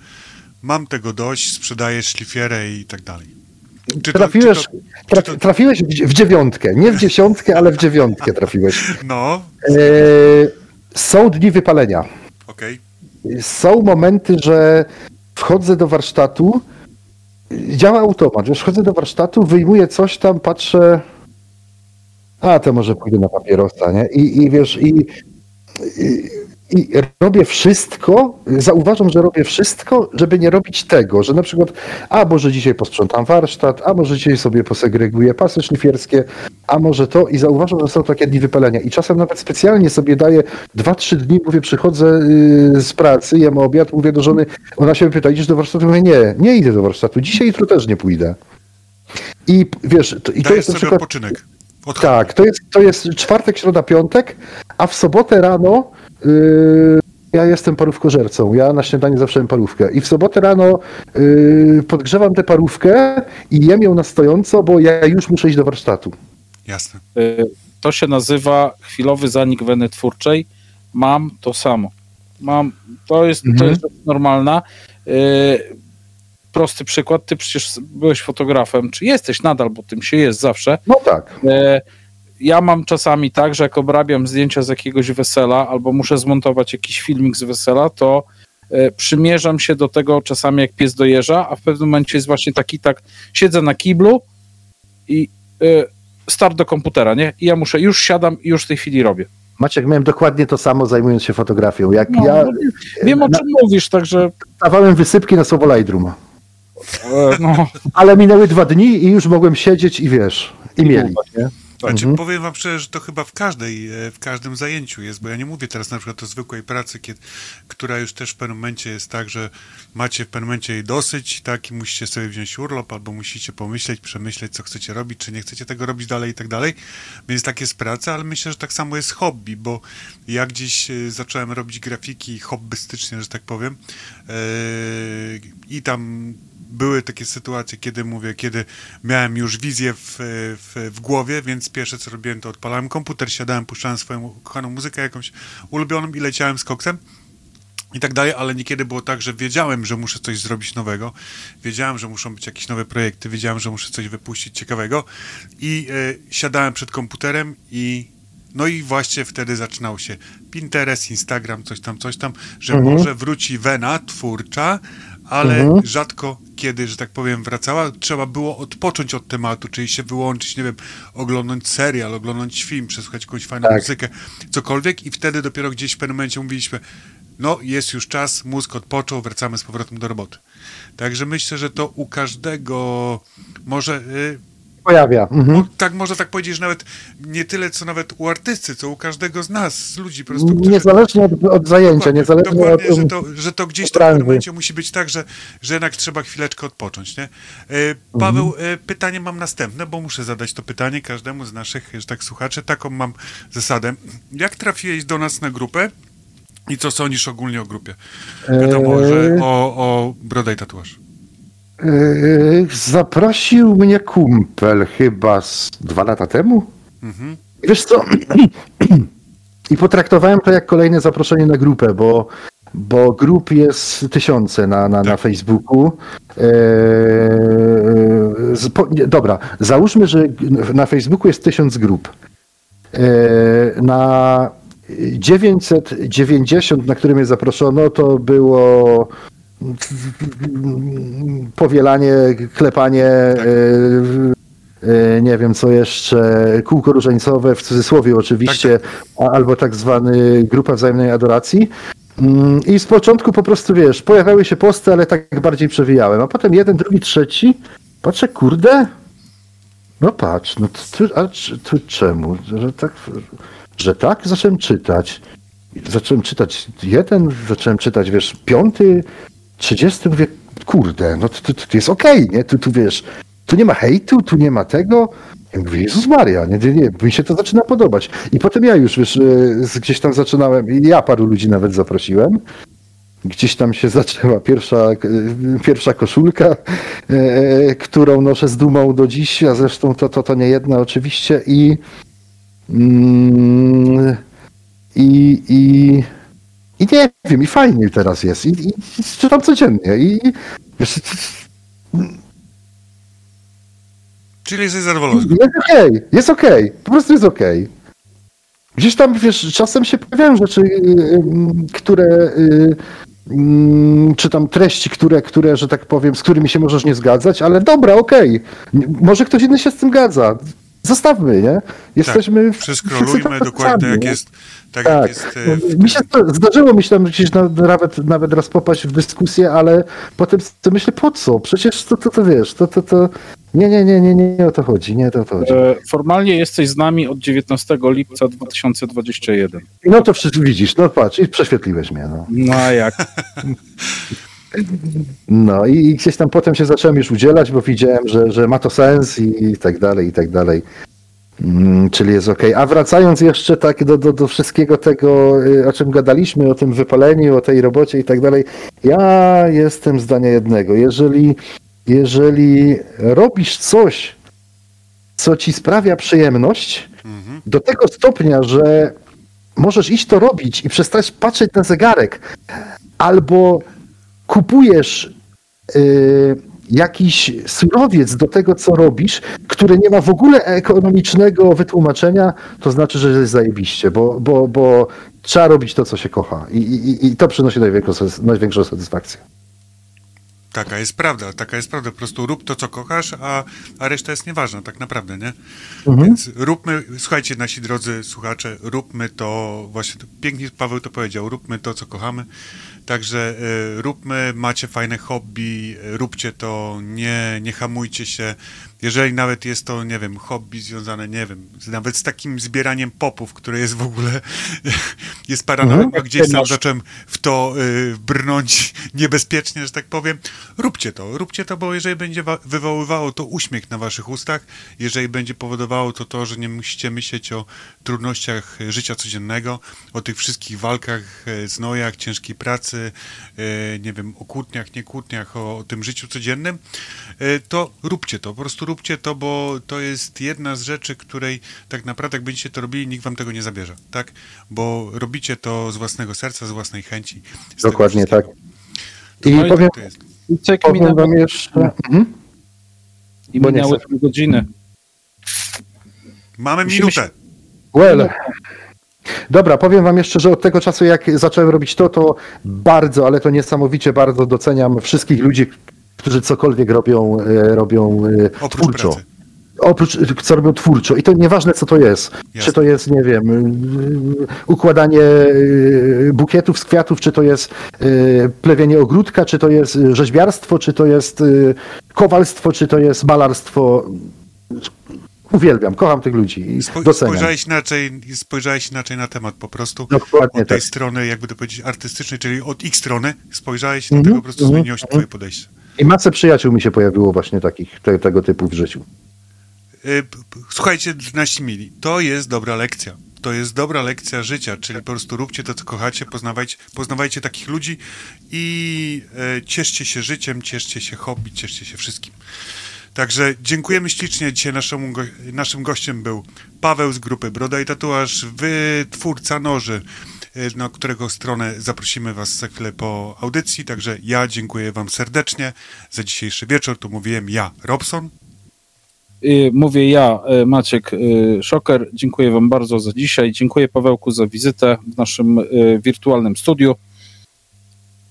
mam tego dość, sprzedaję szlifierę i tak dalej? Czy to- Trafiłeś, czy to- tra, czy to- trafiłeś w, dziewiątkę. Nie w dziesiątkę, ale w dziewiątkę trafiłeś. No, E, są dni wypalenia. okej. Są momenty, że wchodzę do warsztatu, działa automat, wiesz, wchodzę do warsztatu, wyjmuję coś tam, patrzę, a to może pójdę na papierosa, nie? I, i wiesz, i, i, i robię wszystko, zauważam, że robię wszystko, żeby nie robić tego, że na przykład, a może dzisiaj posprzątam warsztat, a może dzisiaj sobie posegreguję pasy szlifierskie, a może to i zauważam, że są takie dni wypalenia i czasem nawet specjalnie sobie daję 2-3 dni, mówię, przychodzę y, z pracy, jem obiad, mówię do żony, ona się pyta, idziesz do warsztatu? Mówię, nie, nie idę do warsztatu, dzisiaj, jutro też nie pójdę. I wiesz, to, i to jest na przykład... odpoczynek. Od... Tak, to jest, to jest czwartek, środa, piątek, a w sobotę rano yy, ja jestem parówkożercą. Ja na śniadanie zawsze jem parówkę. I w sobotę rano yy, podgrzewam tę parówkę i jem ją na stojąco, bo ja już muszę iść do warsztatu. Jasne. Y, To się nazywa chwilowy zanik weny twórczej. Mam to samo. Mam, to jest, to Mhm. jest rzecz normalna. Y, Prosty przykład, ty przecież byłeś fotografem, czy jesteś nadal, bo tym się jest zawsze. No tak. Ja mam czasami tak, że jak obrabiam zdjęcia z jakiegoś wesela albo muszę zmontować jakiś filmik z wesela, to e, przymierzam się do tego czasami jak pies dojeżdża, a w pewnym momencie jest właśnie taki tak, siedzę na kiblu i e, start do komputera, nie? I ja muszę, już siadam i już w tej chwili robię. Maciek, miałem dokładnie to samo zajmując się fotografią. Jak No, ja no, Wiem o czym mówisz, także dawałem wysypki na słowo Lightroom, e, no, ale minęły dwa dni i już mogłem siedzieć i wiesz, i mieli. Nie? Znaczy, Mhm. powiem wam szczerze, że to chyba w każdej, e, w każdym zajęciu jest, bo ja nie mówię teraz na przykład o zwykłej pracy, kiedy, która już też w pewnym momencie jest tak, że macie w pewnym momencie jej dosyć, tak, i musicie sobie wziąć urlop, albo musicie pomyśleć, przemyśleć, co chcecie robić, czy nie chcecie tego robić dalej i tak dalej, więc tak jest praca, ale myślę, że tak samo jest hobby, bo ja gdzieś e, zacząłem robić grafiki hobbystycznie, że tak powiem, e, i tam były takie sytuacje, kiedy mówię, kiedy miałem już wizję w, w, w głowie, więc pierwsze co robiłem, to odpalałem komputer, siadałem, puszczałem swoją kochaną muzykę jakąś ulubioną i leciałem z koksem i tak dalej, ale niekiedy było tak, że wiedziałem, że muszę coś zrobić nowego, wiedziałem, że muszą być jakieś nowe projekty, wiedziałem, że muszę coś wypuścić ciekawego i e, siadałem przed komputerem i no i właśnie wtedy zaczynał się Pinterest, Instagram, coś tam, coś tam, że Mhm. może wróci wena twórcza, ale Mhm. rzadko kiedy, że tak powiem, wracała. Trzeba było odpocząć od tematu, czyli się wyłączyć, nie wiem, oglądać serial, oglądać film, przesłuchać jakąś fajną Tak. muzykę, cokolwiek i wtedy dopiero gdzieś w pewnym momencie mówiliśmy, no jest już czas, mózg odpoczął, wracamy z powrotem do roboty. Także myślę, że to u każdego może... Y, pojawia. Mhm. Tak można tak powiedzieć, że nawet nie tyle co nawet u artysty, co u każdego z nas, z ludzi po prostu. którzy- Niezależnie od, od zajęcia, Dokładnie, niezależnie dokładnie, od... że, to, że to gdzieś od w momencie musi być tak, że, że jednak trzeba chwileczkę odpocząć. Nie? E, Paweł, Mhm. e, pytanie mam następne, bo muszę zadać to pytanie każdemu z naszych, że tak słuchaczy. Taką mam zasadę. Jak trafiłeś do nas na grupę i co sądzisz ogólnie o grupie? Wiadomo, że Eee. o, o i tatuaż. Yy, zaprosił mnie kumpel chyba z dwa lata temu. Mhm. Wiesz co? I potraktowałem to jak kolejne zaproszenie na grupę, bo, bo grup jest tysiące na, na, na Tak. Facebooku. Eee, z, po, nie, dobra, załóżmy, że na Facebooku jest tysiąc grup. Eee, na 990, na które mnie zaproszono, to było powielanie, klepanie, e, e, nie wiem co jeszcze, kółko różańcowe, w cudzysłowie oczywiście, a- albo tak zwany grupa wzajemnej adoracji. Mm, I z początku po prostu, wiesz, pojawiały się posty, ale tak bardziej przewijałem, a potem jeden, drugi, trzeci, patrzę, kurde, no patrz, no tu, a tu czemu, że tak, że tak zacząłem czytać. Zacząłem czytać jeden, zacząłem czytać, wiesz, piąty, trzydziesty, mówię, kurde, no to, to jest okej, nie? Tu, tu wiesz, tu nie ma hejtu, tu nie ma tego. Ja mówię, Jezus Maria, nie, nie, nie, mi się to zaczyna podobać. I potem ja już, wiesz, e, gdzieś tam zaczynałem, ja paru ludzi nawet zaprosiłem. Gdzieś tam się zaczęła pierwsza, e, pierwsza koszulka, e, którą noszę z dumą do dziś, a zresztą to, to, to nie jedna oczywiście i mm, i, i, i nie wiem, i fajnie teraz jest. I, i, i czytam codziennie. I, wiesz, Czyli jesteś zadowolony. jest okej, jest okej, po prostu jest okej. Gdzieś tam, wiesz, czasem się pojawiają rzeczy, y, y, które, y, mm, czy tam treści, które, które, że tak powiem, z którymi się możesz nie zgadzać, ale dobra, okej. Może ktoś inny się z tym zgadza. Zostawmy, nie? Jesteśmy... wszyscy Przeskrolujmy tacy dokładnie sami, jak nie? jest. Tak, Tak, jak jest e, w mi się to, zdarzyło mi się tam gdzieś na, nawet, nawet raz popaść w dyskusję, ale potem sobie myślę, po co? Przecież to, to, to wiesz, to, to, to... Nie, nie, nie, nie, nie, nie o to chodzi, nie o to chodzi. E, Formalnie jesteś z nami od 19 lipca 2021. No to wszystko widzisz, no patrz, i prześwietliłeś mnie, no. No a jak? No i, i gdzieś tam potem się zacząłem już udzielać, bo widziałem, że, że ma to sens i, i tak dalej, i tak dalej. Mm, czyli jest okej. A wracając jeszcze tak do, do, do wszystkiego tego, y, o czym gadaliśmy, o tym wypaleniu, o tej robocie i tak dalej, ja jestem zdania jednego. Jeżeli, jeżeli robisz coś, co ci sprawia przyjemność, do tego stopnia, że możesz iść to robić i przestać patrzeć na zegarek, albo kupujesz y, jakiś surowiec do tego, co robisz, który nie ma w ogóle ekonomicznego wytłumaczenia, to znaczy, że jest zajebiście, bo, bo, bo trzeba robić to, co się kocha. I, i, i to przynosi największą, największą satysfakcję. Taka jest prawda, taka jest prawda. Po prostu rób to, co kochasz, a, a reszta jest nieważna, tak naprawdę, nie? Więc róbmy, słuchajcie, nasi drodzy słuchacze, róbmy to, właśnie pięknie Paweł to powiedział, róbmy to, co kochamy. Także y, róbmy, macie fajne hobby, y, róbcie to, nie, nie hamujcie się. Jeżeli nawet jest to, nie wiem, hobby związane, nie wiem, nawet z takim zbieraniem popów, które jest w ogóle, jest paranoja, Mhm. gdzieś sam Masz- zacząłem w to y, brnąć niebezpiecznie, że tak powiem. Róbcie to, róbcie to, bo jeżeli będzie wa- wywoływało to uśmiech na waszych ustach, jeżeli będzie powodowało to to, że nie musicie myśleć o trudnościach życia codziennego, o tych wszystkich walkach, e, znojach, ciężkiej pracy, e, nie wiem, o kłótniach, nie kłótniach, o, o tym życiu codziennym, e, to róbcie to, po prostu róbcie to, bo to jest jedna z rzeczy, której tak naprawdę jak będziecie to robili, nikt wam tego nie zabierze, tak? Bo robicie to z własnego serca, z własnej chęci. z Dokładnie tak. I No powiem, To jest. I cyk, powiem minęły, wam jeszcze... Mhm. i bo minęły pół godziny. Mamy Musimy minutę. Well. Dobra, powiem wam jeszcze, że od tego czasu jak zacząłem robić to, to bardzo, ale to niesamowicie bardzo doceniam wszystkich ludzi, którzy cokolwiek robią, e, robią e, Oprócz twórczo. pracy. Oprócz, co robią twórczo. I to nieważne, co to jest. Jasne. Czy to jest, nie wiem, układanie y, bukietów z kwiatów, czy to jest plewienie ogródka, czy to jest rzeźbiarstwo, czy to jest kowalstwo, czy to jest malarstwo. uwielbiam, kocham tych ludzi i Spo, doceniam. spojrzałeś, inaczej, spojrzałeś inaczej na temat po prostu. Dokładnie od tej tak. strony, jakby to powiedzieć, artystycznej, czyli od ich strony spojrzałeś, Mhm, dlatego po prostu mhm, zmieniło się mhm. twoje podejście. I masę przyjaciół mi się pojawiło właśnie takich, te, tego typu w życiu. Y, Słuchajcie, nasi mili, to jest dobra lekcja. To jest dobra lekcja życia, czyli po prostu róbcie to, co kochacie, poznawajcie, poznawajcie takich ludzi i e, cieszcie się życiem, cieszcie się hobby, cieszcie się wszystkim. Także dziękujemy ślicznie. Dzisiaj naszemu, naszym gościem był Paweł z grupy Broda i Tatuaż, wytwórca noży, na którego stronę zaprosimy Was za chwilę po audycji. Także ja dziękuję Wam serdecznie za dzisiejszy wieczór. Tu mówiłem ja, Robson. Y, Mówię ja, y, Maciek y, Szoker. Dziękuję Wam bardzo za dzisiaj. Dziękuję Pawełku za wizytę w naszym y, wirtualnym studiu.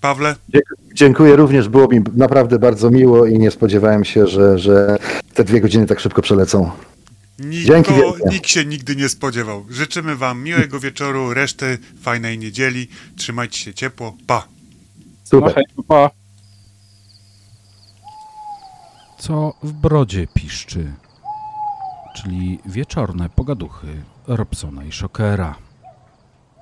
Pawle, Dziękuję również, było mi naprawdę bardzo miło i nie spodziewałem się, że, że te dwie godziny tak szybko przelecą. Wielkie. nikt się nigdy nie spodziewał. Życzymy Wam miłego wieczoru, reszty fajnej niedzieli. Trzymajcie się ciepło. Pa! Super. pa. Co w brodzie piszczy, czyli wieczorne pogaduchy Robsona i Szokera.